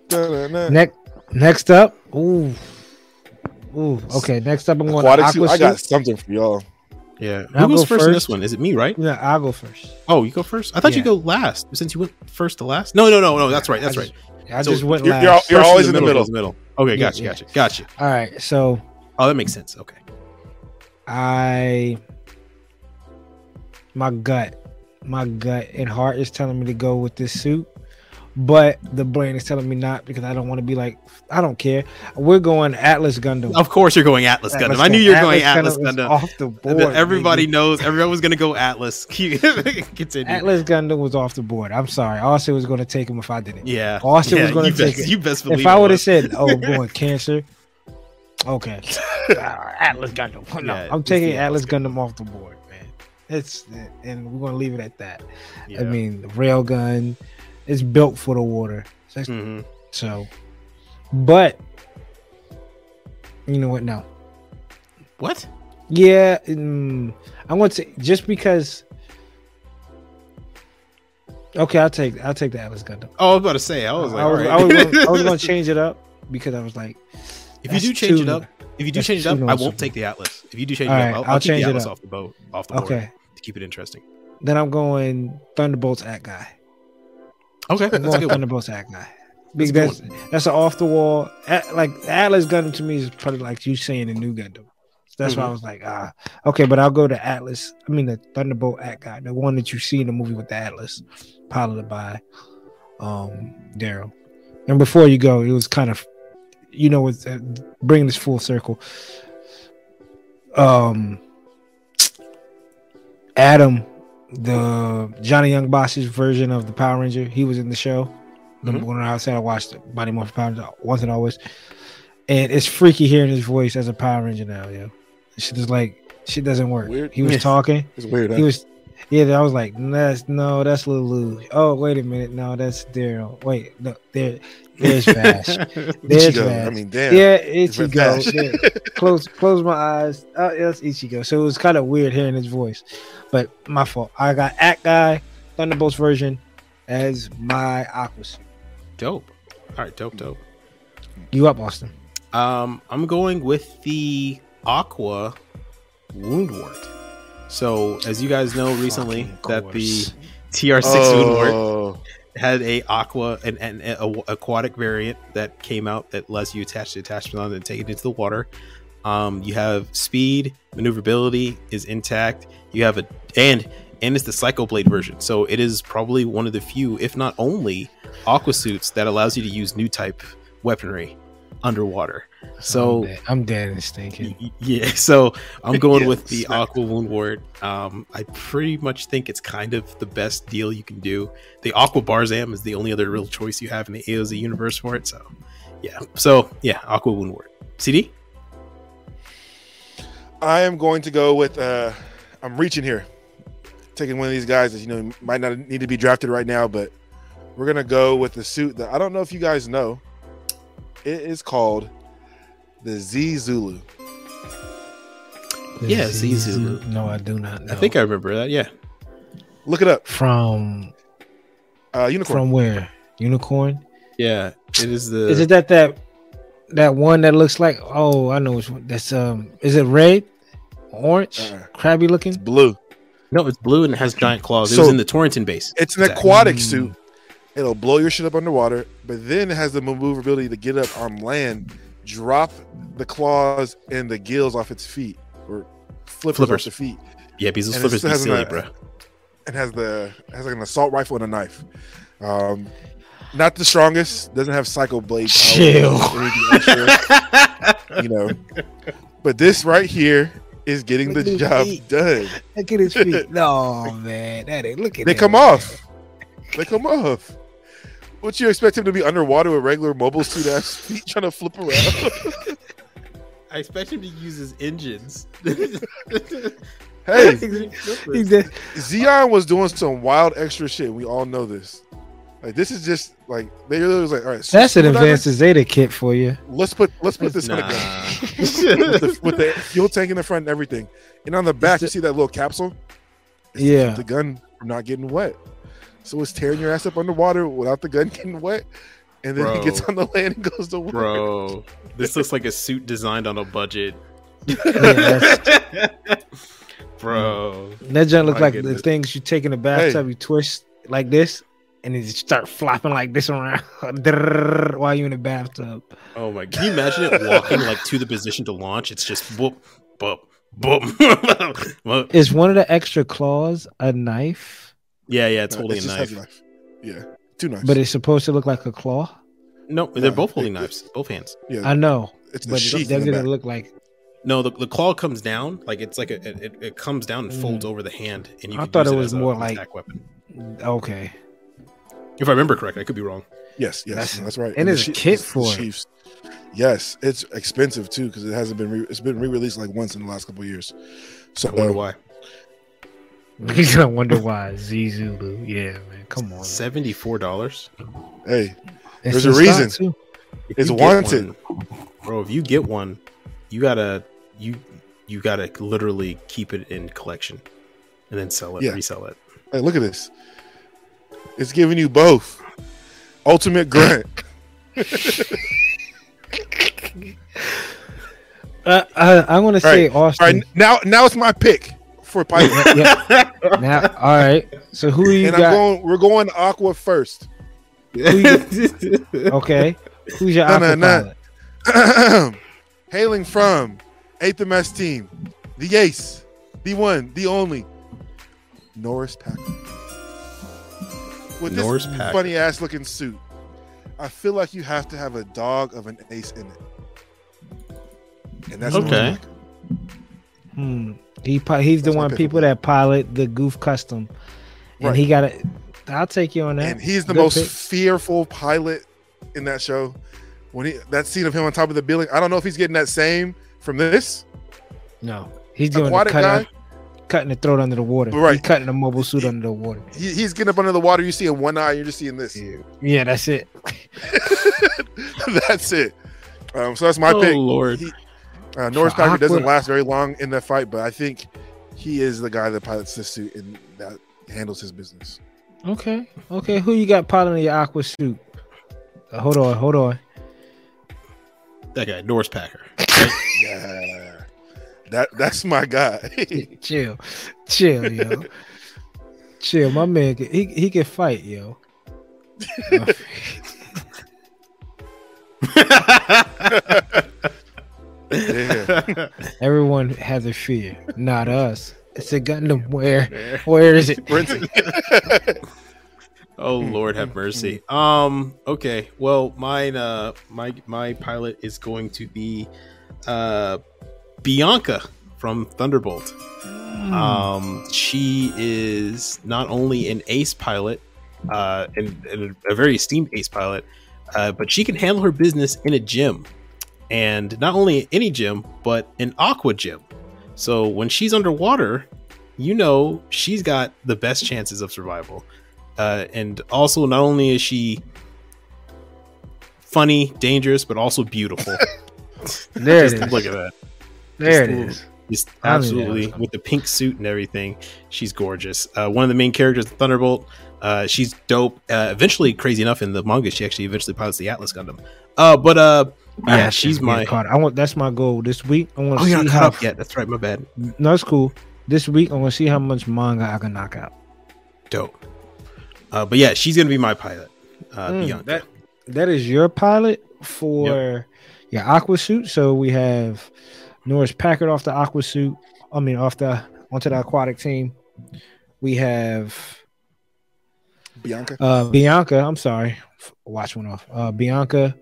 [SPEAKER 3] Da-da-da.
[SPEAKER 1] Next, next up. Ooh, ooh. Okay, next up I'm going
[SPEAKER 3] Aquatic
[SPEAKER 1] to
[SPEAKER 3] suit.
[SPEAKER 1] aqua
[SPEAKER 3] I got something for y'all.
[SPEAKER 4] Yeah.
[SPEAKER 1] I'll
[SPEAKER 4] Who goes
[SPEAKER 1] go
[SPEAKER 4] first, in this one? Is it me, right?
[SPEAKER 1] Yeah, I'll go first.
[SPEAKER 4] Oh, you go first. I thought you
[SPEAKER 1] Yeah.
[SPEAKER 4] go last since you went first to last. No, no, no, no. That's right. That's
[SPEAKER 1] I
[SPEAKER 4] right.
[SPEAKER 1] just- I
[SPEAKER 4] So
[SPEAKER 1] just went
[SPEAKER 3] you're-
[SPEAKER 1] last.
[SPEAKER 3] you're you're always in the middle.
[SPEAKER 4] goes middle. Okay,
[SPEAKER 1] Yeah,
[SPEAKER 4] gotcha,
[SPEAKER 1] yeah.
[SPEAKER 4] gotcha, gotcha.
[SPEAKER 1] All right, so
[SPEAKER 4] Oh, that makes sense. Okay.
[SPEAKER 1] I my gut, my gut and heart is telling me to go with this suit, but the brain is telling me not because I don't want to be like I don't care. We're going Atlas Gundam.
[SPEAKER 4] Of course, you're going Atlas Gundam.
[SPEAKER 1] Atlas
[SPEAKER 4] I knew you were going Atlas
[SPEAKER 1] is
[SPEAKER 4] Gundam.
[SPEAKER 1] Off the board.
[SPEAKER 4] everybody
[SPEAKER 1] baby.
[SPEAKER 4] knows. Everyone was gonna go Atlas. Continue.
[SPEAKER 1] Atlas Gundam was off the board. I'm sorry. Austen was going to take him if I didn't.
[SPEAKER 4] Yeah.
[SPEAKER 1] Austen was gonna
[SPEAKER 4] you
[SPEAKER 1] take
[SPEAKER 4] best,
[SPEAKER 1] it.
[SPEAKER 4] You best believe.
[SPEAKER 1] If I would have said, "Oh, I'm going Cancer," okay, Ah, Atlas Gundam. No,
[SPEAKER 4] Yeah,
[SPEAKER 1] I'm taking Atlas
[SPEAKER 4] Atlas
[SPEAKER 1] Gundam off the board, man. It's and we're gonna leave it at that.
[SPEAKER 4] Yeah.
[SPEAKER 1] I mean, the railgun is built for the water, so,
[SPEAKER 4] Mhm.
[SPEAKER 1] so. But you know what? No,
[SPEAKER 4] what?
[SPEAKER 1] yeah, mm, I want to just because. Okay, I'll take I'll take the Atlas Gundam.
[SPEAKER 4] Oh, I was about to say. I was like,
[SPEAKER 1] I was,
[SPEAKER 4] all right.
[SPEAKER 1] I was, gonna, I was gonna change it up because I was like,
[SPEAKER 4] if you do change it up, if you do
[SPEAKER 1] that's
[SPEAKER 4] change it up, I won't take the Atlas. If you do change
[SPEAKER 1] All
[SPEAKER 4] it up, I'll,
[SPEAKER 1] I'll
[SPEAKER 4] I'll keep the Atlas off the boat, off the board
[SPEAKER 1] okay.
[SPEAKER 4] to keep it interesting.
[SPEAKER 1] Then I'm going Thunderbolts at guy.
[SPEAKER 4] Okay, that's
[SPEAKER 1] going. Thunderbolts at guy.
[SPEAKER 4] That's
[SPEAKER 1] Because
[SPEAKER 4] good
[SPEAKER 1] that's, that's an off the wall. Like Atlas Gundam to me is probably like you saying a new Gundam. So that's why I was like, ah, okay, but I'll go to Atlas. I mean the Thunderbolt at guy, the one that you see in the movie with the Atlas, piloted by um Daryl. And before you go, it was kind of, you know, with uh, bringing this full circle. Um, Adam, the Johnny Yong Bosch's version of the Power Ranger, he was in the show.
[SPEAKER 4] Mhm.
[SPEAKER 1] When I said I watched Body Morphin Power Ranger once and always, and it's freaky hearing his voice as a Power Ranger now. Yeah, shit is like shit doesn't work.
[SPEAKER 3] Weird.
[SPEAKER 1] He was talking.
[SPEAKER 3] It's weird. Huh?
[SPEAKER 1] He was, yeah. I was like, that's no, that's Lulu. Oh, wait a minute, no, that's Daryl. Wait, no, there, there's Vash. There's
[SPEAKER 3] Ichigo.
[SPEAKER 1] Vash.
[SPEAKER 3] I mean, damn.
[SPEAKER 1] Yeah,
[SPEAKER 3] It's
[SPEAKER 1] Ichigo. Yeah. close, close my eyes. Oh, yeah, that's Ichigo. So it was kind of weird hearing his voice, but my fault. I got At Guy Thunderbolts version as my Aqua suit.
[SPEAKER 4] dope. All right, dope, dope.
[SPEAKER 1] You up, Austen?
[SPEAKER 4] Um, I'm going with the Aqua Woundwort. So, as you guys know, recently that the. TR6 Woundwort
[SPEAKER 3] Oh,
[SPEAKER 4] had a aqua and, and a, a aquatic variant that came out that lets you attach the attachment on and take it into the water. Um, you have speed, maneuverability is intact. You have a and and it's the Psycho Blade version, so it is probably one of the few, if not only, aqua suits that allows you to use new type weaponry underwater. So
[SPEAKER 1] I'm dead, I'm dead and stinking.
[SPEAKER 4] Yeah, so I'm going
[SPEAKER 3] Yeah,
[SPEAKER 4] with the
[SPEAKER 3] smack.
[SPEAKER 4] Aqua Woundwort. Um, I pretty much think it's kind of the best deal you can do. The Aqua Barzam is the only other real choice you have in the AOZ universe for it. So, yeah, so yeah, Aqua Woundwort. CD?
[SPEAKER 3] I am going to go with. uh I'm reaching here, taking one of these guys that you know might not need to be drafted right now, but we're gonna go with the suit that I don't know if you guys know. It is called the Zee Zulu.
[SPEAKER 4] Yeah,
[SPEAKER 1] This is-
[SPEAKER 4] Zulu.
[SPEAKER 1] No, I do not. Know.
[SPEAKER 4] I think I remember that. Yeah,
[SPEAKER 3] Look it up.
[SPEAKER 1] from
[SPEAKER 3] Uh, Unicorn.
[SPEAKER 1] from where Unicorn.
[SPEAKER 4] yeah, it is the.
[SPEAKER 1] Is it that that that one that looks like? Oh, I know which one. That's um. Is it red, orange,
[SPEAKER 3] Uh-uh.
[SPEAKER 1] crabby looking?
[SPEAKER 3] It's blue.
[SPEAKER 4] no, it's blue and it has giant claws. it was in the Torrington base.
[SPEAKER 3] It's an
[SPEAKER 4] Exactly.
[SPEAKER 3] aquatic
[SPEAKER 1] Mm.
[SPEAKER 3] suit. It'll blow your shit up underwater, but then it has the maneuverability to get up on land, drop the claws and the gills off its feet, or flippers,
[SPEAKER 4] Flippers.
[SPEAKER 3] off the feet,
[SPEAKER 4] Yeah, because those flippers be silly,
[SPEAKER 3] an-
[SPEAKER 4] bro.
[SPEAKER 3] and has the has like an assault rifle and a knife. Um, not the strongest. Doesn't have psycho blade.
[SPEAKER 1] Chill.
[SPEAKER 3] or anything you know, but this right here is getting
[SPEAKER 1] Look
[SPEAKER 3] the job
[SPEAKER 1] feet.
[SPEAKER 3] done.
[SPEAKER 1] Look at his feet. no man, that ain't. Look at
[SPEAKER 3] They
[SPEAKER 1] that.
[SPEAKER 3] come off. They come off. What you expect him to be underwater with regular mobile suit ass feet trying to flip around?
[SPEAKER 4] I expect him to use his engines.
[SPEAKER 3] hey,
[SPEAKER 1] He did-
[SPEAKER 3] Zeon was doing some wild extra shit. We all know this. Like this is just like they literally was like, all right,
[SPEAKER 1] That's an
[SPEAKER 3] scuba diver,
[SPEAKER 1] advanced Zeta kit for you.
[SPEAKER 3] Let's put let's put this
[SPEAKER 4] nah.
[SPEAKER 3] on a gun with, the, with the fuel tank in the front and everything, and on the back you see that little capsule. It's
[SPEAKER 1] Yeah.
[SPEAKER 3] the gun from not getting wet. So it's tearing your ass up underwater without the gun getting wet, and then
[SPEAKER 4] Bro.
[SPEAKER 3] he gets on the land and goes to work.
[SPEAKER 4] Bro, this looks like a suit designed on a budget.
[SPEAKER 1] Yeah,
[SPEAKER 4] Bro,
[SPEAKER 1] that junk look
[SPEAKER 4] My
[SPEAKER 1] like
[SPEAKER 4] goodness.
[SPEAKER 1] the things you take in the bathtub, you twist like this, and then you start flopping like this around while you're in the bathtub.
[SPEAKER 4] oh my! Can you imagine it walking like to the position to launch? It's just whoop, boop, boop.
[SPEAKER 1] Is one of the extra claws a knife?
[SPEAKER 4] Yeah, yeah, it's
[SPEAKER 3] No,
[SPEAKER 4] holding
[SPEAKER 3] it's
[SPEAKER 4] a
[SPEAKER 3] just
[SPEAKER 4] knife.
[SPEAKER 3] Yeah, two knives.
[SPEAKER 1] But it's supposed to look like a claw.
[SPEAKER 4] No, they're
[SPEAKER 3] No,
[SPEAKER 4] both holding
[SPEAKER 3] it-
[SPEAKER 4] knives, both hands.
[SPEAKER 3] yeah,
[SPEAKER 1] I know,
[SPEAKER 3] it's the
[SPEAKER 1] but
[SPEAKER 3] sheath
[SPEAKER 1] they're
[SPEAKER 3] the
[SPEAKER 1] gonna
[SPEAKER 3] back.
[SPEAKER 1] look like.
[SPEAKER 4] No, the, the claw comes down, like it's like a, it, it, it comes down and folds over the hand, and you.
[SPEAKER 1] Mm. I
[SPEAKER 4] can
[SPEAKER 1] thought
[SPEAKER 4] use
[SPEAKER 1] it was
[SPEAKER 4] as a
[SPEAKER 1] more like-
[SPEAKER 4] attack weapon.
[SPEAKER 1] Okay,
[SPEAKER 4] If I remember correct, I could be wrong.
[SPEAKER 3] Yes, yes,
[SPEAKER 1] That's-
[SPEAKER 3] that's, right.
[SPEAKER 1] and
[SPEAKER 3] the
[SPEAKER 1] there's a kit
[SPEAKER 3] the
[SPEAKER 1] for.
[SPEAKER 3] Chiefs. Yes, it's expensive too because it hasn't been re- it's been re-released like once in the last couple of years. So
[SPEAKER 4] I wonder
[SPEAKER 3] uh,
[SPEAKER 4] why.
[SPEAKER 1] He's gonna wonder why Zee Zulu. Yeah, man, come on.
[SPEAKER 4] Seventy four dollars.
[SPEAKER 3] hey,
[SPEAKER 1] It's
[SPEAKER 3] there's a reason. It's wanted.
[SPEAKER 4] bro. If you get one, you gotta you you gotta literally keep it in collection, and then sell it,
[SPEAKER 3] Yeah.
[SPEAKER 4] resell it.
[SPEAKER 3] hey, look at this. It's giving you both. Ultimate grunt.
[SPEAKER 1] Uh, uh, I'm gonna say
[SPEAKER 3] All
[SPEAKER 1] Austen.
[SPEAKER 3] right, now now it's my pick for pilot,
[SPEAKER 1] yeah. Now, all right. So who you
[SPEAKER 3] and I'm
[SPEAKER 1] got?
[SPEAKER 3] going. We're going Aqua first.
[SPEAKER 1] okay. Who's your
[SPEAKER 3] No,
[SPEAKER 1] aqua
[SPEAKER 3] no, no.
[SPEAKER 1] pilot?
[SPEAKER 3] Hailing from Eighth MS team, the ace, the one, the only, Norris Packard. With
[SPEAKER 4] Norris
[SPEAKER 3] this
[SPEAKER 4] Packard.
[SPEAKER 3] funny ass looking suit, I feel like you have to have a dog of an ace in it. And that's
[SPEAKER 4] Okay.
[SPEAKER 1] Hmm. He he's the
[SPEAKER 3] That's my
[SPEAKER 1] one people that pilot the Gouf Custom, and
[SPEAKER 3] Right.
[SPEAKER 1] he got it. I'll take you on that.
[SPEAKER 3] And he's the
[SPEAKER 1] Good
[SPEAKER 3] most
[SPEAKER 1] pick.
[SPEAKER 3] fearful pilot in that show. When he that scene of him on top of the building, I don't know if he's getting that same from this.
[SPEAKER 1] No, he's doing the
[SPEAKER 3] Aquatic
[SPEAKER 1] cut
[SPEAKER 3] guy?
[SPEAKER 1] out- cutting the throat under the water.
[SPEAKER 3] Right.
[SPEAKER 1] He's cutting the mobile suit under the water.
[SPEAKER 3] He, he's getting up under the water. You see in one eye, you're just seeing this.
[SPEAKER 1] Yeah, that's it.
[SPEAKER 3] that's it. Um, so that's my
[SPEAKER 4] oh
[SPEAKER 3] pick.
[SPEAKER 4] lord!
[SPEAKER 3] He, uh, Norris
[SPEAKER 1] For
[SPEAKER 3] Packard doesn't last very long in that fight, but I think he is the guy that pilots this suit and that handles his business.
[SPEAKER 1] Okay, okay. Who you got piloting your aqua suit? Uh, hold on, hold on.
[SPEAKER 4] that guy, Norris Packard.
[SPEAKER 3] Yeah, that that's my guy.
[SPEAKER 1] chill, chill, yo. chill, my man. He he can fight, yo.
[SPEAKER 3] Yeah.
[SPEAKER 1] Everyone has a fear, not us. It's a Gundam. Where where is it?
[SPEAKER 3] Brenton.
[SPEAKER 4] Oh Lord have mercy. Um okay. Well mine uh my my pilot is going to be uh Bianca from Thunderbolt. Um she is not only an ace pilot, uh and, and a very esteemed ace pilot, uh, but she can handle her business in a gym. And not only any gym, but an aqua gym. So when she's underwater, you know she's got the best chances of survival. Uh, and also, not only is she funny, dangerous, but also beautiful.
[SPEAKER 1] There it
[SPEAKER 4] Just
[SPEAKER 1] is.
[SPEAKER 4] look at that.
[SPEAKER 1] There it
[SPEAKER 4] Just
[SPEAKER 1] is.
[SPEAKER 4] Just
[SPEAKER 1] I knew that was
[SPEAKER 4] absolutely with the pink suit and everything. She's gorgeous. Uh, one of the main characters, Thunderbolt. Uh, she's dope. Uh, eventually, crazy enough, in the manga, she actually eventually pilots the Atlas Gundam. Uh, but uh, yeah,
[SPEAKER 1] that's
[SPEAKER 4] she's my.
[SPEAKER 1] being caught. I want that's my goal this week. I want
[SPEAKER 4] Oh,
[SPEAKER 1] to
[SPEAKER 4] you're
[SPEAKER 1] see
[SPEAKER 4] not
[SPEAKER 1] how.
[SPEAKER 4] caught up yet. That's right. My bad.
[SPEAKER 1] No, it's cool. This week I want to see how much manga I can knock out.
[SPEAKER 4] Dope. Uh, but yeah, she's gonna be my pilot. Uh,
[SPEAKER 1] Mm,
[SPEAKER 4] Bianca.
[SPEAKER 1] that that is your pilot for your aqua suit. So we have Norris Packard off the aqua suit. I mean, off the onto the aquatic team. We have
[SPEAKER 3] Bianca.
[SPEAKER 1] uh Bianca. I'm sorry, watch one off. Uh, Bianca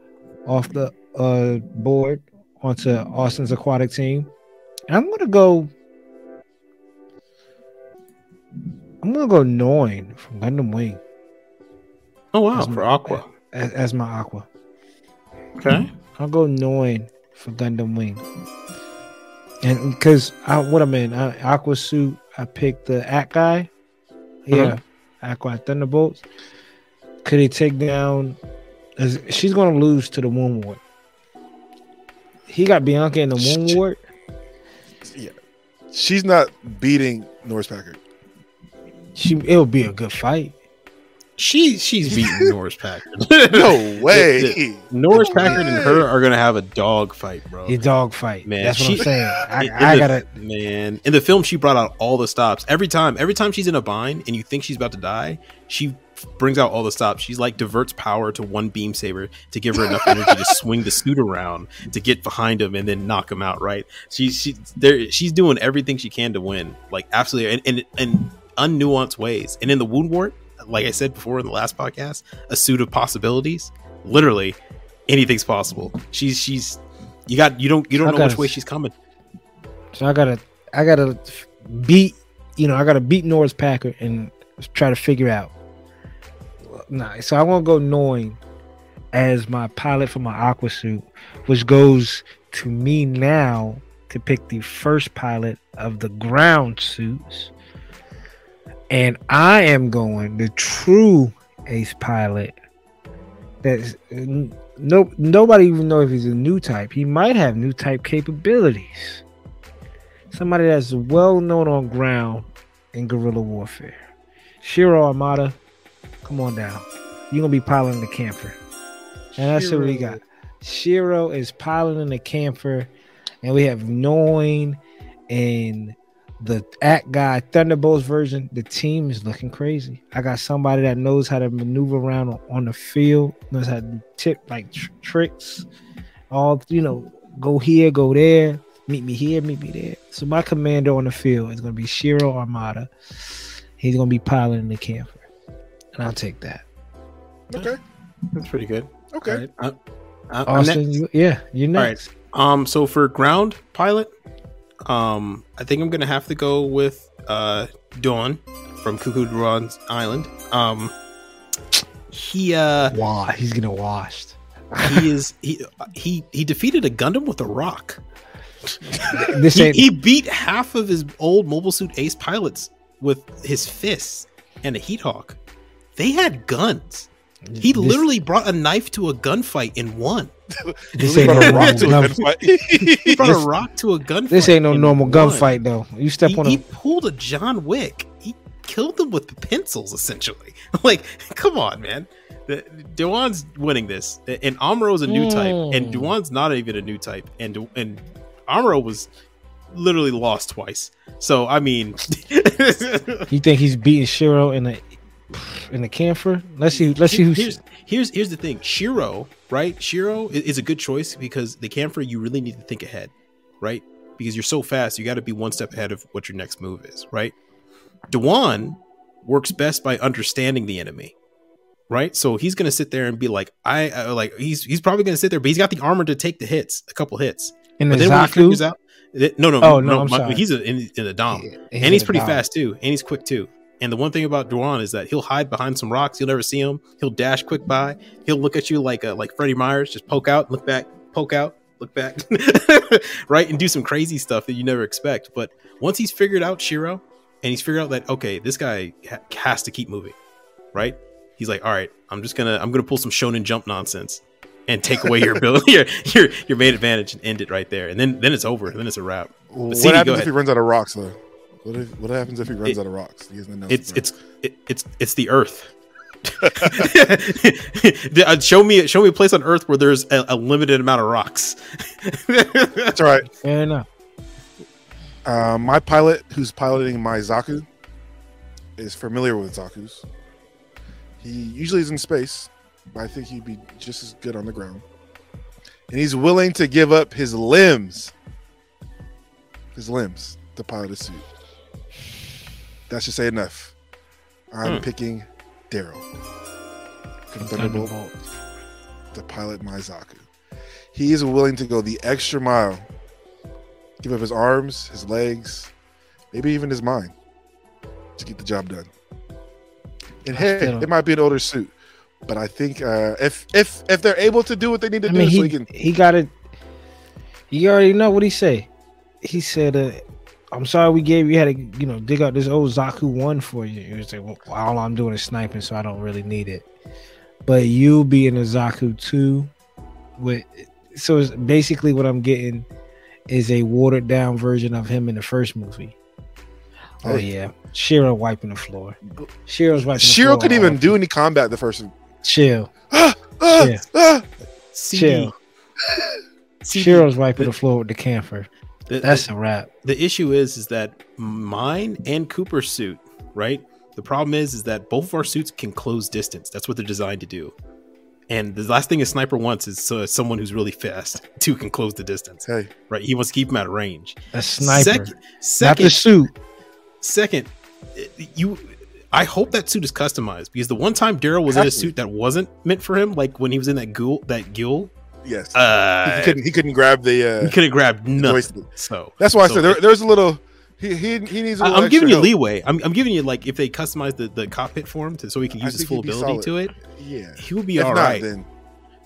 [SPEAKER 1] off the uh board onto Austen's aquatic team. And I'm gonna go. I'm gonna go Noin from Gundam Wing.
[SPEAKER 4] Oh wow,
[SPEAKER 1] As
[SPEAKER 4] for
[SPEAKER 1] my-
[SPEAKER 4] Aqua.
[SPEAKER 1] as, as my Aqua.
[SPEAKER 4] Okay.
[SPEAKER 1] I'll go Noin for Gundam Wing. And because I what I'm in, I, Aqua suit, I picked the At guy. Yeah, Aqua Thunderbolts. Could he take down? is- She's gonna lose to the Ward. He got Bianca in the Wound
[SPEAKER 3] Shit.
[SPEAKER 1] Ward.
[SPEAKER 3] She's not beating Norris Packard.
[SPEAKER 1] She it'll be a good fight.
[SPEAKER 4] She she's beating Norris Packard.
[SPEAKER 3] No way.
[SPEAKER 4] Norris Packard and her are gonna have a dog fight, bro.
[SPEAKER 1] A dog fight.
[SPEAKER 4] Man,
[SPEAKER 1] That's what
[SPEAKER 4] she-
[SPEAKER 1] I'm saying. I,
[SPEAKER 4] In
[SPEAKER 1] I
[SPEAKER 4] the-
[SPEAKER 1] gotta.
[SPEAKER 4] man in the film she brought out all the stops every time every time she's in a bind and you think she's about to die she brings out all the stops. She's like diverts power to one beam saber to give her enough energy to swing the suit around to get behind him and then knock him out right? She's she there she's doing everything she can to win like absolutely and in, in unnuanced ways. And in the Woundwort like i said before in the last podcast a suit of possibilities literally anything's possible. She's she's you got you don't you don't
[SPEAKER 1] I
[SPEAKER 4] know
[SPEAKER 1] gotta
[SPEAKER 4] which way she's coming.
[SPEAKER 1] So I gotta, I gotta beat, you know, I gotta beat Norris Packard and try to figure out. Nah, so I want to go Noin as my pilot for my aqua suit, which goes to me now to pick the first pilot of the ground suits, and I am going the true ace pilot. That's no nobody even know if he's a new type. He might have new type capabilities somebody that's well known on ground in guerrilla warfare. Shiro Amada, come on down. You're gonna be piloting the Kampfer. And that's what we got. Shiro is piloting the Kampfer, and we have Noin and the Act Guy Thunderbolts version. The team is looking crazy. I got somebody that knows how to maneuver around on- the field, knows how to tip like tr- tricks, all you know, go here, go there meet me here, meet me there. So my commander on the field is to be Shiro Amada. He's to be piloting the Kampfer, and I'll take that.
[SPEAKER 3] Okay.
[SPEAKER 4] That's pretty good.
[SPEAKER 3] Okay.
[SPEAKER 4] All right. Uh, uh, I'm
[SPEAKER 1] Austen,
[SPEAKER 4] next.
[SPEAKER 1] you, yeah, you're
[SPEAKER 4] All right. Um, so for ground pilot, um, I think I'm gonna have to go with uh Doan from Cucuruz Doan's Island. Um, he uh
[SPEAKER 1] Wow, he's gonna washed.
[SPEAKER 4] he is he he he defeated a Gundam with a rock.
[SPEAKER 1] This
[SPEAKER 4] He,
[SPEAKER 1] ain't
[SPEAKER 4] he beat half of his old Mobile Suit Ace pilots with his fists and a Heat Hawk. They had guns. He
[SPEAKER 1] this-
[SPEAKER 4] literally brought a knife to a gunfight and won.
[SPEAKER 1] This
[SPEAKER 3] He
[SPEAKER 1] ain't
[SPEAKER 3] brought
[SPEAKER 1] no
[SPEAKER 3] a rock to a
[SPEAKER 1] normal
[SPEAKER 3] gunfight.
[SPEAKER 4] He brought
[SPEAKER 1] This-
[SPEAKER 4] a rock to a gunfight.
[SPEAKER 1] This ain't no normal gunfight though. You step
[SPEAKER 4] he,
[SPEAKER 1] on
[SPEAKER 4] he
[SPEAKER 1] a
[SPEAKER 4] pulled a John Wick. He killed them with pencils, essentially. like, come on, man. The, Doan's winning this, and Amuro's a new type, and
[SPEAKER 1] Mm.
[SPEAKER 4] Doan's not even a new type, and and Amro was literally lost twice. So I mean,
[SPEAKER 1] You think he's beating Shiro in the in the Kampfer? Let's see. Let's see who's.
[SPEAKER 4] here's here's here's the thing. Shiro, right? Shiro is a good choice because the Kampfer you really need to think ahead, right? Because you're so fast, you got to be one step ahead of what your next move is, right? Doan works best by understanding the enemy, right? So he's gonna sit there and be like, I uh, like he's he's probably gonna sit there, but he's got the armor to take the hits, a couple hits.
[SPEAKER 1] in the
[SPEAKER 4] But then when he
[SPEAKER 1] Zaku.
[SPEAKER 4] figures out, no, no,
[SPEAKER 1] Oh, no, I'm
[SPEAKER 4] my-
[SPEAKER 1] sorry.
[SPEAKER 4] he's a, in, in the dom
[SPEAKER 1] He's
[SPEAKER 4] and he's pretty
[SPEAKER 1] dom.
[SPEAKER 4] fast too, and he's quick too. And the one thing about Doan is that he'll hide behind some rocks. You'll never see him. He'll dash quick by. He'll look at you like uh, like Freddie Myers, just poke out, look back, poke out, look back, right, and do some crazy stuff that you never expect. But once he's figured out Shiro, and he's figured out that okay, this guy ha- has to keep moving, right? He's like, all right, I'm just gonna I'm gonna pull some Shonen Jump nonsense and take away your ability, your your your main advantage, and end it right there. And then then it's over. Then it's a wrap.
[SPEAKER 3] what
[SPEAKER 4] CD,
[SPEAKER 3] happens if he runs out of rocks though? What, if, what happens if he runs
[SPEAKER 4] It-
[SPEAKER 3] out of rocks? He doesn't know
[SPEAKER 4] it's
[SPEAKER 3] the
[SPEAKER 4] it's it, it's it's the earth uh, show me show me a place on earth where there's a, a limited amount of rocks
[SPEAKER 3] That's all right.
[SPEAKER 1] Fair enough.
[SPEAKER 3] Uh, my pilot, who's piloting my Zaku, is familiar with Zaku's. He usually is in space, but I think he'd be just as good on the ground. And he's willing to give up his limbs, his limbs, to pilot a suit. That should say enough. I'm
[SPEAKER 4] Hmm.
[SPEAKER 3] picking Daryl from Thunderbolt
[SPEAKER 1] Thunderbolt.
[SPEAKER 3] to pilot my Zaku. He is willing to go the extra mile, give up his arms, his legs, maybe even his mind to get the job done. And hey, it might be an older suit, But I think uh, if if if they're able to do what they need to
[SPEAKER 1] I
[SPEAKER 3] do,
[SPEAKER 1] mean,
[SPEAKER 3] so
[SPEAKER 1] he,
[SPEAKER 3] he can.
[SPEAKER 1] he got it. You already know what he say. He said, uh, "I'm sorry we gave you had to, you know, dig out this old Zaku one for you." He was like, well, "All I'm doing is sniping, so I don't really need it." But you being a Zaku two, with so it's basically what I'm getting is a watered down version of him in the first movie. Oh yeah, Shiro wiping the floor. Shiro's wiping. the floor.
[SPEAKER 3] Shiro
[SPEAKER 1] couldn't
[SPEAKER 3] even do any combat the first.
[SPEAKER 1] Chill.
[SPEAKER 3] Ah, ah,
[SPEAKER 1] Yeah.
[SPEAKER 3] ah.
[SPEAKER 1] Chill.
[SPEAKER 4] CD,
[SPEAKER 1] Shiro's wiping
[SPEAKER 4] the-
[SPEAKER 1] the floor with the Kampfer.
[SPEAKER 4] The-
[SPEAKER 1] That's a wrap.
[SPEAKER 4] the issue is is that mine and Cooper's suit, right? The problem is is that both of our suits can close distance. That's what they're designed to do. And the last thing a sniper wants is uh, someone who's really fast who can close the distance,
[SPEAKER 3] Hey,
[SPEAKER 4] right? He wants to keep him at range.
[SPEAKER 1] A sniper.
[SPEAKER 4] Second,
[SPEAKER 1] Not the
[SPEAKER 4] second,
[SPEAKER 1] suit.
[SPEAKER 4] second, you. I hope that suit is customized because the one time Daryl was in a
[SPEAKER 3] Has to
[SPEAKER 4] suit that wasn't meant for him, like when he was in that ghoul, that ghoul,
[SPEAKER 3] yes,
[SPEAKER 4] uh,
[SPEAKER 3] he couldn't. He couldn't grab the. Uh,
[SPEAKER 4] he couldn't grab nothing. So
[SPEAKER 3] That's why I said there, there's a little. He he, he needs. A
[SPEAKER 4] I-
[SPEAKER 3] little
[SPEAKER 4] I'm giving you
[SPEAKER 3] help.
[SPEAKER 4] leeway. I'm, I'm giving you like if they customize the, the cockpit for him to, so he can use his full ability
[SPEAKER 3] solid.
[SPEAKER 4] to it,
[SPEAKER 3] Yeah.
[SPEAKER 4] he will be
[SPEAKER 3] If
[SPEAKER 4] all
[SPEAKER 3] not,
[SPEAKER 4] right.
[SPEAKER 3] then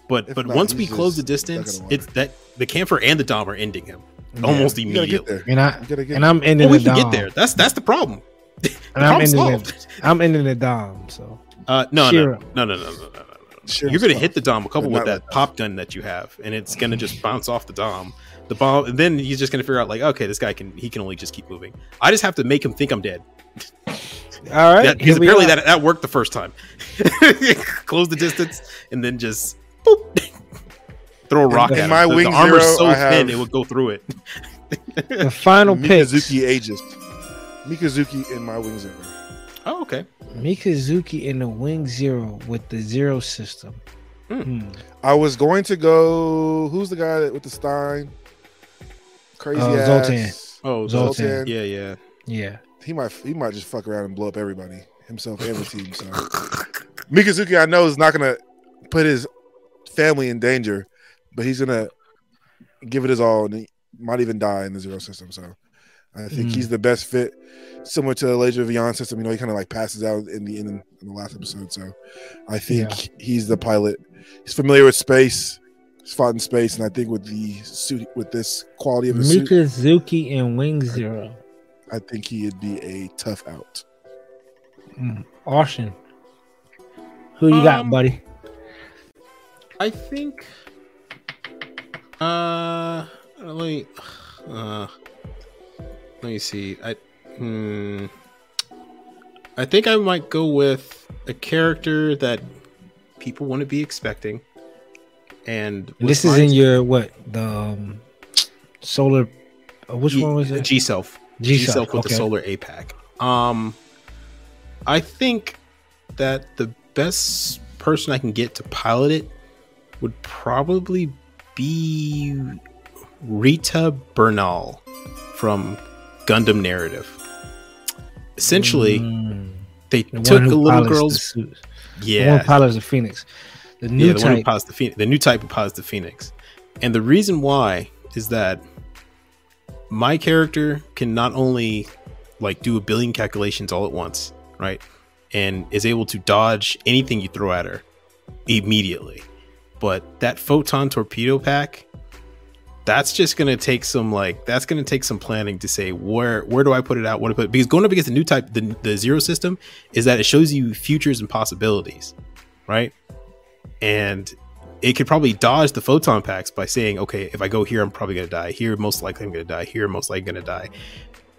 [SPEAKER 4] but but
[SPEAKER 3] not,
[SPEAKER 4] once we close the
[SPEAKER 3] just stuck in
[SPEAKER 4] distance, it's that the Kampfer and the dom are ending him
[SPEAKER 1] Yeah.
[SPEAKER 4] almost
[SPEAKER 3] you gotta get
[SPEAKER 4] immediately.
[SPEAKER 3] there.
[SPEAKER 1] And I
[SPEAKER 3] You gotta get.
[SPEAKER 1] and I'm ending
[SPEAKER 4] we
[SPEAKER 1] the
[SPEAKER 4] can
[SPEAKER 1] dom.
[SPEAKER 4] get there. That's that's the problem. The
[SPEAKER 1] And I'm ending
[SPEAKER 4] solved.
[SPEAKER 1] I'm ending the dom. So
[SPEAKER 4] Uh, no, no, no, no, no, no, no, no, no.
[SPEAKER 3] Shiro's
[SPEAKER 4] You're gonna hit the dom a couple with that pop gun that you have, and it's gonna just bounce off the dom. The bomb, and then he's just gonna figure out like, okay, this guy can he can only just keep moving. I just have to make him think I'm dead.
[SPEAKER 1] all right,
[SPEAKER 4] That,
[SPEAKER 1] here
[SPEAKER 4] because apparently that that worked the first time. Close the distance and then just boop, throw a rock
[SPEAKER 3] in
[SPEAKER 4] at him.
[SPEAKER 3] my
[SPEAKER 4] the,
[SPEAKER 3] wing
[SPEAKER 4] the armor's
[SPEAKER 3] zero,
[SPEAKER 4] so
[SPEAKER 3] I
[SPEAKER 4] thin
[SPEAKER 3] have-
[SPEAKER 4] it would go through it.
[SPEAKER 1] the final picks.
[SPEAKER 3] Mikazuki Augus. Mikazuki in my wing zero.
[SPEAKER 4] Oh, okay.
[SPEAKER 1] Mikazuki in the Wing Zero with the Zero system.
[SPEAKER 4] Hmm.
[SPEAKER 1] Hmm.
[SPEAKER 3] I was going to go. Who's the guy that, with the Stein? Crazy
[SPEAKER 1] Uh,
[SPEAKER 3] ass.
[SPEAKER 1] Zoltan.
[SPEAKER 4] Oh,
[SPEAKER 1] Zoltan.
[SPEAKER 3] Zoltan.
[SPEAKER 4] Yeah, yeah.
[SPEAKER 1] Yeah.
[SPEAKER 3] He might. He might just fuck around and blow up everybody, himself and the team. So Mikazuki, I know, is not gonna put his family in danger, but he's gonna give it his all, and he might even die in the zero system. So I think
[SPEAKER 1] Mm.
[SPEAKER 3] he's the best fit, similar to the Leisure Vion system. You know, he kind of like passes out in the in, in the last episode. So I think he's the pilot. He's familiar with space. He's fought in space, and I think with the suit, with this quality of a suit,
[SPEAKER 1] Mikazuki in Wing Zero.
[SPEAKER 3] I think he'd be a tough out.
[SPEAKER 1] Hmm. Austen. Who you got,
[SPEAKER 4] Um,
[SPEAKER 1] buddy?
[SPEAKER 4] I think. Uh, let me. Uh, let me see. I. Hmm. I think I might go with a character that people want to be expecting, and
[SPEAKER 1] This is in your what? The um, solar. Uh, which one was it?
[SPEAKER 4] G Self.
[SPEAKER 1] G
[SPEAKER 4] G Self with
[SPEAKER 1] okay.
[SPEAKER 4] the Solar APAC. Um, I think that the best person I can get to pilot it would probably be Rita Bernal from Gundam Narrative. Essentially,
[SPEAKER 1] Mm.
[SPEAKER 4] they
[SPEAKER 1] The
[SPEAKER 4] took
[SPEAKER 1] the
[SPEAKER 4] little
[SPEAKER 1] pilots the
[SPEAKER 4] girl's
[SPEAKER 1] suits. The one
[SPEAKER 4] yeah,
[SPEAKER 1] pilots the Phoenix. The new
[SPEAKER 4] yeah, the one who
[SPEAKER 1] type.
[SPEAKER 4] the Phoenix, the new type who pilots the Phoenix, and the reason why is that my character can not only like do a billion calculations all at once, right, and is able to dodge anything you throw at her immediately, but that photon torpedo pack. That's just gonna take some like that's gonna take some planning to say where where do I put it out? What to put because going up against the new type the, the zero system is that it shows you futures and possibilities, right? and it could probably dodge the photon packs by saying, okay, if I go here, I'm probably to die. Here, most likely I'm to die. Here, most likely to die.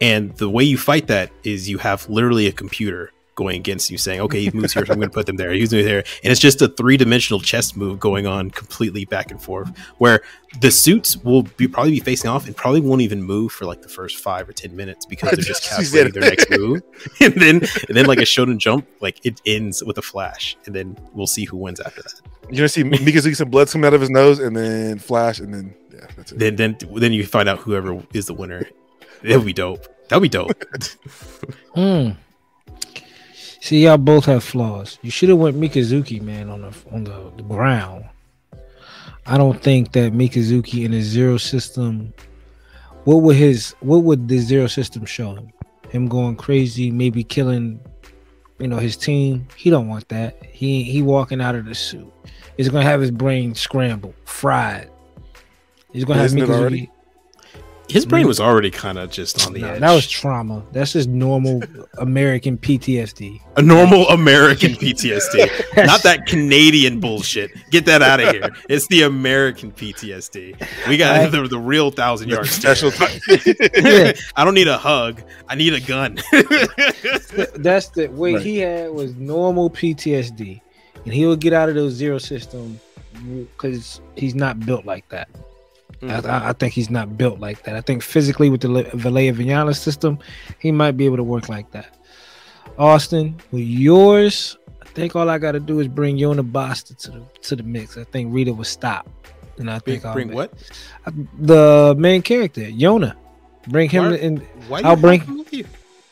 [SPEAKER 4] And the way you fight that is you have literally a computer going against you, saying, okay, he moves here, so I'm going to put them there. He's moving there, and it's just a three dimensional chess move going on completely back and forth, where the suits will be probably be facing off and probably won't even move for like the first five or ten minutes because they're just
[SPEAKER 3] She
[SPEAKER 4] calculating their next move, and then and then like a shonen jump, like it ends with a flash, and then we'll see who wins after that.
[SPEAKER 3] You're gonna see Mikazuki some blood coming out of his nose, and then flash, and then yeah, that's it.
[SPEAKER 4] then then then you find out whoever is the winner. It'll be dope. That'll be dope.
[SPEAKER 1] Hmm. See, y'all both have flaws. You should have went Mikazuki, man, on the on the, the ground. I don't think that Mikazuki in the zero system. What would his? What would the zero system show him? Him going crazy, maybe killing you know, his team. He don't want that. He he walking out of the suit. He's gonna have his brain scrambled, fried. He's gonna
[SPEAKER 3] Isn't
[SPEAKER 1] have Mikazuki-?
[SPEAKER 4] His brain mm-hmm. was already kind of just on the
[SPEAKER 1] Nah,
[SPEAKER 4] edge.
[SPEAKER 1] that was trauma. That's just normal American PTSD.
[SPEAKER 4] a normal American PTSD, not that Canadian bullshit. Get that out of here. It's the American PTSD. We got the, the real thousand yard
[SPEAKER 3] Special.
[SPEAKER 1] Yeah.
[SPEAKER 4] I don't need a hug. I need a gun.
[SPEAKER 1] That's the way
[SPEAKER 3] Right.
[SPEAKER 1] he had was normal PTSD, and he would get out of those zero system because he's not built like that.
[SPEAKER 4] Mm.
[SPEAKER 1] I, I think he's not built like that. I think physically with the Le- Alaya-Vijnana system, he might be able to work like that. Austen, with yours, I think all I got to do is bring Yona Basta to the to the mix. I think Rita will stop, and I
[SPEAKER 4] Bring,
[SPEAKER 1] think I'll
[SPEAKER 4] bring
[SPEAKER 1] make-
[SPEAKER 4] what?
[SPEAKER 1] the main character, Yona. Bring him
[SPEAKER 4] Why-
[SPEAKER 1] in
[SPEAKER 4] Why
[SPEAKER 1] I'll
[SPEAKER 4] you
[SPEAKER 1] bring-
[SPEAKER 4] him with you?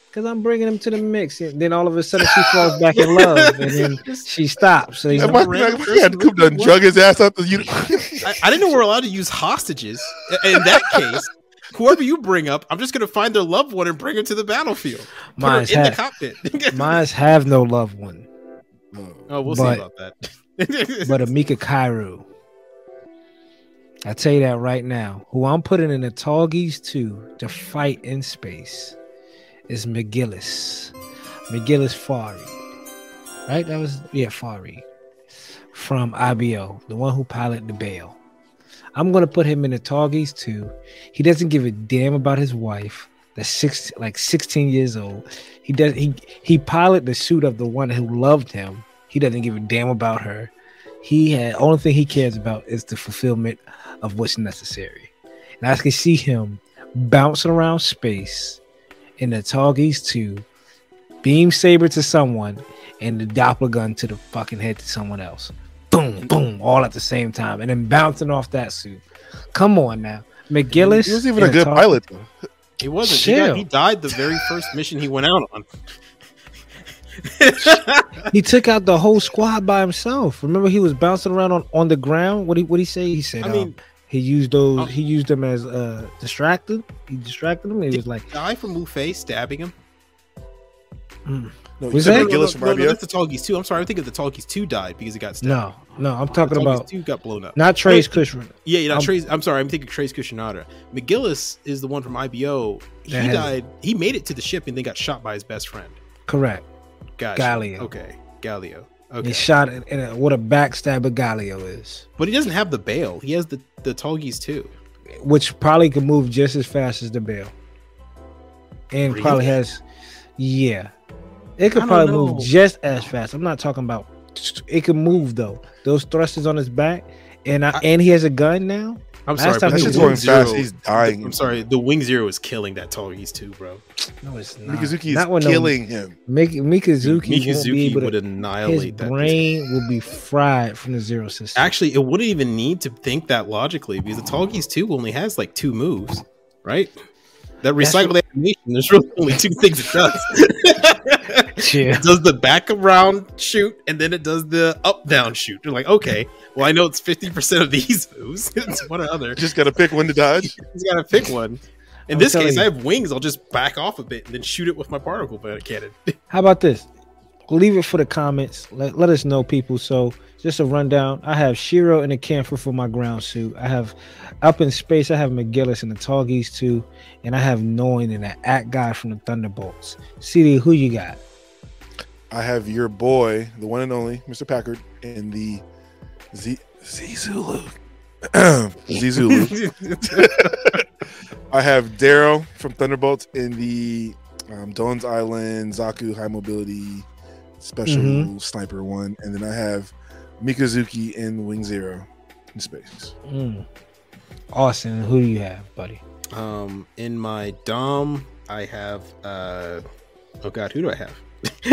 [SPEAKER 1] because I'm bringing him to the mix. And then all of a sudden she falls back in love, and then she stops. So he's
[SPEAKER 3] Am
[SPEAKER 1] like,
[SPEAKER 3] I, I, had to come down and drug his ass out the unit.
[SPEAKER 4] I, I didn't know we're allowed to use hostages. In that case, whoever you bring up, I'm just gonna find their loved one and bring her to the battlefield.
[SPEAKER 1] Mine's
[SPEAKER 4] in the cockpit.
[SPEAKER 1] mine's have no loved one, mm.
[SPEAKER 4] oh, we'll
[SPEAKER 1] but-
[SPEAKER 4] see about that.
[SPEAKER 1] but Amika Kairu. I tell you that right now. Who I'm putting in the Tallgeese too to fight in space is McGillis. McGillis Fareed. Right? That was yeah, Fareed. From IBO, the one who piloted the Bael. I'm gonna put him in the Tallgeese too. He doesn't give a damn about his wife. That's six like 16 years old. He does he he piloted the suit of the one who loved him. He doesn't give a damn about her. He had only thing he cares about is the fulfillment of what's necessary. And I can see him bouncing around space in the Tallgeese 2, beam saber to someone, and the Dober gun to the fucking head to someone else. Boom, boom, all at the same time, and then bouncing off that suit. Come on now. McGillis.
[SPEAKER 3] He was even a good
[SPEAKER 1] Tar-
[SPEAKER 3] pilot, though.
[SPEAKER 4] He wasn't. He, got- he died the very first mission he went out on.
[SPEAKER 1] He took out the whole squad by himself. Remember, he was bouncing around on, on the ground. What he what he say? He said,
[SPEAKER 4] I
[SPEAKER 1] um,
[SPEAKER 4] mean,
[SPEAKER 1] he used those.
[SPEAKER 4] Oh.
[SPEAKER 1] he used them as uh distracted. He distracted them. He was like,
[SPEAKER 4] guy from Wufei stabbing him.
[SPEAKER 1] mm.
[SPEAKER 3] No,
[SPEAKER 1] Was that-
[SPEAKER 3] said McGillis from
[SPEAKER 4] no, no,
[SPEAKER 3] IBM?
[SPEAKER 4] that's the Tallgeese 2. I'm sorry. I think of the Tallgeese 2 died because he got stabbed.
[SPEAKER 1] no, no. I'm talking about
[SPEAKER 4] 2 got blown up.
[SPEAKER 1] not
[SPEAKER 4] Treize
[SPEAKER 1] Khushrenada.
[SPEAKER 4] Yeah, yeah, not
[SPEAKER 1] I'm-
[SPEAKER 4] Treize. I'm sorry. I'm thinking Treize Khushrenada. McGillis is the one from IBO. He
[SPEAKER 1] has-
[SPEAKER 4] died. He made it to the ship and then got shot by his best friend.
[SPEAKER 1] Correct.
[SPEAKER 4] Gotcha.
[SPEAKER 1] Gaelio.
[SPEAKER 4] Okay. Gaelio. Okay.
[SPEAKER 1] He shot in, in a, what a backstabber Gaelio is,
[SPEAKER 4] But he doesn't have the Bael. He has the the Tallgeese too.
[SPEAKER 1] which probably could move just as fast as the Bael, and
[SPEAKER 4] Really?
[SPEAKER 1] probably has, yeah, it could probably
[SPEAKER 4] know.
[SPEAKER 1] move just as fast. I'm not talking about. It can move though. Those thrusters on his back, and I,
[SPEAKER 4] I-
[SPEAKER 1] and he has a gun now.
[SPEAKER 4] I'm
[SPEAKER 1] Last
[SPEAKER 4] sorry, but
[SPEAKER 1] he
[SPEAKER 4] the Wing
[SPEAKER 3] going fast,
[SPEAKER 4] Zero-
[SPEAKER 3] he's dying.
[SPEAKER 4] I'm sorry. The Wing Zero is killing that Tallgeese too, bro.
[SPEAKER 1] No, it's not.
[SPEAKER 3] Mikazuki
[SPEAKER 1] Not when
[SPEAKER 3] is
[SPEAKER 1] no-
[SPEAKER 3] killing him.
[SPEAKER 1] Mik- Mikazuki, won't be
[SPEAKER 4] Mikazuki
[SPEAKER 1] able
[SPEAKER 4] would
[SPEAKER 1] to. His
[SPEAKER 4] annihilate that.
[SPEAKER 1] brain will be fried from the zero system.
[SPEAKER 4] Actually, it wouldn't even need to think that logically because the Tallgeese 2 only has like two moves, right? That
[SPEAKER 1] That's
[SPEAKER 4] recycled animation, there's really only two things it does.
[SPEAKER 1] Yeah.
[SPEAKER 4] it does the back around shoot and then it does the up down shoot. You're like, okay, well, I know it's 50% of these moves. it's one or other.
[SPEAKER 3] Just gotta pick one to dodge.
[SPEAKER 4] He's got to pick one. In
[SPEAKER 1] I'm
[SPEAKER 4] this case,
[SPEAKER 1] you.
[SPEAKER 4] I have wings. I'll just back off a bit and then shoot it with my particle cannon.
[SPEAKER 1] How about this? Leave it for the comments. Let, let us know, people. So, just a rundown. I have Shiro and the Kampfer for my ground suit. I have up in space. I have McGillis and the Tallgeese too, and I have Noin and the Act guy from the Thunderbolts. CD, who you got?
[SPEAKER 3] I have your boy, the one and only Mr. Packard, in the Z Zee Zulu. Zee Zulu. I have Daryl from Thunderbolts in the um, Doan's Island Zaku High Mobility Special
[SPEAKER 1] Mhm.
[SPEAKER 3] Sniper one, and then I have Mikazuki and Wing Zero in space.
[SPEAKER 1] Mm. Austen, who do you have, buddy?
[SPEAKER 4] Um, in my dom, I have uh, oh god, who do I have?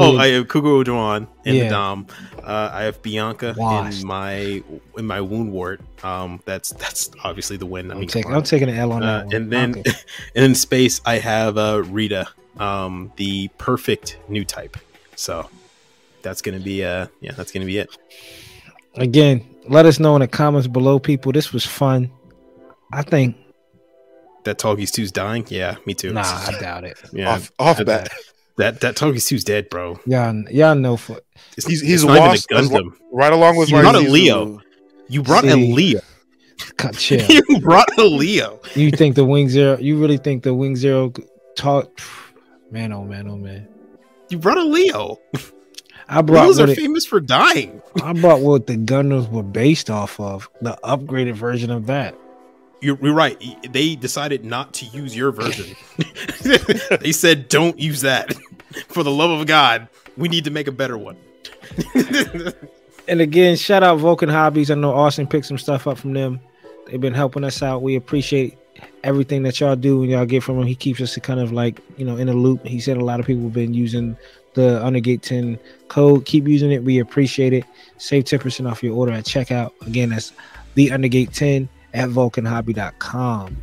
[SPEAKER 4] oh, I have Cucuruz Doan in
[SPEAKER 1] Yeah.
[SPEAKER 4] the dom. Uh, I have Bianca
[SPEAKER 1] Washed.
[SPEAKER 4] in my in my Woundwort. Um, that's that's obviously the win. I
[SPEAKER 1] I'm, taking. I'm taking an L on
[SPEAKER 4] Uh,
[SPEAKER 1] that one.
[SPEAKER 4] and then
[SPEAKER 1] Okay.
[SPEAKER 4] and in space, I have uh, Rita, um, the perfect new type. So that's gonna be uh, yeah, that's gonna be it.
[SPEAKER 1] again, let us know in the comments below, people. This was fun. I think.
[SPEAKER 4] That Tallgeese 2's dying. Yeah, me too.
[SPEAKER 1] Nah, I doubt it.
[SPEAKER 4] yeah,
[SPEAKER 3] off off
[SPEAKER 4] I-
[SPEAKER 3] bat.
[SPEAKER 4] That that Tallgeese's dead, bro.
[SPEAKER 1] Y'all, y'all know for
[SPEAKER 4] It's,
[SPEAKER 3] He's
[SPEAKER 4] it's
[SPEAKER 3] he's
[SPEAKER 4] not even a
[SPEAKER 3] lost as
[SPEAKER 4] Gundam.
[SPEAKER 3] right along with
[SPEAKER 4] You're not a Leo. You brought a Leo.
[SPEAKER 1] cut chill.
[SPEAKER 4] you brought a Leo.
[SPEAKER 1] you think the Wing Zero? You really think the Wing Zero taught? Man, oh man, oh man.
[SPEAKER 4] You brought a Leo.
[SPEAKER 1] I brought
[SPEAKER 4] Leos are
[SPEAKER 1] it,
[SPEAKER 4] famous for dying.
[SPEAKER 1] I brought what the Gundams were based off of, the upgraded version of that.
[SPEAKER 4] You're, you're right. They decided not to use your version. they said, "Don't use that." For the love of God, we need to make a better one.
[SPEAKER 1] And again, shout out Vulcan Hobbies. I know Austen picked some stuff up from them. They've been helping us out. We appreciate everything that y'all do and y'all get from him. He keeps us kind of like, you know, in a loop. He said a lot of people have been using the Undergate 10 code. Keep using it. We appreciate it. Save 10% off your order at checkout. Again, that's the Undergate 10 at vulcanhobby.com.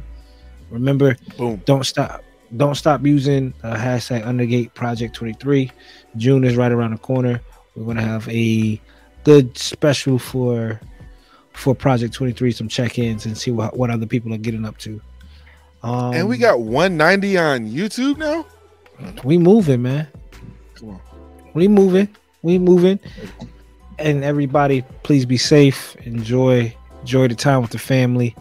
[SPEAKER 1] Remember,
[SPEAKER 3] Boom.
[SPEAKER 1] don't stop don't stop using uh, hashtag undergate project 23 june is right around the corner we're going to have a good special for for project 23 some check-ins and see what, what other people are getting up to um
[SPEAKER 3] and we got 190 on YouTube now.
[SPEAKER 1] we moving man.
[SPEAKER 3] Come on.
[SPEAKER 1] we moving. We moving. And everybody please be safe. Enjoy enjoy the time with the family.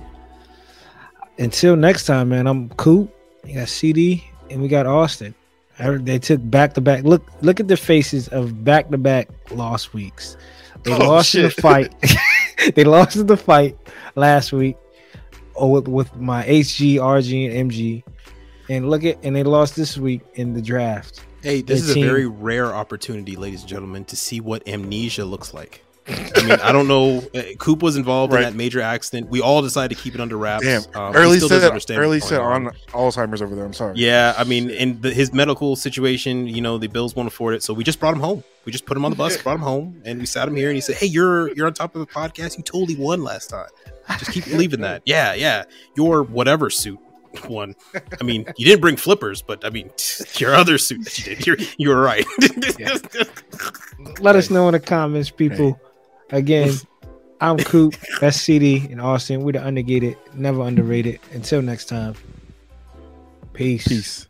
[SPEAKER 1] Until next time man i'm coop. You got cd and we got austen. They took back to back. Look look at the faces of back to back lost weeks. They
[SPEAKER 3] Oh,
[SPEAKER 1] lost in the fight. They lost in the fight last week with, with my hg rg and mg and look at and they lost this week in the draft
[SPEAKER 4] Hey, this
[SPEAKER 1] The
[SPEAKER 4] is
[SPEAKER 1] team-
[SPEAKER 4] a very rare opportunity, ladies and gentlemen, to see what amnesia looks like. I mean, I don't know. uh, Coop was involved
[SPEAKER 3] Right.
[SPEAKER 4] in that major accident. We all decided to keep it under wraps.
[SPEAKER 3] Damn.
[SPEAKER 4] Um,
[SPEAKER 3] early said
[SPEAKER 4] understand
[SPEAKER 3] early said
[SPEAKER 4] going
[SPEAKER 3] on Alzheimer's over there. I'm sorry.
[SPEAKER 4] Yeah, I mean, in the, his medical situation, you know, the bills won't afford it, so we just brought him home. We just put him on the bus, brought him home, and we sat him here, and he said, "Hey, you're you're on top of the podcast. You totally won last time. Just keep believing that. Yeah, yeah. Your whatever suit one. I mean, you didn't bring flippers, but I mean, your other suit that you did. You're you were right.
[SPEAKER 1] let us know in the comments, people. Again, I'm Coop. That's CD and Austen. We're the undergated, never underrated. Until next time. Peace.
[SPEAKER 3] Peace.